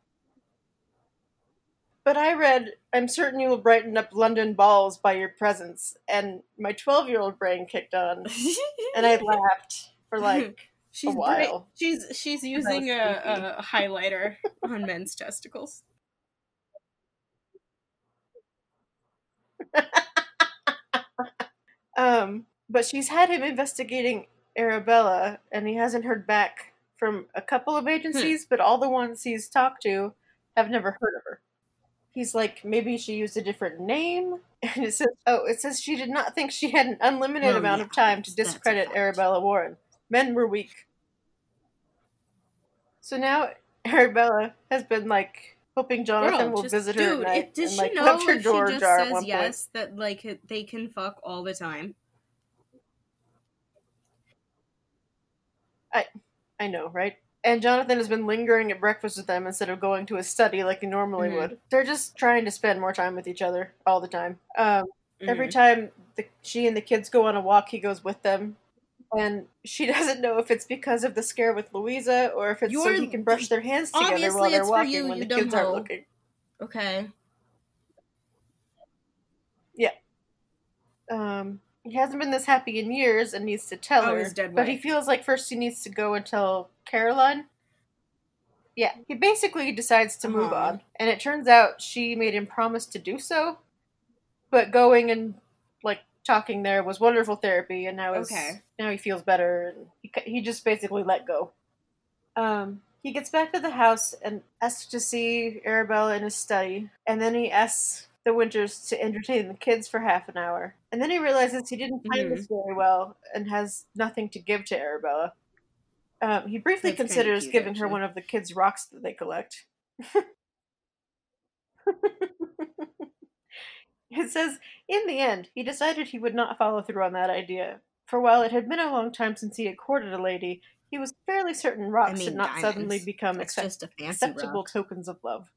Speaker 2: But I read, I'm certain you will brighten up London balls by your presence, and my 12 year old brain kicked on, and I laughed for like
Speaker 1: she's
Speaker 2: while.
Speaker 1: bright- She's she's using a, a highlighter on men's testicles.
Speaker 2: Um, but she's had him investigating Arabella, and he hasn't heard back from a couple of agencies, but all the ones he's talked to have never heard of her. He's like, maybe she used a different name, and it says, oh, it says she did not think she had an unlimited amount
Speaker 1: yeah,
Speaker 2: of time to
Speaker 1: that's- that's a
Speaker 2: discredit. Arabella Warren. Men were weak. So now Arabella has been like hoping Jonathan
Speaker 1: Girl,
Speaker 2: will
Speaker 1: just-
Speaker 2: visit her
Speaker 1: dude,
Speaker 2: at night
Speaker 1: does
Speaker 2: and
Speaker 1: she
Speaker 2: like
Speaker 1: know
Speaker 2: left her
Speaker 1: if
Speaker 2: door
Speaker 1: she just says
Speaker 2: one point.
Speaker 1: yes that like they can fuck all the time?
Speaker 2: I I know, right? And Jonathan has been lingering at breakfast with them instead of going to his study like he normally
Speaker 1: Mhm.
Speaker 2: would. They're just trying to spend more time with each other all the time. Um, Every
Speaker 1: Mhm.
Speaker 2: time the, she and the kids go on a walk, he goes with them. And she doesn't know if it's because of the scare with Louisa or if it's so
Speaker 1: You're-
Speaker 2: he can brush their hands together while they're
Speaker 1: it's for
Speaker 2: walking
Speaker 1: you,
Speaker 2: when
Speaker 1: you
Speaker 2: the kids aren't looking.
Speaker 1: Okay. Yeah.
Speaker 2: Um, he hasn't been this happy in years and needs to tell
Speaker 1: Oh,
Speaker 2: her. but he feels like first he needs to go and tell Caroline. Yeah, he basically decides to move
Speaker 1: Uh-huh.
Speaker 2: on, and it turns out she made him promise to do so. But going and like talking there was wonderful therapy, and now
Speaker 1: Okay.
Speaker 2: now he feels better, and he, he just basically let go. Um, he gets back to the house and asks to see Arabella in his study, and then he asks the Winters to entertain the kids for half an hour. And then he realizes he didn't time
Speaker 1: Mm-hmm.
Speaker 2: this very well and has nothing to give to Arabella. Um, he briefly
Speaker 1: That's
Speaker 2: considers
Speaker 1: cute,
Speaker 2: giving her one of the kids' rocks that they collect. it says, in the end, he decided he would not follow through on that idea. For while it had been a long time since he had courted a lady, he was fairly certain rocks
Speaker 1: mean,
Speaker 2: had not suddenly
Speaker 1: diamonds.
Speaker 2: become accept-
Speaker 1: just a fancy
Speaker 2: acceptable
Speaker 1: rock.
Speaker 2: tokens of love.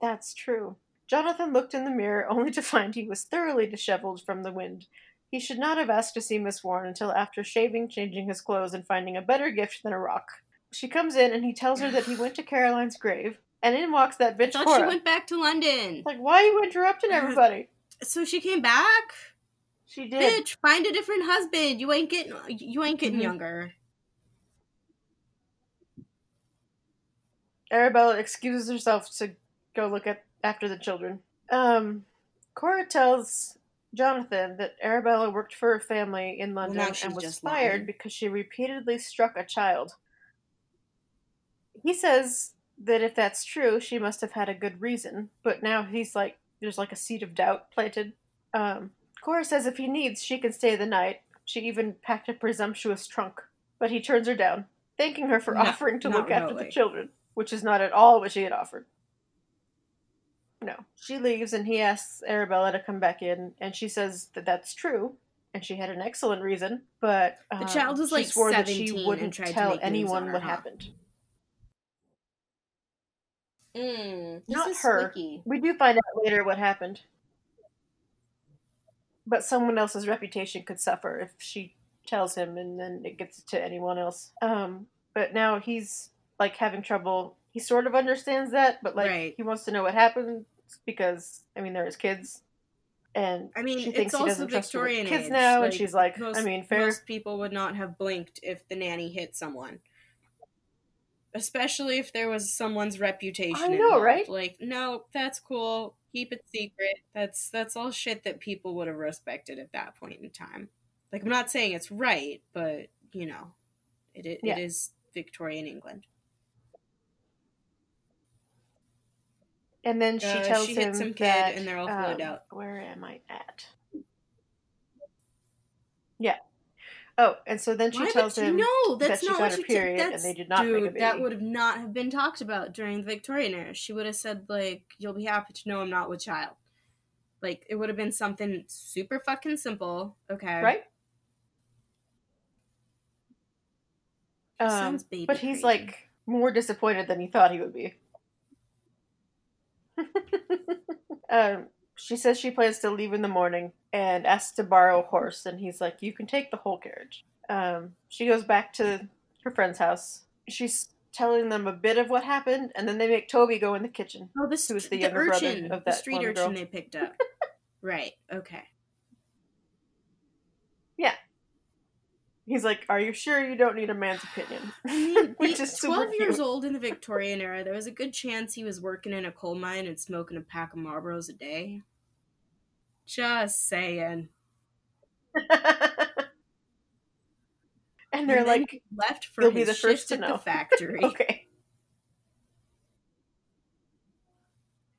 Speaker 2: That's true. Jonathan looked in the mirror only to find he was thoroughly disheveled from the wind. He should not have asked to see Miss Warren until after shaving, changing his clothes, and finding a better gift than a rock. She comes in and he tells her that he went to Caroline's grave, and in walks that bitch
Speaker 1: Thought
Speaker 2: Cora.
Speaker 1: she went back to London.
Speaker 2: Like, why are you interrupting everybody?
Speaker 1: So she came back?
Speaker 2: She did.
Speaker 1: Bitch, find a different husband. You ain't getting you ain't getting
Speaker 2: Mhm.
Speaker 1: younger.
Speaker 2: Arabella excuses herself to go look at after the children. Um, Cora tells Jonathan that Arabella worked for a family in London
Speaker 1: she's
Speaker 2: and was fired
Speaker 1: lying.
Speaker 2: because she repeatedly struck a child. He says that if that's true, she must have had a good reason, but now he's like, there's like a seed of doubt planted. Um, Cora says if he needs, she can stay the night. She even packed a presumptuous trunk, but he turns her down, thanking her for
Speaker 1: No,
Speaker 2: offering to look after the children, which is not at all what she had offered. No. She leaves and he asks Arabella to come back in, and she says that that's true, and she had an excellent reason, but
Speaker 1: The
Speaker 2: um,
Speaker 1: child was,
Speaker 2: she
Speaker 1: like,
Speaker 2: swore that
Speaker 1: 17
Speaker 2: she
Speaker 1: and
Speaker 2: wouldn't
Speaker 1: tried to
Speaker 2: tell
Speaker 1: make moves
Speaker 2: anyone
Speaker 1: on her,
Speaker 2: what happened.
Speaker 1: Mm,
Speaker 2: Not her.
Speaker 1: squeaky.
Speaker 2: We do find out later what happened. But someone else's reputation could suffer if she tells him and then it gets to anyone else. Um, but now he's like having trouble. He sort of understands that, but like
Speaker 1: Right.
Speaker 2: he wants to know what happened because I mean they're his kids. And
Speaker 1: I mean,
Speaker 2: she
Speaker 1: it's
Speaker 2: thinks he
Speaker 1: also
Speaker 2: doesn't trust
Speaker 1: Victorian
Speaker 2: kids
Speaker 1: age.
Speaker 2: now,
Speaker 1: Like,
Speaker 2: and she's like,
Speaker 1: most,
Speaker 2: I mean, fair.
Speaker 1: Most people would not have blinked if the nanny hit someone, especially if there was someone's reputation.
Speaker 2: I know,
Speaker 1: involved.
Speaker 2: right?
Speaker 1: Like, no, that's cool. Keep it secret. That's that's all shit that people would have respected at that point in time. Like, I'm not saying it's right, but you know, it it,
Speaker 2: Yeah.
Speaker 1: it is Victorian England.
Speaker 2: And then she
Speaker 1: Uh,
Speaker 2: tells
Speaker 1: she
Speaker 2: him
Speaker 1: hit some kid
Speaker 2: that,
Speaker 1: and they're all
Speaker 2: um,
Speaker 1: out.
Speaker 2: Where am I at? Yeah. Oh, and so then she
Speaker 1: Why
Speaker 2: tells him
Speaker 1: no? That's
Speaker 2: that she
Speaker 1: not
Speaker 2: got
Speaker 1: what
Speaker 2: her period
Speaker 1: did.
Speaker 2: and they did not make a
Speaker 1: dude, That would have not have been talked about during the Victorian era. She would have said like, "You'll be happy to know I'm not with child." Like it would have been something super fucking simple. Okay,
Speaker 2: right? Um,
Speaker 1: sounds baby
Speaker 2: but he's
Speaker 1: crazy.
Speaker 2: like more disappointed than he thought he would be. um, she says she plans to leave in the morning and asks to borrow a horse, and he's like, "You can take the whole carriage." Um, she goes back to her friend's house. She's telling them a bit of what happened, and then they make Toby go in the kitchen.
Speaker 1: Oh, this
Speaker 2: who's the
Speaker 1: the,
Speaker 2: younger brother
Speaker 1: urchin,
Speaker 2: of
Speaker 1: the street urchin
Speaker 2: girl.
Speaker 1: they picked up. right. Okay.
Speaker 2: He's like, "Are you sure you don't need a man's opinion?"
Speaker 1: I mean,
Speaker 2: Which is
Speaker 1: twelve years old in the Victorian era, there was a good chance he was working in a coal mine and smoking a pack of Marlboros a day. Just saying.
Speaker 2: and they're
Speaker 1: And
Speaker 2: like,
Speaker 1: left for
Speaker 2: "You'll
Speaker 1: his
Speaker 2: be the first
Speaker 1: shift
Speaker 2: to
Speaker 1: at
Speaker 2: know."
Speaker 1: the factory.
Speaker 2: okay.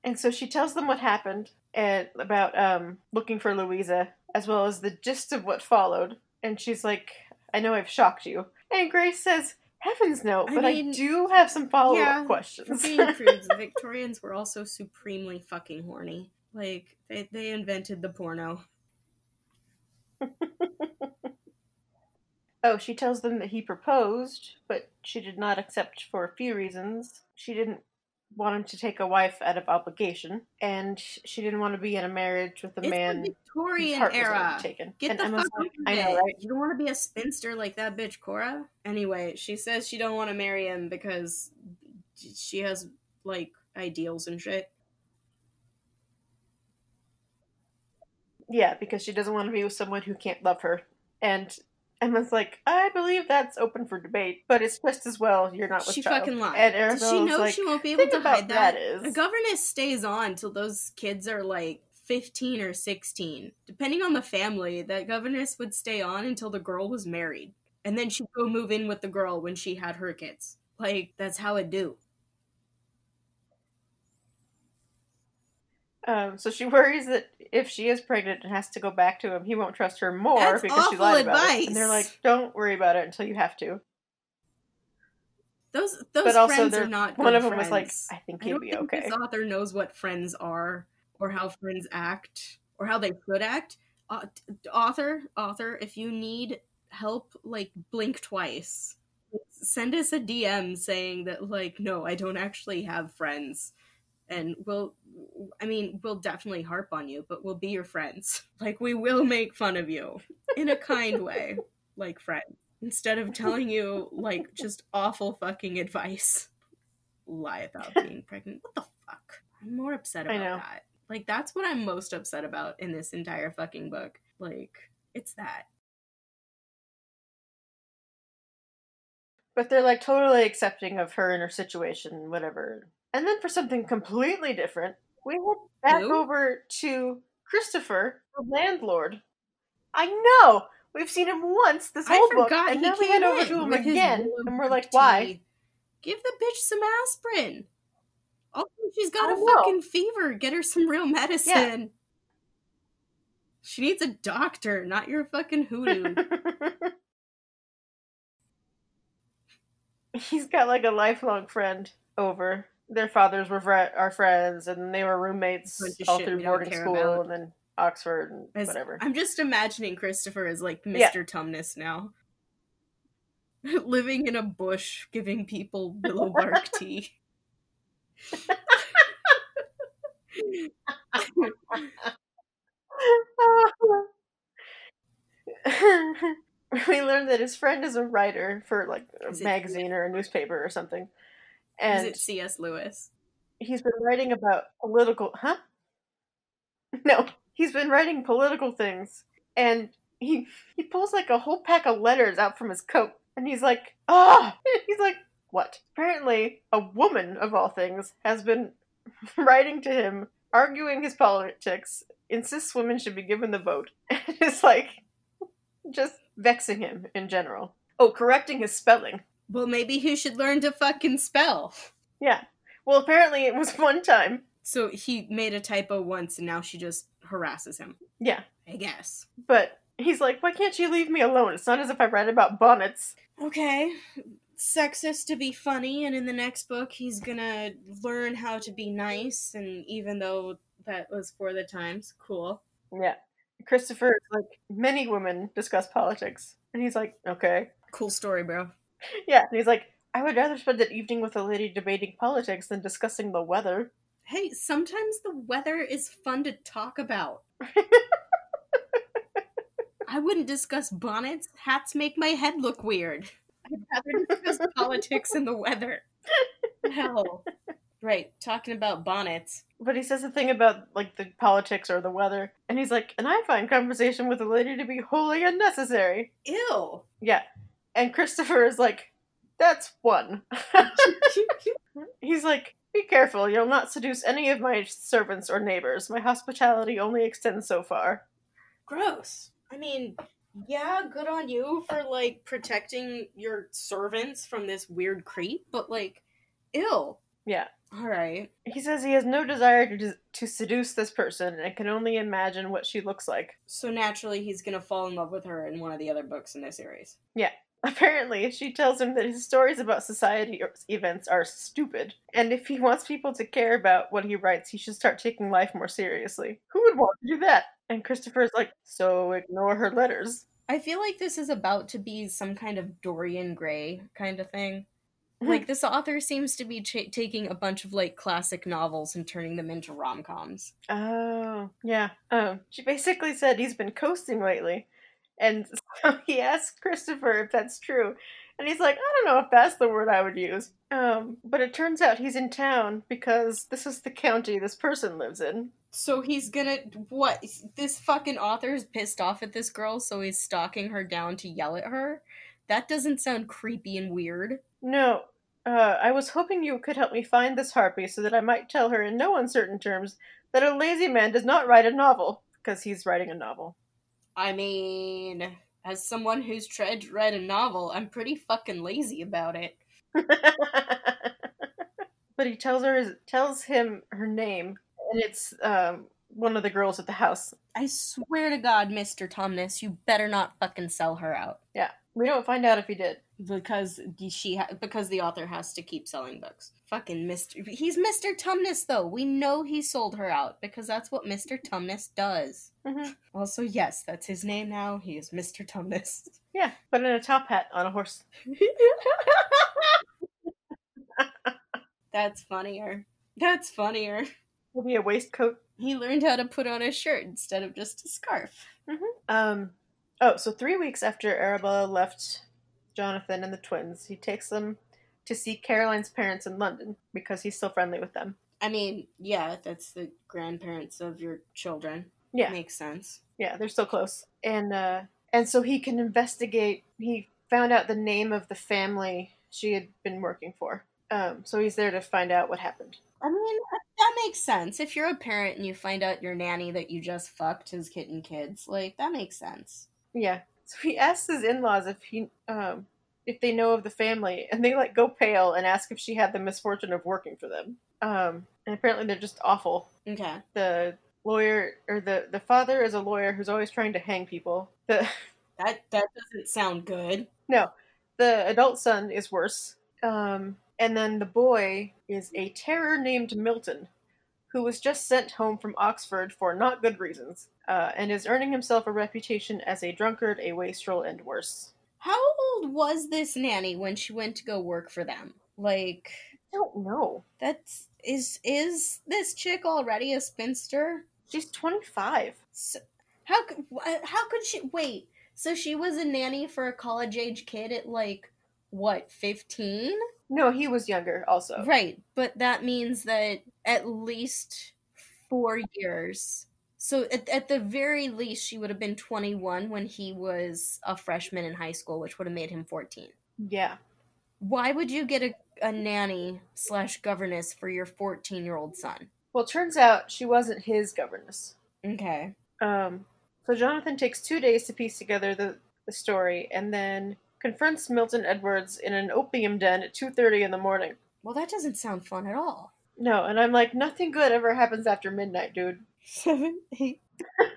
Speaker 2: And so she tells them what happened and about um, looking for Louisa, as well as the gist of what followed. And she's like, "I know I've shocked you." And Grace says, Heavens no,
Speaker 1: I
Speaker 2: but
Speaker 1: mean,
Speaker 2: I do have some follow up
Speaker 1: yeah,
Speaker 2: questions.
Speaker 1: being prudes, the Victorians were also supremely fucking horny. Like they they invented the porno.
Speaker 2: oh, she tells them that he proposed, but she did not accept for a few reasons. She didn't want him to take a wife out of obligation, and she didn't want to be in a marriage with a
Speaker 1: It's
Speaker 2: man
Speaker 1: Victorian era.
Speaker 2: taken.
Speaker 1: Get
Speaker 2: and
Speaker 1: the
Speaker 2: Emma's
Speaker 1: fuck
Speaker 2: like, I know, right?
Speaker 1: You don't want to be a spinster like that bitch Cora. Anyway, she says she don't want to marry him because she has like ideals and shit.
Speaker 2: Yeah, because she doesn't want to be with someone who can't love her. And Emma's like, I believe that's open for debate, but it's just as well you're not with
Speaker 1: She
Speaker 2: child.
Speaker 1: fucking lied.
Speaker 2: And
Speaker 1: Does she
Speaker 2: Arabella's
Speaker 1: know
Speaker 2: like,
Speaker 1: she won't be able to hide that?
Speaker 2: is,
Speaker 1: The governess stays on till those kids are like 15 or 16. Depending on the family, that governess would stay on until the girl was married. And then she'd go move in with the girl when she had her kids. Like, that's how it do.
Speaker 2: Um, so she worries that if she is pregnant and has to go back to him, he won't trust her more
Speaker 1: That's
Speaker 2: because she lied about it. And they're like, "Don't worry about it until you have to."
Speaker 1: Those those
Speaker 2: but also,
Speaker 1: friends
Speaker 2: they're-
Speaker 1: not
Speaker 2: one
Speaker 1: good
Speaker 2: of them was like, "I think
Speaker 1: I
Speaker 2: he'd
Speaker 1: don't
Speaker 2: be
Speaker 1: think
Speaker 2: okay."
Speaker 1: this author knows what friends are or how friends act or how they should act. Uh, author, author, if you need help, like blink twice. Send us a DM saying that, like, no, I don't actually have friends, and we'll. I mean, we'll definitely harp on you, but we'll be your friends. Like, we will make fun of you in a kind way, like friends, instead of telling you like just awful fucking advice. Lie about being pregnant. What the fuck? I'm more upset about that. Like that's what I'm most upset about in this entire fucking book. Like it's that.
Speaker 2: But they're like totally accepting of her and her situation, whatever. And then for something completely different, we head back
Speaker 1: Who?
Speaker 2: over to Christopher, the landlord. I know! We've seen him once this
Speaker 1: I
Speaker 2: whole book, and
Speaker 1: he
Speaker 2: now we
Speaker 1: came
Speaker 2: head over to him again, and we're like,
Speaker 1: tea.
Speaker 2: why?
Speaker 1: Give the bitch some aspirin. Also, she's got
Speaker 2: I
Speaker 1: a
Speaker 2: know.
Speaker 1: fucking fever. Get her some real medicine. She needs a doctor, not your fucking hoodoo.
Speaker 2: He's got like a lifelong friend over. Their fathers were are friends, and they were roommates all through boarding school
Speaker 1: about.
Speaker 2: and then Oxford and
Speaker 1: As-
Speaker 2: whatever.
Speaker 1: I'm just imagining Christopher as like Mr.
Speaker 2: Yeah.
Speaker 1: Tumnus now. Living in a bush, giving people willow bark tea.
Speaker 2: we learned that his friend is a writer for like a
Speaker 1: Is it-
Speaker 2: magazine or a newspaper or something,
Speaker 1: Is
Speaker 2: and
Speaker 1: it C.S. Lewis?
Speaker 2: he's been writing about political. Huh? No, he's been writing political things, and he he pulls like a whole pack of letters out from his coat, and he's like, ah, he's like, what? Apparently, a woman of all things has been writing to him, arguing his politics, insists women should be given the vote. And it's like just vexing him in general. Oh, correcting his spelling.
Speaker 1: Well, maybe he should learn to fucking spell.
Speaker 2: Yeah. Well, apparently it was one time.
Speaker 1: So he made a typo once, and now she just harasses him.
Speaker 2: Yeah.
Speaker 1: I guess.
Speaker 2: But he's like, why can't you leave me alone? It's not as if I read about bonnets.
Speaker 1: Okay. Sexist to be funny, and in the next book, he's gonna learn how to be nice, and even though that was for the times, cool.
Speaker 2: Yeah. Christopher like, many women discuss politics. And he's like, okay.
Speaker 1: Cool story, bro.
Speaker 2: Yeah. And he's like, I would rather spend an evening with a lady debating politics than discussing the weather.
Speaker 1: Hey, sometimes the weather is fun to talk about. I wouldn't discuss bonnets. Hats make my head look weird. I'd rather discuss politics and the weather. Hell. Right, talking about bonnets.
Speaker 2: But he says a thing about like the politics or the weather, and he's like, and I find conversation with a lady to be wholly unnecessary.
Speaker 1: Ew.
Speaker 2: Yeah. And Christopher is like, that's one. he's like, be careful, you'll not seduce any of my servants or neighbors. My hospitality only extends so far.
Speaker 1: Gross. I mean, yeah, good on you for like protecting your servants from this weird creep, but like, ill.
Speaker 2: Yeah.
Speaker 1: All right.
Speaker 2: He says he has no desire to, to seduce this person and can only imagine what she looks like.
Speaker 1: So naturally, he's gonna fall in love with her in one of the other books in this series.
Speaker 2: Apparently, she tells him that his stories about society events are stupid, and if he wants people to care about what he writes, he should start taking life more seriously. Who would want to do that? And Christopher's like, so ignore her letters.
Speaker 1: I feel like this is about to be some kind of Dorian Gray kind of thing. Like this author seems to be ch- taking a bunch of like classic novels and turning them into rom coms.
Speaker 2: Oh, yeah. Um, she basically said he's been coasting lately. And so he asked Christopher if that's true. And he's like, I don't know if that's the word I would use. Um, but it turns out he's in town because this is the county this person lives in.
Speaker 1: So he's gonna what? This fucking author is pissed off at this girl, so he's stalking her down to yell at her. That doesn't sound creepy and weird.
Speaker 2: No, uh, I was hoping you could help me find this harpy so that I might tell her in no uncertain terms that a lazy man does not write a novel because he's writing a novel.
Speaker 1: I mean, as someone who's tried to write a novel, I'm pretty fucking lazy about it.
Speaker 2: but he tells her tells him her name, and it's um, one of the girls at the house.
Speaker 1: I swear to God, Mister Tumnus, you better not fucking sell her out.
Speaker 2: Yeah, we don't find out if he did
Speaker 1: because she ha- because the author has to keep selling books. Fucking Mister, he's Mister Tumnus though. We know he sold her out because that's what Mister Tumnus does.
Speaker 2: Mm-hmm.
Speaker 1: Also, yes, that's his name now. He is Mister Tumnus.
Speaker 2: Yeah, but in a top hat on a horse.
Speaker 1: that's funnier. That's funnier.
Speaker 2: Maybe a waistcoat.
Speaker 1: He learned how to put on a shirt instead of just a scarf.
Speaker 2: Mm-hmm. Um. Oh, so three weeks after Arabella left Jonathan and the twins. He takes them to see Caroline's parents in London because he's still friendly with them.
Speaker 1: I mean, yeah, that's the grandparents of your children.
Speaker 2: Yeah.
Speaker 1: Makes sense.
Speaker 2: Yeah, they're still close. And uh and so he can investigate he found out the name of the family she had been working for. Um so he's there to find out what happened.
Speaker 1: I mean, that makes sense. If you're a parent and you find out your nanny that you just fucked his kitten kids, like that makes sense.
Speaker 2: Yeah. So he asks his in-laws if he um, if they know of the family, and they like go pale and ask if she had the misfortune of working for them. Um, and apparently they're just awful.
Speaker 1: Okay.
Speaker 2: The lawyer or the the father is a lawyer who's always trying to hang people. The
Speaker 1: that that doesn't sound good.
Speaker 2: No, the adult son is worse. Um, and then the boy is a terror named Milton, who was just sent home from Oxford for not good reasons uh, and is earning himself a reputation as a drunkard, a wastrel, and worse.
Speaker 1: How old was this nanny when she went to go work for them? Like,
Speaker 2: I don't know.
Speaker 1: That's is is this chick already a spinster?
Speaker 2: She's twenty five.
Speaker 1: So, how could how could she wait? So she was a nanny for a college age kid at like what fifteen?
Speaker 2: No, he was younger also.
Speaker 1: Right, but that means that at least four years so at, at the very least, she would have been 21 when he was a freshman in high school, which would have made him 14.
Speaker 2: Yeah.
Speaker 1: Why would you get a, a nanny slash governess for your 14 year old son?
Speaker 2: Well, it turns out she wasn't his governess.
Speaker 1: Okay.
Speaker 2: Um, so Jonathan takes two days to piece together the, the story and then confronts Milton Edwards in an opium den at 2.30 in the morning.
Speaker 1: Well, that doesn't sound fun at all.
Speaker 2: No, and I'm like, nothing good ever happens after midnight, dude.
Speaker 1: Seven, eight.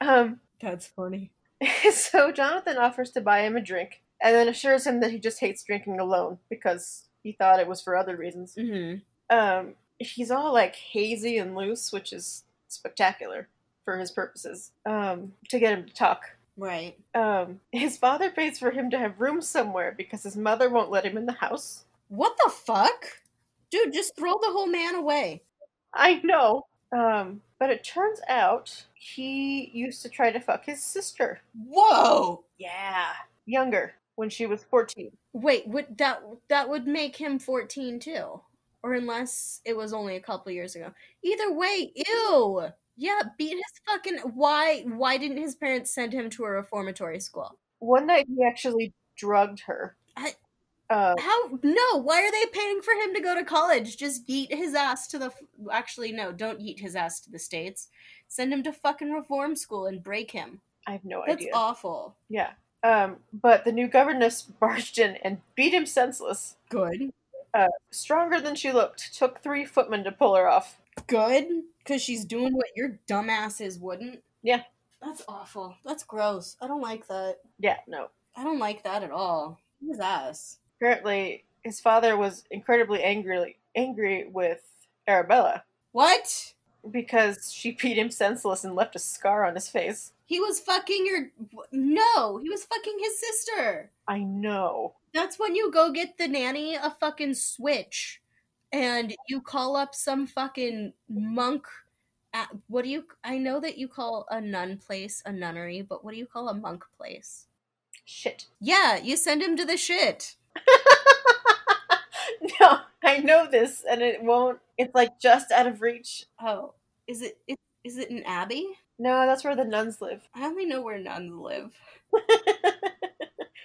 Speaker 2: um,
Speaker 1: That's funny.
Speaker 2: so Jonathan offers to buy him a drink, and then assures him that he just hates drinking alone because he thought it was for other reasons.
Speaker 1: Mm-hmm.
Speaker 2: Um, he's all like hazy and loose, which is spectacular for his purposes. Um, to get him to talk.
Speaker 1: Right.
Speaker 2: Um, his father pays for him to have room somewhere because his mother won't let him in the house.
Speaker 1: What the fuck? Dude, just throw the whole man away.
Speaker 2: I know. Um, but it turns out he used to try to fuck his sister.
Speaker 1: Whoa!
Speaker 2: Yeah, younger when she was fourteen.
Speaker 1: Wait, would that that would make him fourteen too? Or unless it was only a couple years ago. Either way, ew. Yeah, beat his fucking. Why? Why didn't his parents send him to a reformatory school?
Speaker 2: One night he actually drugged her.
Speaker 1: I,
Speaker 2: uh,
Speaker 1: How? No. Why are they paying for him to go to college? Just yeet his ass to the. Actually, no. Don't yeet his ass to the states. Send him to fucking reform school and break him.
Speaker 2: I have no
Speaker 1: That's
Speaker 2: idea.
Speaker 1: That's awful.
Speaker 2: Yeah. Um, but the new governess barged in and beat him senseless.
Speaker 1: Good.
Speaker 2: Uh, stronger than she looked. Took three footmen to pull her off.
Speaker 1: Good. Because she's doing what your dumbasses wouldn't.
Speaker 2: Yeah.
Speaker 1: That's awful. That's gross. I don't like that.
Speaker 2: Yeah, no.
Speaker 1: I don't like that at all. His ass.
Speaker 2: Apparently, his father was incredibly angry angry with Arabella
Speaker 1: What?
Speaker 2: because she beat him senseless and left a scar on his face.
Speaker 1: He was fucking your. No, he was fucking his sister.
Speaker 2: I know.
Speaker 1: That's when you go get the nanny a fucking switch and you call up some fucking monk. At, what do you. I know that you call a nun place a nunnery, but what do you call a monk place?
Speaker 2: Shit.
Speaker 1: Yeah, you send him to the shit.
Speaker 2: no, I know this, and it won't. It's like just out of reach.
Speaker 1: Oh, is it, it is it an abbey?
Speaker 2: No, that's where the nuns live.
Speaker 1: I only know where nuns live.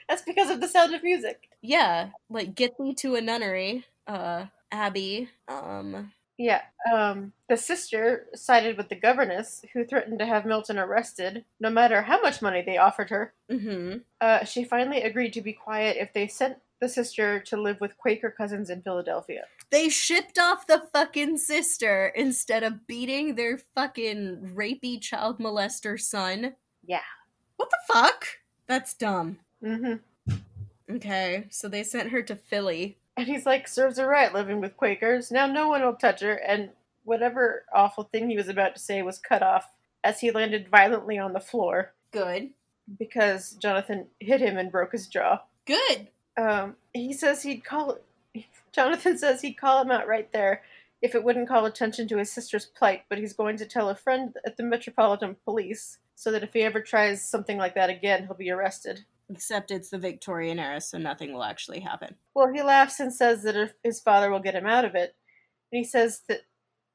Speaker 2: that's because of the sound of music.
Speaker 1: Yeah, like get me to a nunnery, uh, abbey. Um,
Speaker 2: Yeah. Um, the sister sided with the governess, who threatened to have Milton arrested, no matter how much money they offered her.
Speaker 1: mm-hmm.
Speaker 2: Uh, she finally agreed to be quiet if they sent the sister to live with Quaker cousins in Philadelphia.
Speaker 1: They shipped off the fucking sister instead of beating their fucking rapey child molester son.
Speaker 2: Yeah.
Speaker 1: What the fuck? That's dumb.
Speaker 2: Mm-hmm.
Speaker 1: Okay, so they sent her to Philly.
Speaker 2: And he's like, serves her right living with Quakers. Now no one will touch her. And whatever awful thing he was about to say was cut off as he landed violently on the floor
Speaker 1: Good.
Speaker 2: because Jonathan hit him and broke his jaw.
Speaker 1: Good.
Speaker 2: Um, he says he'd call. Jonathan says he'd call him out right there if it wouldn't call attention to his sister's plight, but he's going to tell a friend at the Metropolitan Police so that if he ever tries something like that again, he'll be arrested.
Speaker 1: Except it's the Victorian era, so nothing will actually happen.
Speaker 2: Well, he laughs and says that if his father will get him out of it. And he says that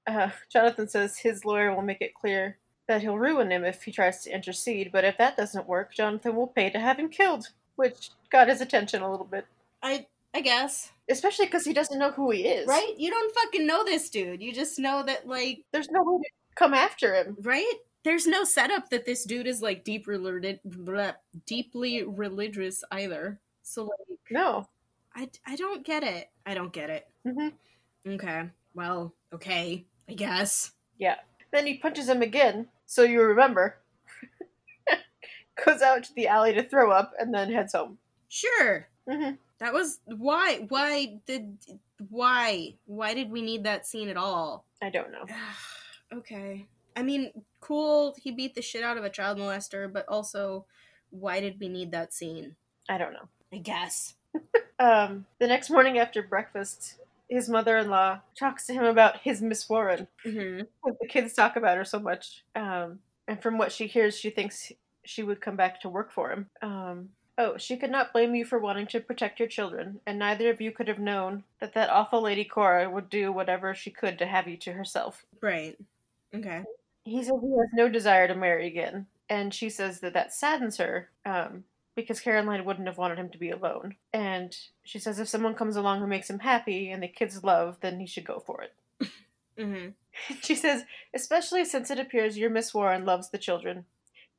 Speaker 2: uh, Jonathan says his lawyer will make it clear that he'll ruin him if he tries to intercede, but if that doesn't work, Jonathan will pay to have him killed, which got his attention a little bit.
Speaker 1: I I guess.
Speaker 2: Especially because he doesn't know who he is.
Speaker 1: Right? You don't fucking know this dude. You just know that like
Speaker 2: There's no way to come after him.
Speaker 1: right? There's no setup that this dude is like deep relig- bleh, deeply religious either. So like
Speaker 2: No.
Speaker 1: I, I don't get it. I don't get it.
Speaker 2: hmm
Speaker 1: Okay. Well, okay. I guess.
Speaker 2: Yeah. Then he punches him again, so you remember. Goes out to the alley to throw up and then heads home.
Speaker 1: Sure.
Speaker 2: hmm
Speaker 1: That was why why did why why did we need that scene at all?
Speaker 2: I don't know.
Speaker 1: okay. I mean, cool, he beat the shit out of a child molester, but also why did we need that scene?
Speaker 2: I don't know.
Speaker 1: I guess.
Speaker 2: Um, the next morning after breakfast, his mother-in-law talks to him about his Miss Warren.
Speaker 1: Mhm.
Speaker 2: The kids talk about her so much, um, and from what she hears, she thinks she would come back to work for him. Um, oh, she could not blame you for wanting to protect your children, and neither of you could have known that that awful lady Cora would do whatever she could to have you to herself.
Speaker 1: Right. Okay.
Speaker 2: He says he has no desire to marry again, and she says that that saddens her, um, because Caroline wouldn't have wanted him to be alone. And she says if someone comes along who makes him happy and the kids love, then he should go for it.
Speaker 1: mm-hmm.
Speaker 2: She says, especially since it appears your Miss Warren loves the children.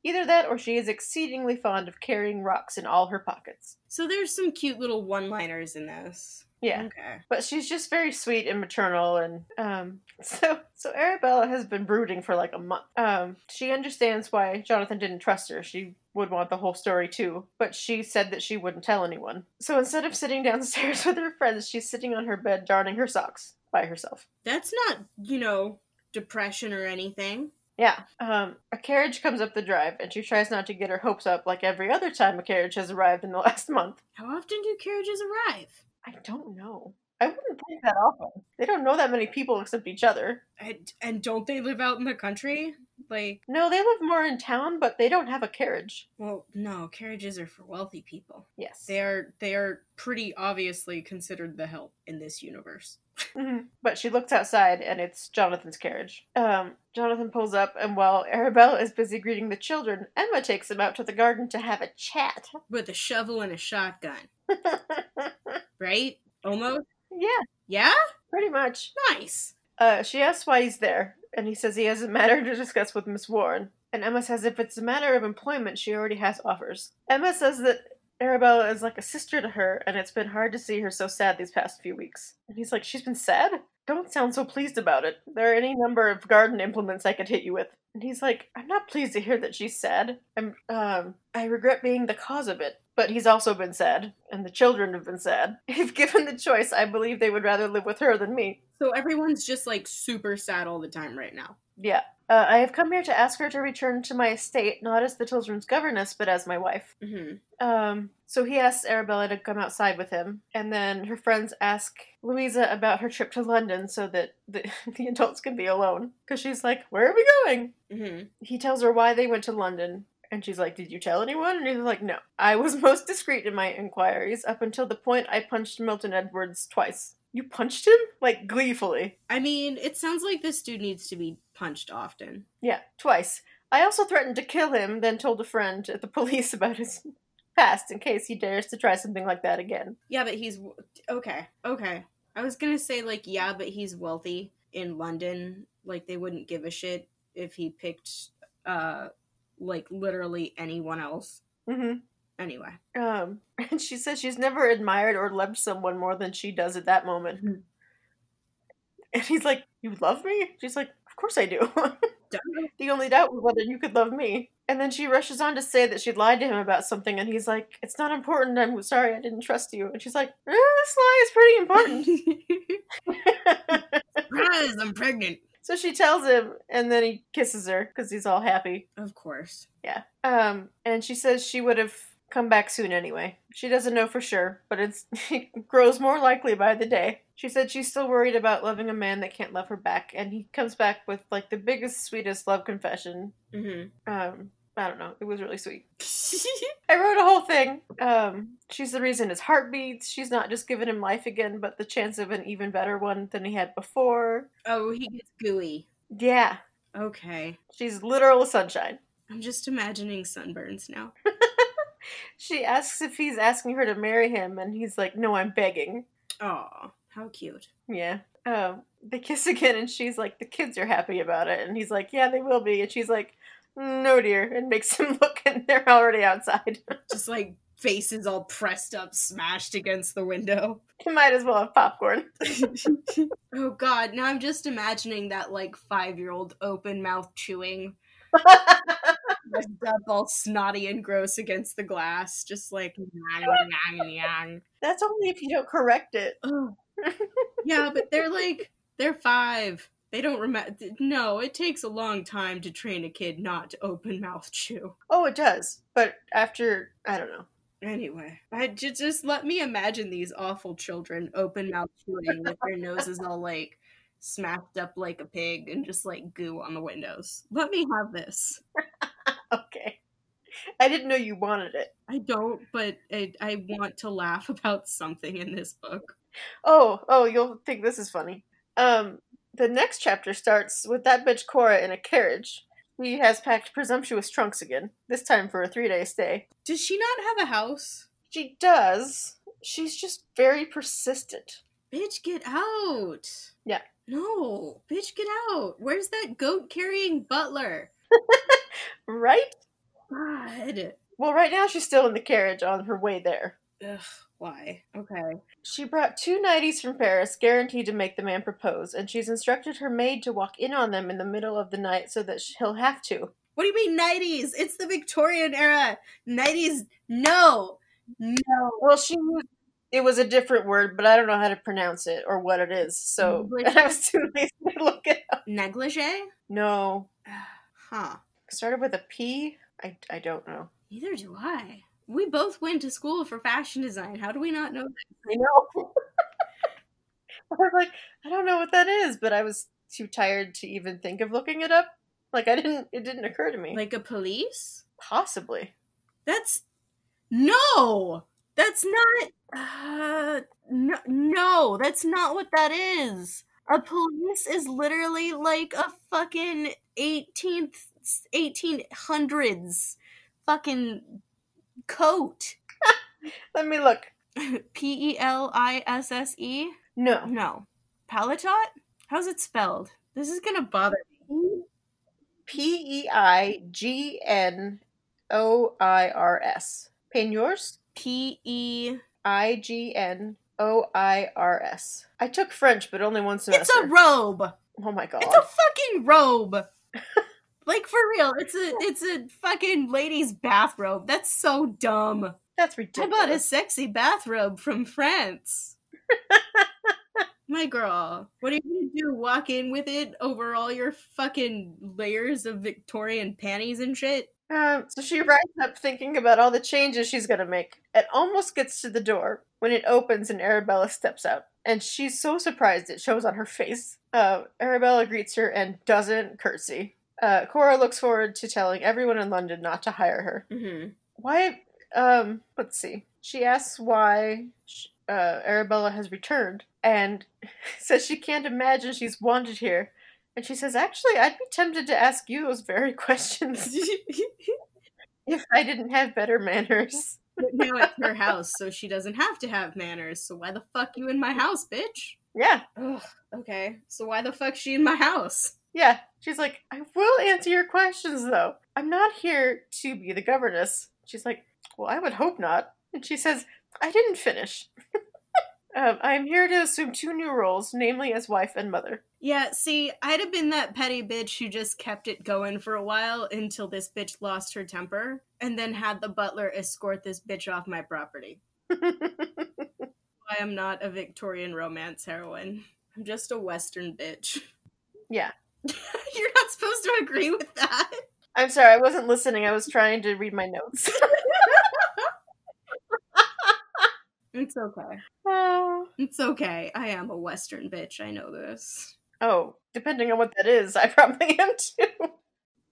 Speaker 2: Either that or she is exceedingly fond of carrying rocks in all her pockets.
Speaker 1: So there's some cute little one-liners in this.
Speaker 2: Yeah.
Speaker 1: Okay.
Speaker 2: But she's just very sweet and maternal and um so so Arabella has been brooding for like a month. Um she understands why Jonathan didn't trust her. She would want the whole story too, but she said that she wouldn't tell anyone. So instead of sitting downstairs with her friends, she's sitting on her bed darning her socks by herself.
Speaker 1: That's not, you know, depression or anything.
Speaker 2: Yeah. Um, a carriage comes up the drive, and she tries not to get her hopes up like every other time a carriage has arrived in the last month.
Speaker 1: How often do carriages arrive?
Speaker 2: I don't know. I wouldn't think that often. They don't know that many people except each other.
Speaker 1: And, and don't they live out in the country? Like,
Speaker 2: No, they live more in town, but they don't have a carriage.
Speaker 1: well, no, carriages are for wealthy people.
Speaker 2: Yes.
Speaker 1: They are they are pretty obviously considered the help in this universe.
Speaker 2: Mhm. But she looks outside, and it's Jonathan's carriage. Um, Jonathan pulls up, and while Arabella is busy greeting the children, Emma takes him out to the garden to have a chat.
Speaker 1: With a shovel and a shotgun. Right? Almost?
Speaker 2: yeah,
Speaker 1: Yeah?
Speaker 2: pretty much.
Speaker 1: Nice.
Speaker 2: Uh, she asks why he's there, and he says he has a matter to discuss with Miss Warren. And Emma says if it's a matter of employment, she already has offers. Emma says that Arabella is like a sister to her, and it's been hard to see her so sad these past few weeks. And he's like, She's been sad? Don't sound so pleased about it. There are any number of garden implements I could hit you with. And he's like, I'm not pleased to hear that she's sad. I'm, um, I regret being the cause of it. But he's also been sad, and the children have been sad. If given the choice, I believe they would rather live with her than me.
Speaker 1: So everyone's just like super sad all the time right now.
Speaker 2: Yeah. Uh, I have come here to ask her to return to my estate, not as the children's governess, but as my wife.
Speaker 1: Mm-hmm.
Speaker 2: Um, so he asks Arabella to come outside with him, and then her friends ask Louisa about her trip to London so that the, the adults can be alone. Because she's like, Where are we going?
Speaker 1: Mm-hmm.
Speaker 2: He tells her why they went to London, and she's like, Did you tell anyone? And he's like, No. I was most discreet in my inquiries up until the point I punched Milton Edwards twice. You punched him? Like, gleefully.
Speaker 1: I mean, it sounds like this dude needs to be punched often.
Speaker 2: Yeah, twice. I also threatened to kill him, then told a friend at the police about his past in case he dares to try something like that again.
Speaker 1: Yeah, but he's okay. Okay. I was gonna say like yeah, but he's wealthy in London. Like they wouldn't give a shit if he picked uh like literally anyone else.
Speaker 2: Mm-hmm.
Speaker 1: Anyway.
Speaker 2: Um, and she says she's never admired or loved someone more than she does at that moment.
Speaker 1: Mhm.
Speaker 2: And he's like, You love me? She's like, Of course I do. The only doubt was whether you could love me. And then she rushes on to say that she'd lied to him about something, and he's like, It's not important. I'm sorry, I didn't trust you. And she's like, eh, This lie is pretty important.
Speaker 1: Surprise, I'm pregnant.
Speaker 2: So she tells him, and then he kisses her because he's all happy.
Speaker 1: Of course.
Speaker 2: Yeah. Um, and she says she would have come back soon anyway. She doesn't know for sure, but it's it grows more likely by the day. She said she's still worried about loving a man that can't love her back, and he comes back with like the biggest, sweetest love confession.
Speaker 1: Mm-hmm.
Speaker 2: Um, I don't know. It was really sweet. I wrote a whole thing. Um, she's the reason his heart beats. She's not just giving him life again, but the chance of an even better one than he had before.
Speaker 1: oh, he gets gooey.
Speaker 2: Yeah,
Speaker 1: Okay.
Speaker 2: she's literal sunshine.
Speaker 1: I'm just imagining sunburns now.
Speaker 2: She asks if he's asking her to marry him, and he's like, "No, I'm begging."
Speaker 1: Aw, how cute.
Speaker 2: Yeah. Um, they kiss again, and she's like, "The kids are happy about it," and he's like, "Yeah, they will be," and she's like, "No, dear," and makes him look, and they're already outside.
Speaker 1: Just like faces all pressed up, smashed against the window.
Speaker 2: you might as well have popcorn.
Speaker 1: oh god, now I'm just imagining that like five year old open mouth chewing, up all snotty and gross against the glass, just like yang, yang, yang.
Speaker 2: That's only if you don't correct it.
Speaker 1: Yeah, but they're like they're five. They don't remember. No, it takes a long time to train a kid not to open mouth chew.
Speaker 2: Oh, it does, but after I don't know.
Speaker 1: Anyway, I ju- just let me imagine these awful children open mouth chewing with their noses all like smacked up like a pig and just like goo on the windows. Let me have this.
Speaker 2: Okay. I didn't know you wanted it.
Speaker 1: I don't, but I, I want to laugh about something in this book.
Speaker 2: Oh, oh, you'll think this is funny. Um, the next chapter starts with that bitch Cora in a carriage. He has packed presumptuous trunks again, this time for a three day stay.
Speaker 1: Does she not have a house?
Speaker 2: She does. She's just very persistent.
Speaker 1: Bitch, get out.
Speaker 2: Yeah.
Speaker 1: No, bitch, get out. Where's that goat carrying butler?
Speaker 2: Right?
Speaker 1: God.
Speaker 2: Well, right now she's still in the carriage on her way there.
Speaker 1: Ugh, why? Okay.
Speaker 2: She brought two nighties from Paris, guaranteed to make the man propose, and she's instructed her maid to walk in on them in the middle of the night so that he'll have to.
Speaker 1: What do you mean 90s? It's the Victorian era. 90s, no. No.
Speaker 2: Well, she it was a different word, but I don't know how to pronounce it or what it is. So
Speaker 1: Negligee?
Speaker 2: I was too lazy to look it up.
Speaker 1: Negligee?
Speaker 2: No,
Speaker 1: Huh.
Speaker 2: started with a P. I I don't know.
Speaker 1: Neither do I. We both went to school for fashion design. How do we not know that?
Speaker 2: I know. I was like, I don't know what that is, but I was too tired to even think of looking it up. Like I didn't. It didn't occur to me.
Speaker 1: Like a pelisse?
Speaker 2: Possibly.
Speaker 1: That's no. That's not. Uh, no, no, that's not what that is. A pelisse is literally like a fucking eighteenth, eighteen hundreds, fucking coat.
Speaker 2: Let me look.
Speaker 1: P e l i s s e.
Speaker 2: No.
Speaker 1: No, Palatot? How's it spelled? This is gonna bother me.
Speaker 2: P E I G N O I R S. Peigneurs?
Speaker 1: P e.
Speaker 2: I G N O I R S. I took French, but only one semester.
Speaker 1: It's a robe.
Speaker 2: oh my god.
Speaker 1: It's a fucking robe. Like for real, it's a it's a fucking lady's bathrobe. That's so dumb.
Speaker 2: That's ridiculous.
Speaker 1: I bought a sexy bathrobe from France. My girl, what are you gonna do? Walk in with it over all your fucking layers of Victorian panties and shit?
Speaker 2: Um, so she rides up thinking about all the changes she's gonna make. It almost gets to the door when it opens and Arabella steps out. And she's so surprised it shows on her face. Uh, Arabella greets her and doesn't curtsy. Uh, Cora looks forward to telling everyone in London not to hire her.
Speaker 1: Mm-hmm.
Speaker 2: Why, um, let's see. She asks why uh, Arabella has returned and says she can't imagine she's wanted here. And she says, actually, I'd be tempted to ask you those very questions if I didn't have better manners.
Speaker 1: but now it's her house, so she doesn't have to have manners. So why the fuck you in my house, bitch?
Speaker 2: Yeah,
Speaker 1: Ugh, okay. So why the fuck she in my house?
Speaker 2: Yeah. She's like, I will answer your questions, though. I'm not here to be the governess. She's like, Well, I would hope not. And she says, I didn't finish. um, I am here to assume two new roles, namely as wife and mother.
Speaker 1: Yeah, see, I'd have been that petty bitch who just kept it going for a while until this bitch lost her temper, and then had the butler escort this bitch off my property. I am not a Victorian romance heroine. I'm just a Western bitch.
Speaker 2: yeah.
Speaker 1: You're not supposed to agree with that.
Speaker 2: I'm sorry, I wasn't listening. I was trying to read my notes.
Speaker 1: It's okay.
Speaker 2: oh.
Speaker 1: It's okay. I am a Western bitch. I know this.
Speaker 2: oh, depending on what that is, I probably am too.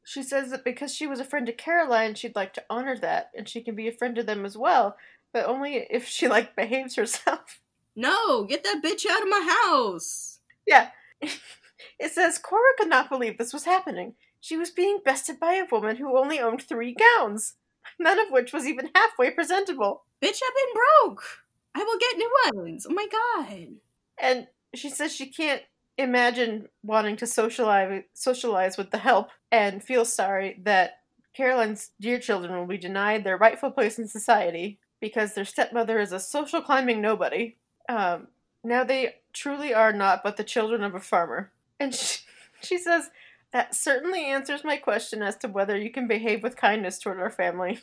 Speaker 2: She says that because she was a friend to Caroline, she'd like to honor that, and she can be a friend to them as well, but only if she like behaves herself.
Speaker 1: No, get that bitch out of my house.
Speaker 2: Yeah. It says Cora could not believe this was happening. She was being bested by a woman who only owned three gowns, none of which was even halfway presentable.
Speaker 1: Bitch, I've been broke. I will get new ones. Oh my god.
Speaker 2: And she says she can't imagine wanting to socialize socialize with the help and feels sorry that Caroline's dear children will be denied their rightful place in society because their stepmother is a social climbing nobody. Um, now they truly are not but the children of a farmer. And she, she says, that certainly answers my question as to whether you can behave with kindness toward our family.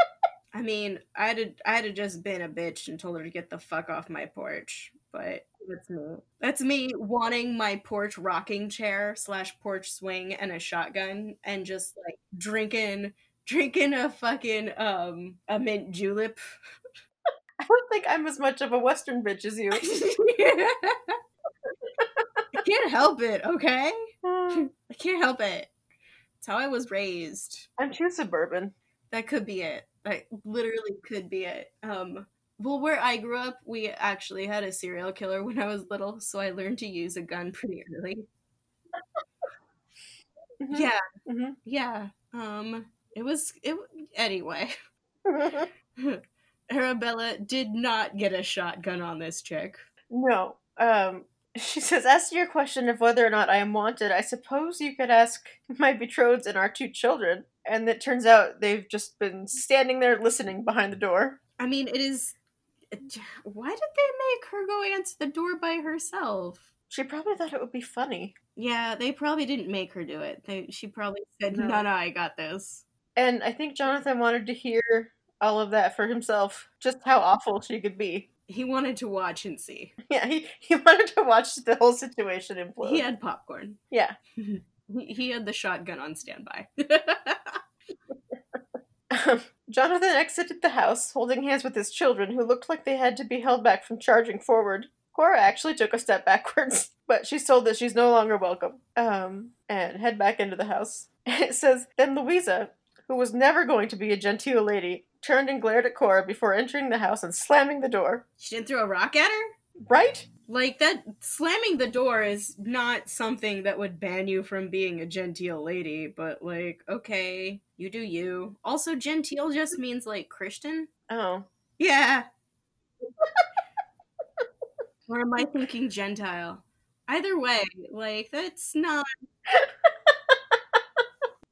Speaker 1: I mean, I'd have, I'd have just been a bitch and told her to get the fuck off my porch. But that's me. That's me wanting my porch rocking chair slash porch swing and a shotgun and just like drinking drinking a fucking um a mint julep.
Speaker 2: I don't think I'm as much of a Western bitch as you.
Speaker 1: I can't help it, okay? I can't help it. It's how I was raised.
Speaker 2: I'm too suburban.
Speaker 1: That could be it. That literally could be it. Um well where I grew up, we actually had a serial killer when I was little, so I learned to use a gun pretty early.
Speaker 2: Mhm.
Speaker 1: Yeah,
Speaker 2: Mhm.
Speaker 1: yeah. Um it was it anyway. Arabella did not get a shotgun on this chick.
Speaker 2: No. Um, she says, As to your question of whether or not I am wanted, I suppose you could ask my betrothed and our two children. And it turns out they've just been standing there listening behind the door.
Speaker 1: I mean, it is. Why did they make her go answer the door by herself?
Speaker 2: She probably thought it would be funny.
Speaker 1: Yeah, they probably didn't make her do it. They, she probably said,
Speaker 2: No.
Speaker 1: "No, no, I got this."
Speaker 2: And I think Jonathan wanted to hear all of that for himself, just how awful she could be.
Speaker 1: He wanted to watch and see.
Speaker 2: Yeah, he, he wanted to watch the whole situation implode.
Speaker 1: He had popcorn.
Speaker 2: Yeah.
Speaker 1: He, he had the shotgun on standby.
Speaker 2: Jonathan exited the house, holding hands with his children, who looked like they had to be held back from charging forward. Cora actually took a step backwards, but she's told that she's no longer welcome, um, and head back into the house. And It says, Then Louisa, who was never going to be a genteel lady, turned and glared at Cora before entering the house and slamming the door.
Speaker 1: she didn't throw a rock at her.
Speaker 2: Right?
Speaker 1: Like that, slamming the door is not something that would ban you from being a genteel lady. But like, okay, you do you. Also, genteel just means like Christian.
Speaker 2: Oh.
Speaker 1: Yeah. or am I thinking Gentile? Either way, like that's not.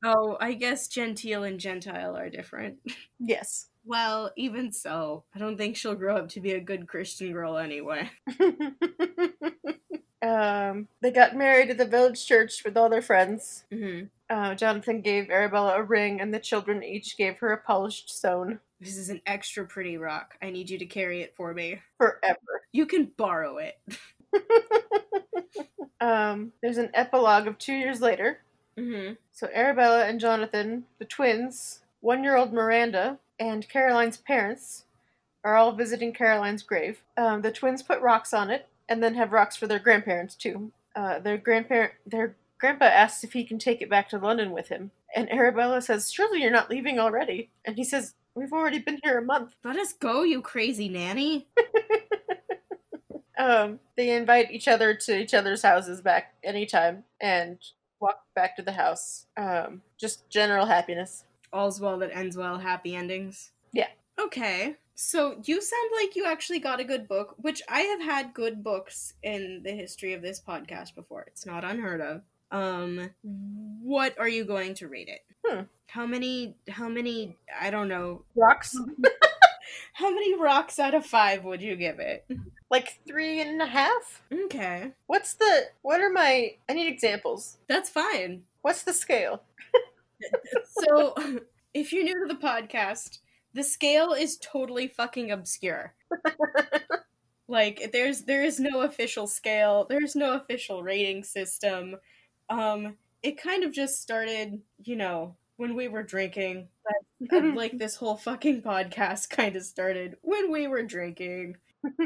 Speaker 1: oh, I guess genteel and Gentile are different.
Speaker 2: Yes.
Speaker 1: Well, even so, I don't think she'll grow up to be a good Christian girl anyway.
Speaker 2: Um, they got married at the village church with all their friends.
Speaker 1: Mm-hmm.
Speaker 2: Uh, Jonathan gave Arabella a ring, and the children each gave her a polished stone
Speaker 1: This is an extra pretty rock. I need you to carry it for me.
Speaker 2: forever.
Speaker 1: You can borrow it.
Speaker 2: Um, there's an epilogue of two years later.
Speaker 1: Mm-hmm.
Speaker 2: So Arabella and Jonathan, the twins, one-year-old Miranda, and Caroline's parents are all visiting Caroline's grave. Um, the twins put rocks on it, and then have rocks for their grandparents too. Uh, their grandparent, their grandpa asks if he can take it back to London with him, and Arabella says, "Surely you're not leaving already?" And he says, "We've already been here a month."
Speaker 1: Let us go, you crazy nanny.
Speaker 2: Um, they invite each other to each other's houses back anytime and walk back to the house. Um, just general happiness.
Speaker 1: All's well that ends well, happy endings.
Speaker 2: Yeah.
Speaker 1: Okay. So you sound like you actually got a good book, which I have had good books in the history of this podcast before. It's not unheard of. Um what are you going to rate it?
Speaker 2: Hmm.
Speaker 1: How many how many I don't know.
Speaker 2: Rocks
Speaker 1: How many rocks out of 5 would you give it?
Speaker 2: like three and a half.
Speaker 1: Okay.
Speaker 2: What's the? What are my? I need examples.
Speaker 1: That's fine.
Speaker 2: What's the scale?
Speaker 1: So, if you're new to the podcast, the scale is totally fucking obscure. like there's there is no official scale, there's no official rating system. Um it kind of just started, you know, when we were drinking. Like this whole fucking podcast kind of started when we were drinking.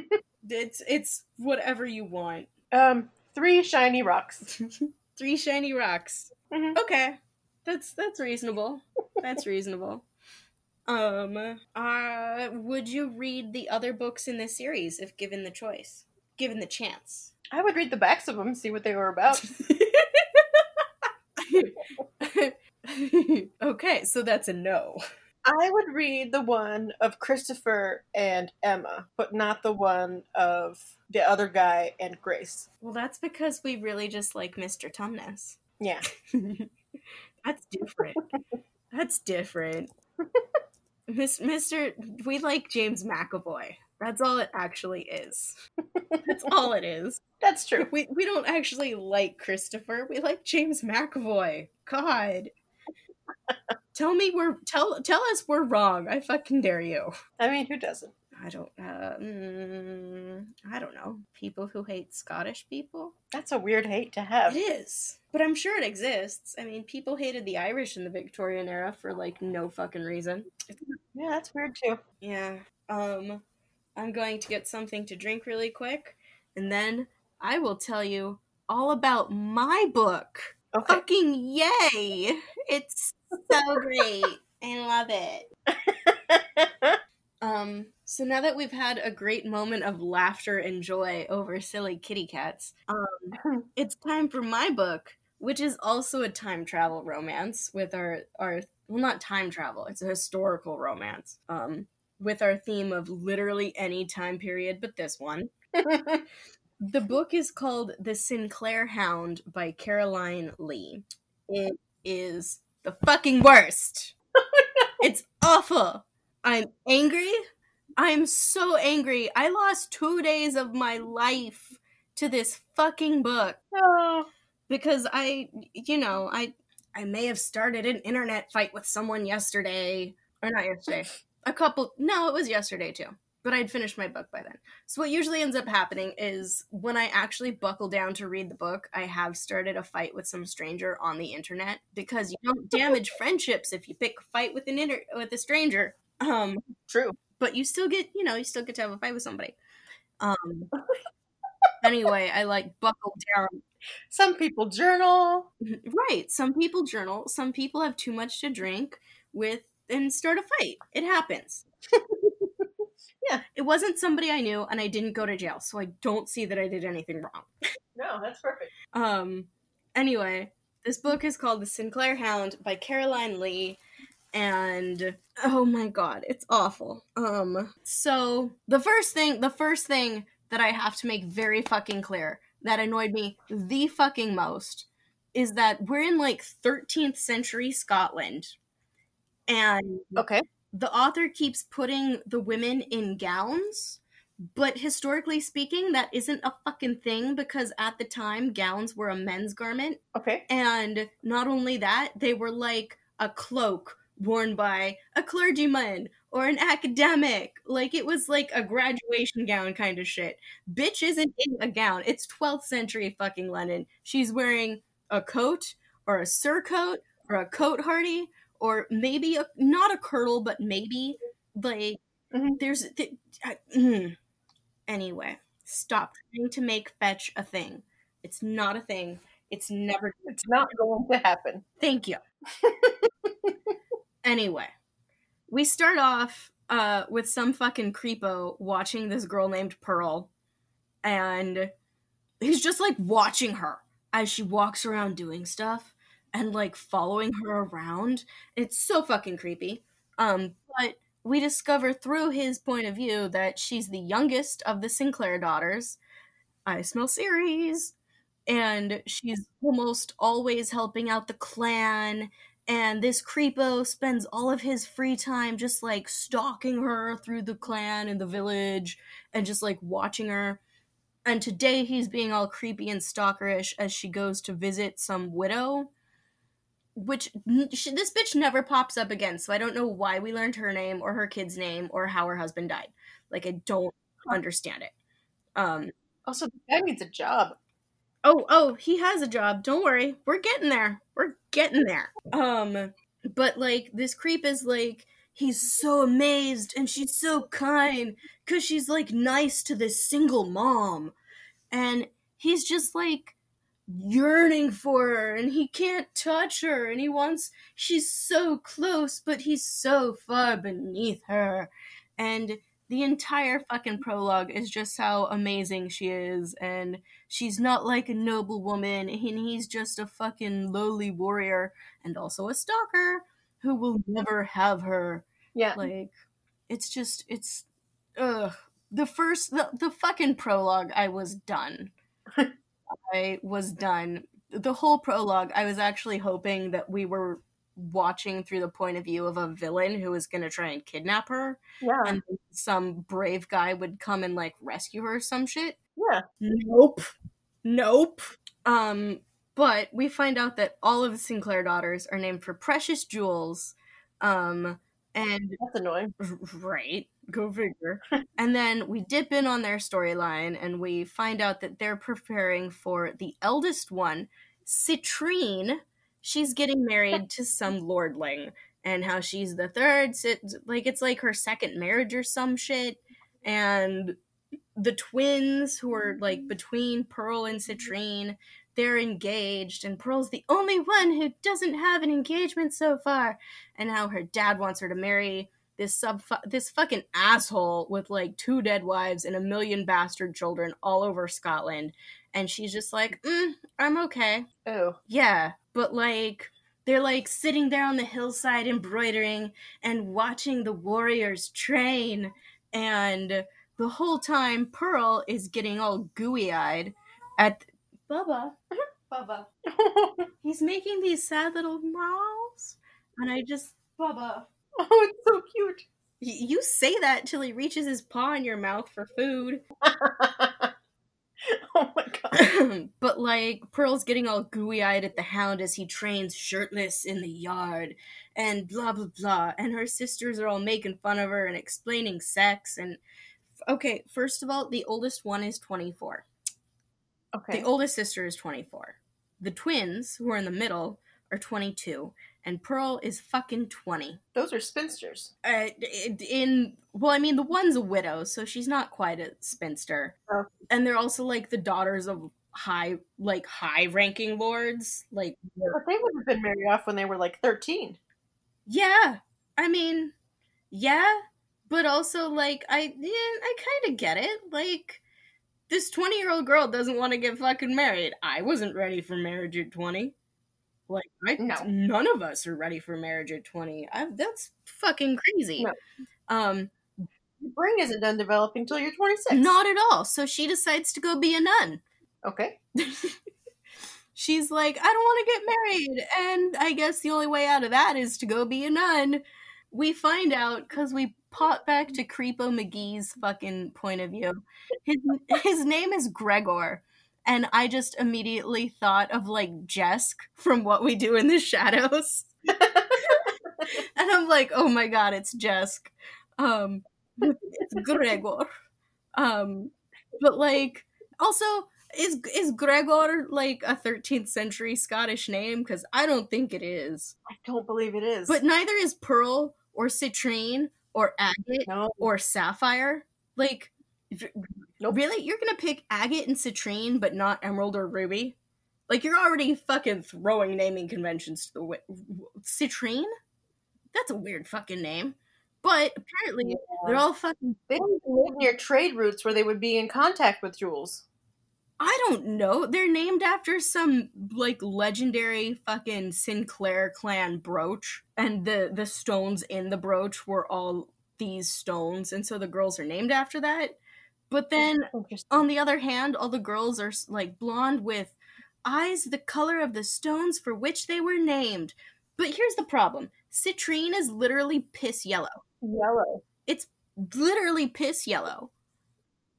Speaker 1: It's it's whatever you want.
Speaker 2: Um, three shiny rocks.
Speaker 1: Three shiny rocks.
Speaker 2: Mhm.
Speaker 1: Okay. That's that's reasonable. That's reasonable. Um uh would you read the other books in this series if given the choice? Given the chance.
Speaker 2: I would read the backs of them see what they were about.
Speaker 1: okay, so that's a no.
Speaker 2: I would read the one of Christopher and Emma, but not the one of the other guy and Grace.
Speaker 1: Well, that's because we really just like Mr. Tumnus.
Speaker 2: Yeah.
Speaker 1: that's different. That's different. Miss, Mr. We like James McAvoy. That's all it actually is. That's all it is.
Speaker 2: That's true.
Speaker 1: We we don't actually like Christopher. We like James McAvoy. God. Tell me we're tell tell us we're wrong. I fucking dare you.
Speaker 2: I mean, who doesn't?
Speaker 1: I don't uh mm, I don't know. People who hate Scottish people?
Speaker 2: That's a weird hate to have.
Speaker 1: It is. But I'm sure it exists. I mean, people hated the Irish in the Victorian era for like no fucking reason.
Speaker 2: Yeah, that's weird too.
Speaker 1: Yeah. Um I'm going to get something to drink really quick and then I will tell you all about my book.
Speaker 2: Okay.
Speaker 1: Fucking yay! It's so great. I love it. Um, so now that we've had a great moment of laughter and joy over silly kitty cats, um, it's time for my book, which is also a time travel romance with our our well, not time travel. It's a historical romance. Um, with our theme of literally any time period, but this one. The book is called The Sinclair Hound by Caroline Lee. It is the fucking worst. Oh, it's awful. I'm angry. I'm so angry. I lost two days of my life to this fucking book
Speaker 2: oh,
Speaker 1: because I, you know, I, I may have started an internet fight with someone yesterday, or not yesterday, a couple. No, it was yesterday too. But I'd finished my book by then. So what usually ends up happening is when I actually buckle down to read the book, I have started a fight with some stranger on the internet because you don't damage friendships if you pick a fight with an inter- with a stranger. Um,
Speaker 2: true.
Speaker 1: but you still get you know you still get to have a fight with somebody um anyway i like buckle down
Speaker 2: Some people journal.
Speaker 1: right some people journal some people have too much to drink with and start a fight it happens
Speaker 2: Yeah.
Speaker 1: it wasn't somebody i knew and i didn't go to jail so i don't see that i did anything wrong
Speaker 2: No, that's perfect.
Speaker 1: um anyway this book is called the sinclair hound by caroline lee and oh my god it's awful um so the first thing the first thing that i have to make very fucking clear that annoyed me the fucking most is that we're in like 13th century scotland and
Speaker 2: Okay.
Speaker 1: The author keeps putting the women in gowns But historically speaking, that isn't a fucking thing because at the time, gowns were a men's garment.
Speaker 2: Okay.
Speaker 1: And not only that, they were like a cloak worn by a clergyman or an academic. Like it was like a graduation gown kind of shit. Bitch isn't in a gown. It's 12th century fucking London. She's wearing a coat or a surcoat or a cotehardie or maybe a, not a kirtle, but maybe like
Speaker 2: Mhm.
Speaker 1: there's th- I- mm. anyway. Stop trying to make fetch a thing. It's not a thing. It's never.
Speaker 2: It's not going to happen.
Speaker 1: Thank you. anyway, we start off uh, with some fucking creepo watching this girl named Pearl, and he's just like watching her as she walks around doing stuff and like following her around. It's so fucking creepy. Um, but we discover through his point of view that she's the youngest of the Sinclair daughters. I smell series. And she's almost always helping out the clan. And this creepo spends all of his free time just like stalking her through the clan and the village and just like watching her. And today he's being all creepy and stalkerish as she goes to visit some widow which she, this bitch never pops up again. So I don't know why we learned her name or her kid's name or how her husband died. Like I don't understand it. Um.
Speaker 2: Also, the guy needs a job.
Speaker 1: Oh, oh, he has a job. Don't worry, we're getting there. We're getting there. Um. But like this creep is like he's so amazed and she's so kind because she's like nice to this single mom, and he's just like yearning for her and he can't touch her and he wants she's so close but he's so far beneath her. And the entire fucking prologue is just how amazing she is and she's not like a noble woman and he's just a fucking lowly warrior and also a stalker who will never have her.
Speaker 2: Yeah.
Speaker 1: like it's just it's ugh. The first the, the fucking prologue i was done I was done. The whole prologue, I was actually hoping that we were watching through the point of view of a villain who was going to try and kidnap her,
Speaker 2: yeah.
Speaker 1: and some brave guy would come and like rescue her or some shit.
Speaker 2: Yeah.
Speaker 1: Nope. Nope. Um, but we find out that all of the Sinclair daughters are named for precious jewels. Um, and
Speaker 2: That's annoying.
Speaker 1: Right. Go figure. and then we dip in on their storyline and we find out that they're preparing for the eldest one, Citrine. She's getting married to some lordling and how she's the third like it's like her second marriage or some shit and the twins who are like mm-hmm. between Pearl and Citrine they're engaged and Pearl's the only one who doesn't have an engagement so far. And how her dad wants her to marry this sub this fucking asshole with like two dead wives and a million bastard children all over Scotland. And she's just like mm, I'm okay.
Speaker 2: Oh.
Speaker 1: yeah but like they're like sitting there on the hillside embroidering and watching the warriors train. And the whole time Pearl is getting all gooey eyed at Bubba Bubba he's making these sad little mouths and I just Bubba
Speaker 2: oh, it's so cute.
Speaker 1: Y- You say that till he reaches his paw in your mouth for food.
Speaker 2: oh my god.
Speaker 1: but like Pearl's getting all gooey eyed at the hound as he trains shirtless in the yard and blah blah blah. And her sisters are all making fun of her and explaining sex and okay, first of all, the oldest one is 24.
Speaker 2: Okay.
Speaker 1: The oldest sister is 24. The twins, who are in the middle, are 22. And Pearl is fucking 20.
Speaker 2: Those are spinsters.
Speaker 1: uh, in well, I mean, the one's a widow, so she's not quite a spinster,
Speaker 2: Oh.
Speaker 1: and they're also like the daughters of high, like high-ranking lords. Like,
Speaker 2: But they would have been married off when they were like 13.
Speaker 1: yeah, I mean, yeah, but also like I, yeah, I kind of get it. Like, this twenty-year-old girl doesn't want to get fucking married. I wasn't ready for marriage at twenty. Like, I,
Speaker 2: No.
Speaker 1: none of us are ready for marriage at twenty. I, that's fucking crazy.
Speaker 2: No.
Speaker 1: Um.
Speaker 2: Your brain isn't done developing until you're 26.
Speaker 1: Not at all. So she decides to go be a nun.
Speaker 2: Okay.
Speaker 1: She's like, I don't want to get married. And I guess the only way out of that is to go be a nun. We find out because we pop back to Creepo McGee's fucking point of view. His his name is Gregor, and I just immediately thought of like Jesk from What We Do in the Shadows. and I'm like, oh my god, it's Jesk. Um, it's Gregor. Um, but like, also, is is Gregor like a 13th century Scottish name? Because I don't think it is.
Speaker 2: I don't believe it is.
Speaker 1: But neither is Pearl or Citrine or Agate
Speaker 2: no.
Speaker 1: or Sapphire. Like,
Speaker 2: Nope.
Speaker 1: really, you're gonna pick Agate and Citrine, but not Emerald or Ruby? Like, you're already fucking throwing naming conventions to the wi- Citrine. That's a weird fucking name. But apparently, they're all fucking
Speaker 2: They live near trade routes where they would be in contact with jewels.
Speaker 1: I don't know. They're named after some like legendary fucking Sinclair clan brooch, and the the stones in the brooch were all these stones, and so the girls are named after that. But then on the other hand, all the girls are like blonde with eyes the color of the stones for which they were named. But here's the problem: citrine is literally piss yellow.
Speaker 2: Yellow.
Speaker 1: It's literally piss yellow.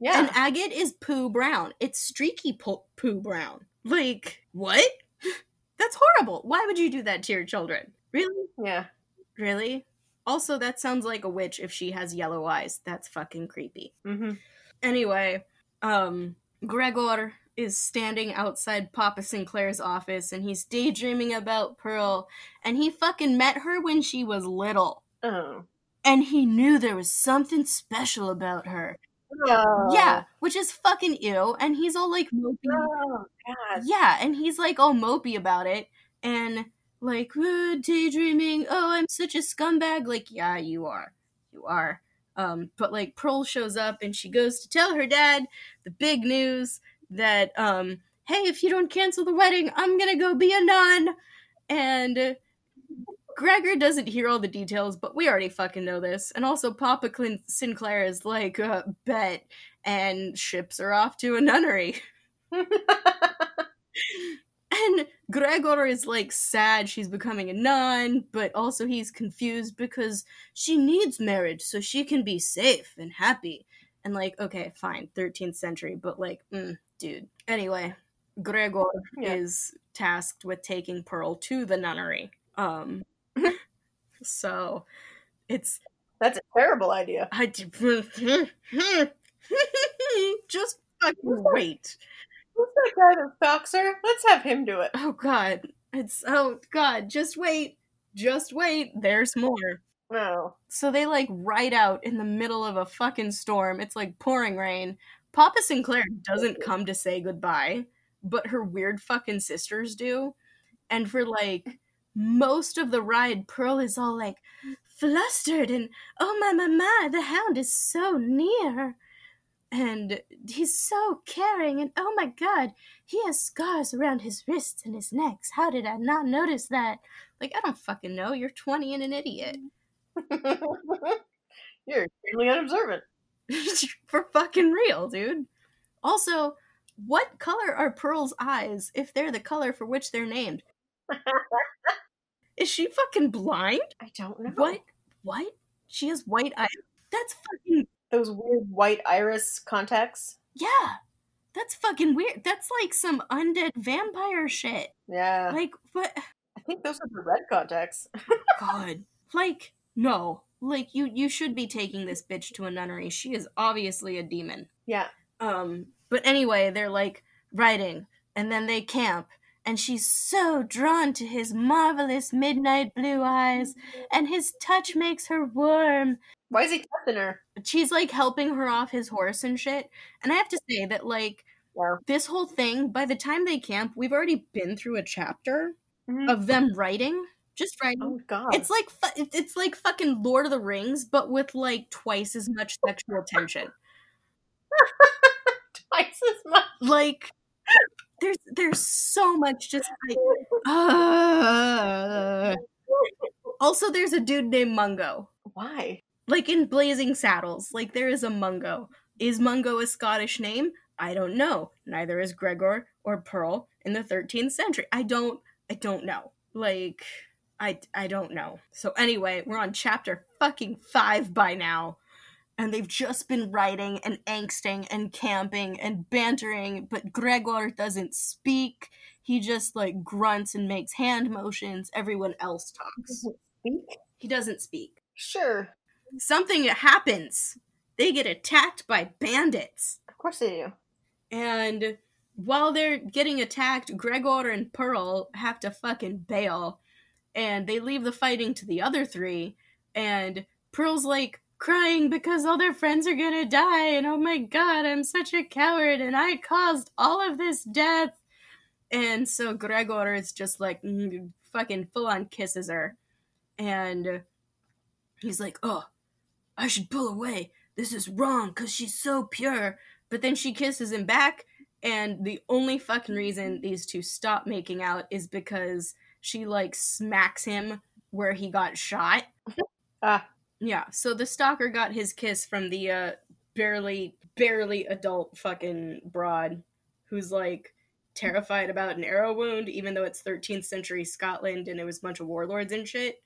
Speaker 2: Yeah.
Speaker 1: And agate is poo brown. It's streaky po- poo brown. Like, what? That's horrible. Why would you do that to your children? Really?
Speaker 2: yeah.
Speaker 1: Really? Also, that sounds like a witch if she has yellow eyes. That's fucking creepy.
Speaker 2: hmm
Speaker 1: Anyway, um, Gregor is standing outside Papa Sinclair's office and he's daydreaming about Pearl. And he fucking met her when she was little.
Speaker 2: Oh.
Speaker 1: And he knew there was something special about her. Yeah, which is fucking ew. And he's all like mopey.
Speaker 2: Oh,
Speaker 1: Yeah, and he's like all mopey about it. And like, "Uh, daydreaming. Oh, I'm such a scumbag. Like, yeah, you are. You are. Um, but like Pearl shows up and she goes to tell her dad the big news that, um, hey, if you don't cancel the wedding, I'm gonna go be a nun. And uh, Gregor doesn't hear all the details, but we already fucking know this. And also, Papa Clin- Sinclair is like, uh, bet, and ships are off to a nunnery. And Gregor is like sad she's becoming a nun, but also he's confused because she needs marriage so she can be safe and happy. And like, okay, fine, 13th century, but like, mm, dude. Anyway, Gregor
Speaker 2: Yeah.
Speaker 1: is tasked with taking Pearl to the nunnery. Um, so it's
Speaker 2: That's a terrible idea.
Speaker 1: I d- just fucking wait.
Speaker 2: Who's that guy that stalks her? Let's have him do it.
Speaker 1: Oh god. It's oh god, just wait. Just wait. There's more.
Speaker 2: No.
Speaker 1: So they like ride out in the middle of a fucking storm. It's like pouring rain. Papa Sinclair doesn't come to say goodbye, but her weird fucking sisters do. And for like most of the ride, Pearl is all like flustered and oh my my my, the hound is so near. And he's so caring, and oh my god, he has scars around his wrists and his necks. How did I not notice that? Like, I don't fucking know. You're 20 and an idiot.
Speaker 2: You're extremely unobservant.
Speaker 1: For fucking real, dude. Also, what color are Pearl's eyes if they're the color for which they're named? Is she fucking blind?
Speaker 2: I don't know.
Speaker 1: What? What? She has white eyes. That's fucking
Speaker 2: Those weird white iris contacts.
Speaker 1: yeah. That's fucking weird. That's like some undead vampire shit.
Speaker 2: Yeah.
Speaker 1: Like what?
Speaker 2: I think those are the red contacts.
Speaker 1: God. Like no. Like you you should be taking this bitch to a nunnery. She is obviously a demon.
Speaker 2: Yeah.
Speaker 1: Um, but anyway, they're like riding, and then they camp, and she's so drawn to his marvelous midnight blue eyes, and his touch makes her warm.
Speaker 2: Why is he testing her?
Speaker 1: She's like helping her off his horse and shit. And I have to say that, like,
Speaker 2: Yeah.
Speaker 1: this whole thing, by the time they camp, we've already been through a chapter
Speaker 2: Mhm.
Speaker 1: of them writing, just writing.
Speaker 2: Oh God.
Speaker 1: It's like fu- it's like fucking Lord of the Rings, but with like twice as much sexual tension.
Speaker 2: twice as much.
Speaker 1: like there's there's so much just like uh. also there's a dude named mungo.
Speaker 2: Why?
Speaker 1: like in blazing saddles like there is a mungo. Is mungo a scottish name? I don't know. Neither is gregor or pearl in the 13th century. I don't i don't know. Like i i don't know. So anyway we're on chapter fucking five by now. And they've just been writing and angsting and camping and bantering, but Gregor doesn't speak. He just like grunts and makes hand motions. Everyone else talks.
Speaker 2: Speak?
Speaker 1: He doesn't speak.
Speaker 2: Sure.
Speaker 1: Something happens. They get attacked by bandits.
Speaker 2: Of course they do.
Speaker 1: And while they're getting attacked, Gregor and Pearl have to fucking bail. And they leave the fighting to the other three. And Pearl's like crying because all their friends are gonna die. And oh my god, I'm such a coward. And I caused all of this death. And so Gregor is just like mm, fucking full on kisses her. And he's like, oh, I should pull away. This is wrong because she's so pure. But then she kisses him back and the only fucking reason these two stop making out is because she like smacks him where he got shot.
Speaker 2: Ah.
Speaker 1: Yeah, so the stalker got his kiss from the uh barely barely adult fucking broad who's like terrified about an arrow wound even though it's 13th century Scotland and it was a bunch of warlords and shit.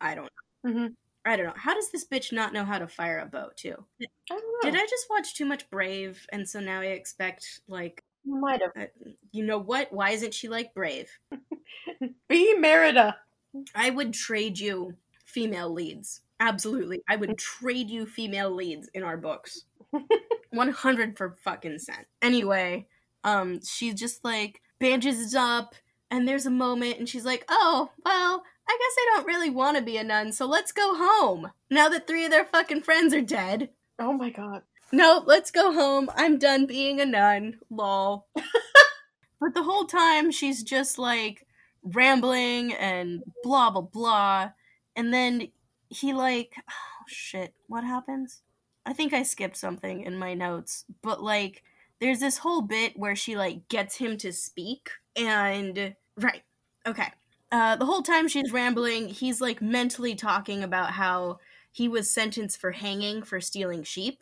Speaker 1: I don't know.
Speaker 2: hmm
Speaker 1: I don't know. How does this bitch not know how to fire a bow too?
Speaker 2: I don't know.
Speaker 1: Did I just watch too much Brave and so now I expect like You
Speaker 2: Might have.
Speaker 1: uh, you know what? Why isn't she like Brave?
Speaker 2: Be Merida.
Speaker 1: I would trade you female leads. Absolutely. I would trade you female leads in our books. 100 for fucking cent. Anyway, um she just like bandages up and there's a moment and she's like, "Oh, well, I guess I don't really want to be a nun, so let's go home." Now that three of their fucking friends are dead.
Speaker 2: Oh my god.
Speaker 1: No, let's go home. I'm done being a nun. Lol. but the whole time she's just like rambling and blah blah blah. And then he like oh shit, what happens? I think I skipped something in my notes, but like there's this whole bit where she like gets him to speak and right. Okay. Uh the whole time she's rambling, he's like mentally talking about how he was sentenced for hanging for stealing sheep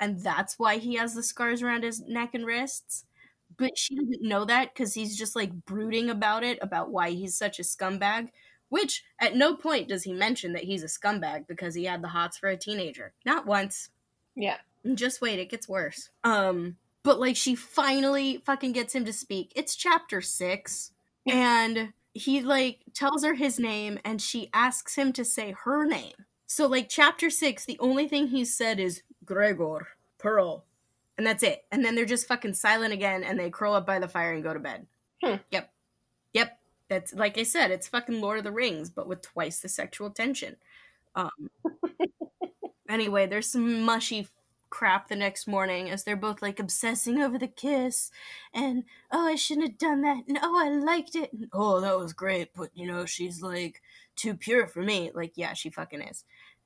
Speaker 1: and that's why he has the scars around his neck and wrists. But she doesn't know that because he's just like brooding about it, about why he's such a scumbag. Which at no point does he mention that he's a scumbag because he had the hots for a teenager. Not once.
Speaker 2: Yeah.
Speaker 1: And Just wait, it gets worse. Um, but like she finally fucking gets him to speak. It's chapter six, and he like tells her his name, and she asks him to say her name. So like chapter six, the only thing he's said is Gregor Pearl, and that's it. And then they're just fucking silent again, and they curl up by the fire and go to bed.
Speaker 2: Hmm.
Speaker 1: Yep. That's like I said, it's fucking Lord of the Rings, but with twice the sexual tension. Um. anyway, there's some mushy crap the next morning as they're both like obsessing over the kiss and oh I shouldn't have done that and oh I liked it and oh that was great but you know she's like too pure for me like yeah she fucking is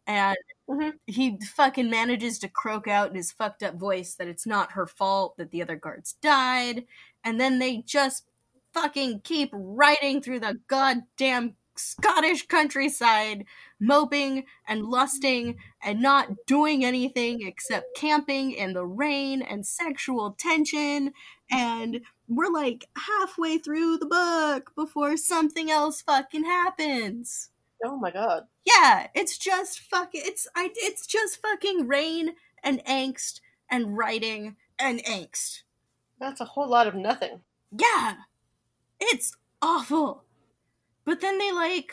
Speaker 1: and
Speaker 2: Mhm.
Speaker 1: he fucking manages to croak out in his fucked up voice that it's not her fault that the other guards died and then they just fucking keep riding through the goddamn Scottish countryside moping and lusting and not doing anything except camping in the rain and sexual tension. And we're like halfway through the book before something else fucking happens.
Speaker 2: Oh my god.
Speaker 1: Yeah, it's just fucking it's I it's just fucking rain and angst and writing and angst.
Speaker 2: That's a whole lot of nothing.
Speaker 1: Yeah. It's awful. But then they like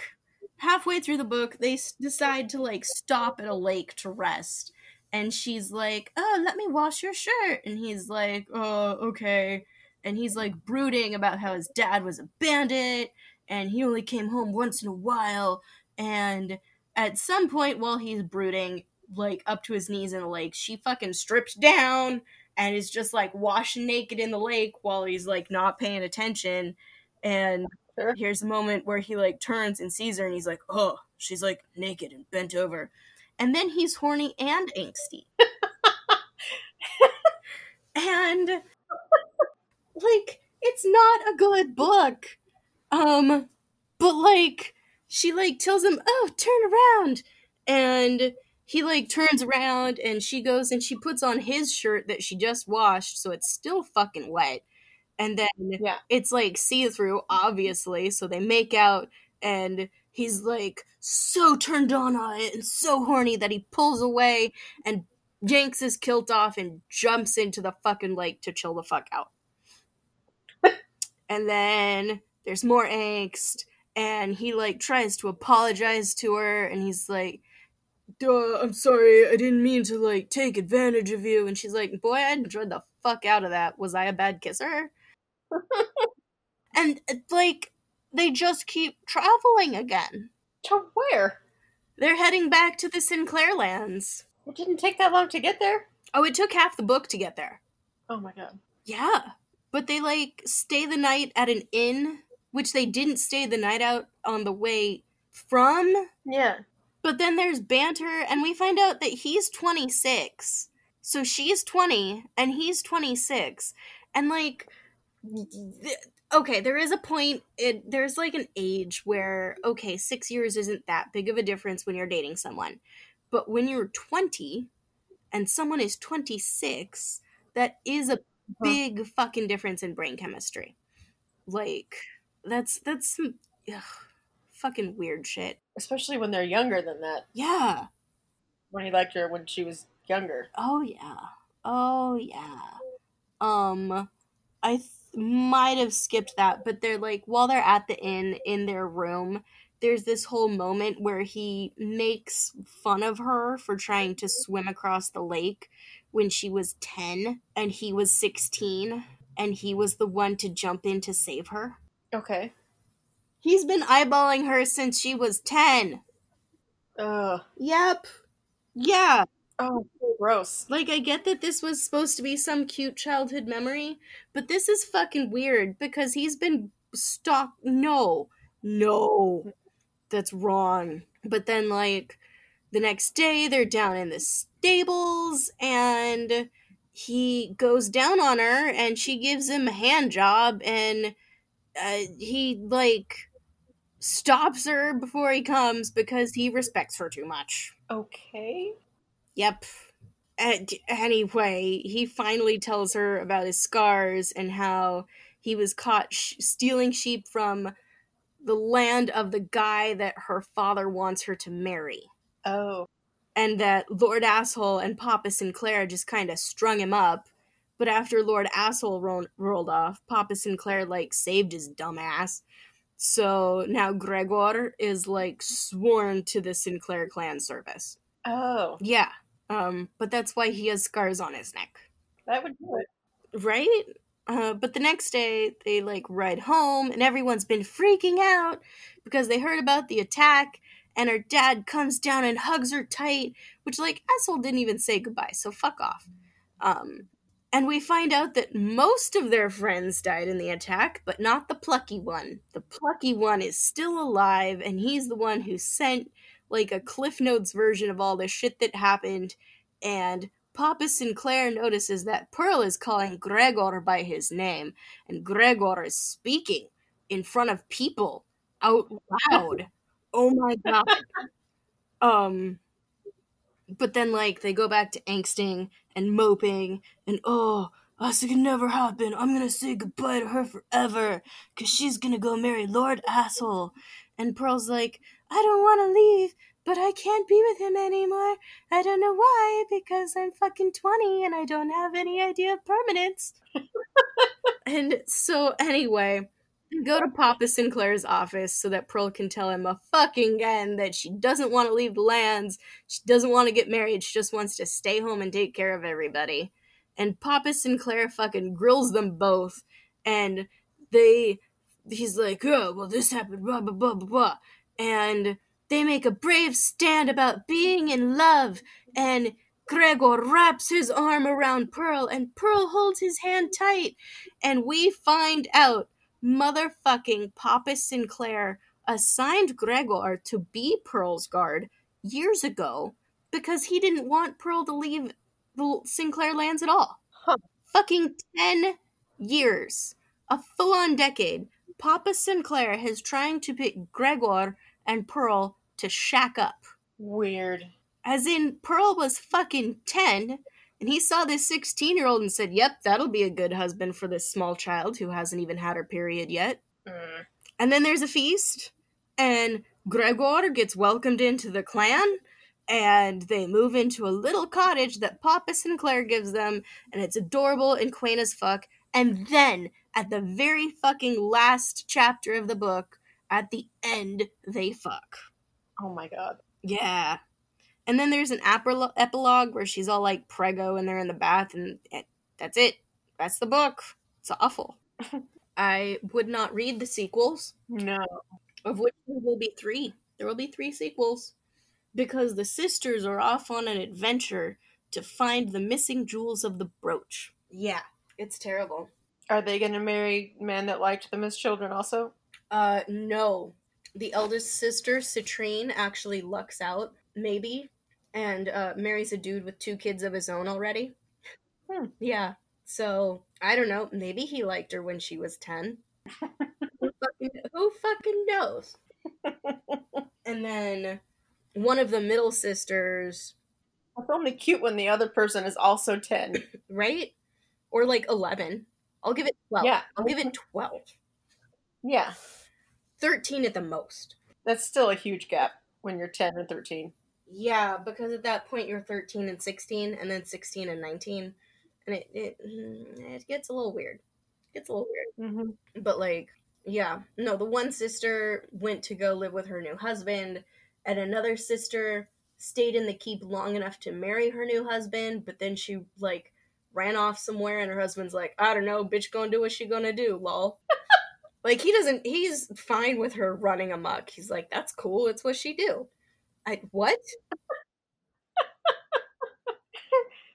Speaker 1: halfway through the book they decide to like stop at a lake to rest. And she's like, "Oh, let me wash your shirt." And he's like, "Oh, okay." And he's like brooding about how his dad was a bandit and he only came home once in a while and at some point while he's brooding like up to his knees in the lake, she fucking strips down and is just like washing naked in the lake while he's like not paying attention and
Speaker 2: Sure.
Speaker 1: here's a moment where he like turns and sees her and he's like oh she's like naked and bent over. And then he's horny and angsty. And like it's not a good book. Um but like she like tells him oh turn around. And he like turns around and she goes and she puts on his shirt that she just washed so it's still fucking wet and then
Speaker 2: Yeah.
Speaker 1: it's like see through obviously so they make out and he's like so turned on on it and so horny that he pulls away and yanks his kilt off and jumps into the fucking lake to chill the fuck out. and then there's more angst and he like tries to apologize to her and he's like Duh, I'm sorry, I didn't mean to like take advantage of you and she's like, Boy, I enjoyed the fuck out of that. Was I a bad kisser? and uh, like they just keep traveling again.
Speaker 2: To where?
Speaker 1: They're heading back to the Sinclair lands.
Speaker 2: It didn't take that long to get there.
Speaker 1: Oh, it took half the book to get there.
Speaker 2: Oh my god.
Speaker 1: Yeah. But they like stay the night at an inn, which they didn't stay the night out on the way from.
Speaker 2: Yeah.
Speaker 1: But then there's banter, and we find out that he's 26. So she's 20, and he's 26. And like, okay, there is a point, it, there's like an age where, okay, six years isn't that big of a difference when you're dating someone. But when you're 20 and someone is 26, that is a big fucking difference in brain chemistry. Like, that's, that's some ugh, fucking weird shit.
Speaker 2: Especially when they're younger than that.
Speaker 1: Yeah.
Speaker 2: When he liked her when she was younger.
Speaker 1: Oh yeah. Oh yeah. Um I might have skipped that, but they're like while they're at the inn in their room, there's this whole moment where he makes fun of her for trying to swim across the lake when she was 10 and he was 16 and he was the one to jump in to save her.
Speaker 2: Okay.
Speaker 1: He's been eyeballing her since she was 10.
Speaker 2: Ugh.
Speaker 1: Yep. Yeah.
Speaker 2: Oh, gross.
Speaker 1: Like, I get that this was supposed to be some cute childhood memory, but this is fucking weird because he's been stalk. No, no, that's wrong. But then, like, the next day, they're down in the stables and he goes down on her and she gives him a hand job and uh, he, like, stops her before he comes because he respects her too much.
Speaker 2: Okay.
Speaker 1: Yep. And anyway, he finally tells her about his scars and how he was caught sh- stealing sheep from the land of the guy that her father wants her to marry.
Speaker 2: Oh.
Speaker 1: And that Lord Asshole and Papa Sinclair just kind of strung him up. But after Lord Asshole ro- rolled off, Papa Sinclair, like, saved his dumb ass. So now Gregor is, like, sworn to the Sinclair clan service.
Speaker 2: Oh.
Speaker 1: Yeah. Um, but that's why he has scars on his neck.
Speaker 2: That would do it.
Speaker 1: Right? Uh, but the next day, they like ride home, and everyone's been freaking out because they heard about the attack, and her dad comes down and hugs her tight, which, like, asshole didn't even say goodbye, so fuck off. Um, and we find out that most of their friends died in the attack, but not the plucky one. The plucky one is still alive, and he's the one who sent like a Cliff Notes version of all the shit that happened, and Papa Sinclair notices that Pearl is calling Gregor by his name, and Gregor is speaking in front of people out loud. oh my god. Um but then like they go back to angsting and moping and oh this can never happen. I'm gonna say goodbye to her forever because she's gonna go marry Lord Asshole. And Pearl's like, I don't want to leave, but I can't be with him anymore. I don't know why, because I'm fucking 20 and I don't have any idea of permanence. and so, anyway, go to Papa Sinclair's office so that Pearl can tell him a fucking again that she doesn't want to leave the lands. She doesn't want to get married. She just wants to stay home and take care of everybody. And Papa Sinclair fucking grills them both. And they, he's like, oh, well, this happened, blah, blah, blah, blah, blah. And they make a brave stand about being in love, and Gregor wraps his arm around Pearl, and Pearl holds his hand tight, and we find out motherfucking Papa Sinclair assigned Gregor to be Pearl's guard years ago because he didn't want Pearl to leave the Sinclair lands at all.
Speaker 2: Huh.
Speaker 1: Fucking 10 years, a full on decade. Papa Sinclair has trying to pick Gregor and Pearl to shack up.
Speaker 2: Weird.
Speaker 1: As in, Pearl was fucking 10, and he saw this 16 year old and said, Yep, that'll be a good husband for this small child who hasn't even had her period yet.
Speaker 2: Mm.
Speaker 1: And then there's a feast, and Gregor gets welcomed into the clan and they move into a little cottage that Papa Sinclair gives them, and it's adorable and quaint as fuck. And then, at the very fucking last chapter of the book, at the end, they fuck.
Speaker 2: Oh my god.
Speaker 1: Yeah. And then there's an apolo- epilogue where she's all like prego and they're in the bath, and it, that's it. That's the book. It's awful. I would not read the sequels,
Speaker 2: No.
Speaker 1: of which there will be three. There will be three sequels because the sisters are off on an adventure to find the missing jewels of the brooch. Yeah, it's terrible.
Speaker 2: Are they going to marry men that liked them as children also?
Speaker 1: Uh, no. The eldest sister, Citrine, actually lucks out, maybe, and uh, marries a dude with two kids of his own already.
Speaker 2: Hmm.
Speaker 1: Yeah. So, I don't know. Maybe he liked her when she was 10. who, fucking, who fucking knows? and then one of the middle sisters,
Speaker 2: It's only cute when the other person is also 10.
Speaker 1: right? Or like 11. I'll give it 12.
Speaker 2: Yeah.
Speaker 1: I'll give it 12.
Speaker 2: Yeah.
Speaker 1: 13 at the most.
Speaker 2: That's still a huge gap when you're 10 and 13.
Speaker 1: Yeah, because at that point you're 13 and 16, and then 16 and 19, and it it, mm, it gets a little weird. It gets a little weird.
Speaker 2: Mm-hmm.
Speaker 1: But like, yeah, no, the one sister went to go live with her new husband, and another sister stayed in the keep long enough to marry her new husband, but then she like ran off somewhere, and her husband's like, I don't know, bitch, gonna do what she gonna do, lol. like he doesn't. He's fine with her running amok. He's like, that's cool. It's what she do. I what?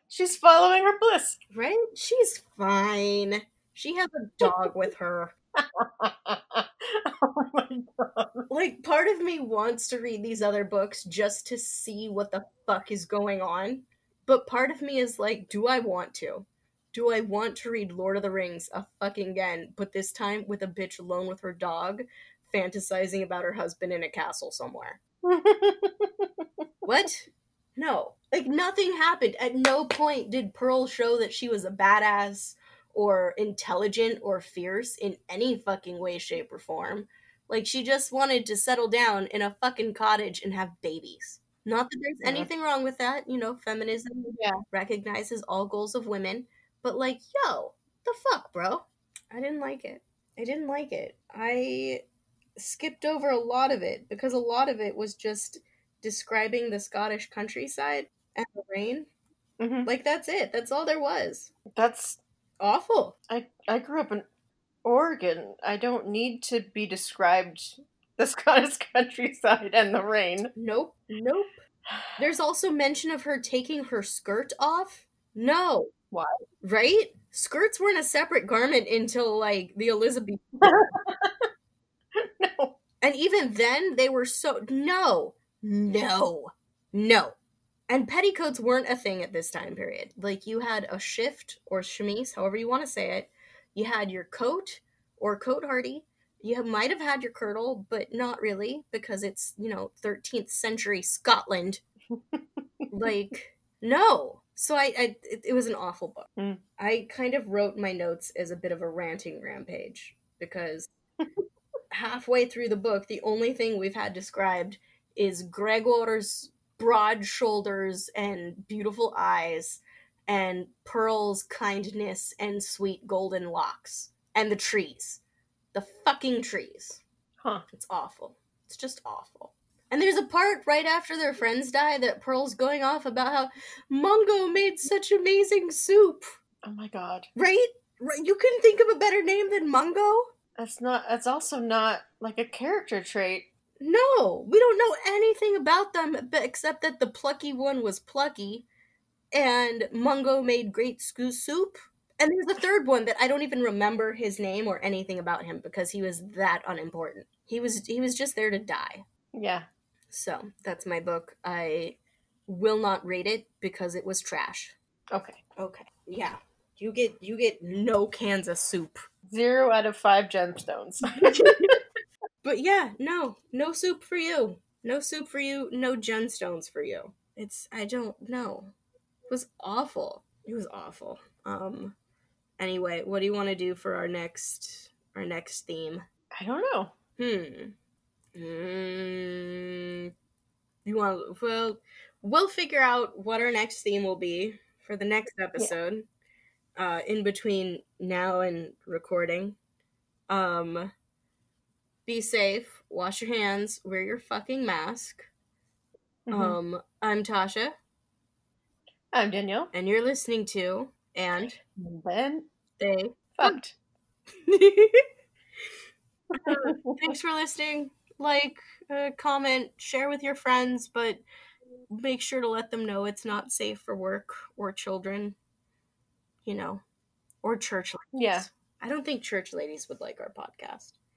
Speaker 2: She's following her bliss.
Speaker 1: Right? She's fine. She has a dog with her.
Speaker 2: oh my god.
Speaker 1: Like, part of me wants to read these other books just to see what the fuck is going on. But part of me is like, do I want to? Do I want to read Lord of the Rings a fucking again, but this time with a bitch alone with her dog, fantasizing about her husband in a castle somewhere? What? No. Like nothing happened. At no point did Pearl show that she was a badass or intelligent or fierce in any fucking way, shape, or form. Like she just wanted to settle down in a fucking cottage and have babies. Not that there's anything wrong with that, you know, feminism
Speaker 2: Yeah.
Speaker 1: recognizes all goals of women, but like, yo, the fuck, bro? I didn't like it. I didn't like it. I skipped over a lot of it because a lot of it was just describing the Scottish countryside and the rain.
Speaker 2: hmm
Speaker 1: Like that's it. That's all there was.
Speaker 2: That's
Speaker 1: Awful.
Speaker 2: I I grew up in Oregon. I don't need to be described the Scottish countryside and the rain.
Speaker 1: Nope. Nope. There's also mention of her taking her skirt off. No.
Speaker 2: Why?
Speaker 1: Right? Skirts weren't a separate garment until like the Elizabeth
Speaker 2: no.
Speaker 1: And even then, they were so. No. No. No. And petticoats weren't a thing at this time period. Like, you had a shift or chemise, however you want to say it. You had your coat or cotehardie. You might have had your kirtle, but not really, because it's, you know, 13th century Scotland. like, no. So I, I it, it was an awful book.
Speaker 2: Mm.
Speaker 1: I kind of wrote my notes as a bit of a ranting rampage because halfway through the book, the only thing we've had described is Gregor's broad shoulders and beautiful eyes, and Pearl's kindness and sweet golden locks, and the trees. The fucking trees.
Speaker 2: Huh.
Speaker 1: It's awful. It's just awful. And there's a part right after their friends die that Pearl's going off about how Mungo made such amazing soup.
Speaker 2: Oh my god.
Speaker 1: Right? Right? You couldn't think of a better name than Mungo?
Speaker 2: That's not that's also not like a character trait.
Speaker 1: No, we don't know anything about them except that the plucky one was plucky, and Mungo made great scoo soup. And there's a third one that I don't even remember his name or anything about him because he was that unimportant. He was he was just there to die.
Speaker 2: Yeah.
Speaker 1: So that's my book. I will not rate it because it was trash.
Speaker 2: Okay.
Speaker 1: Okay, yeah, you get you get no cans of soup.
Speaker 2: Zero out of five gemstones.
Speaker 1: But yeah, no, no soup for you. No soup for you. No gemstones for you. It's I don't know. It was awful. It was awful. Um. Anyway, what do you want to do for our next our next theme?
Speaker 2: I don't know.
Speaker 1: Hmm. Mm, you want? Well, we'll figure out what our next theme will be for the next episode. Uh, in between now and recording. Um, be safe. Wash your hands. Wear your fucking mask.
Speaker 2: Mhm.
Speaker 1: Um, I'm Tasha,
Speaker 2: I'm Danielle.
Speaker 1: and you're listening to and
Speaker 2: Then
Speaker 1: they.
Speaker 2: fucked.
Speaker 1: Thanks for listening. Like, uh, comment, share with your friends, but make sure to let them know it's not safe for work or children. You know, or church ladies.
Speaker 2: Yeah.
Speaker 1: I don't think church ladies would like our podcast.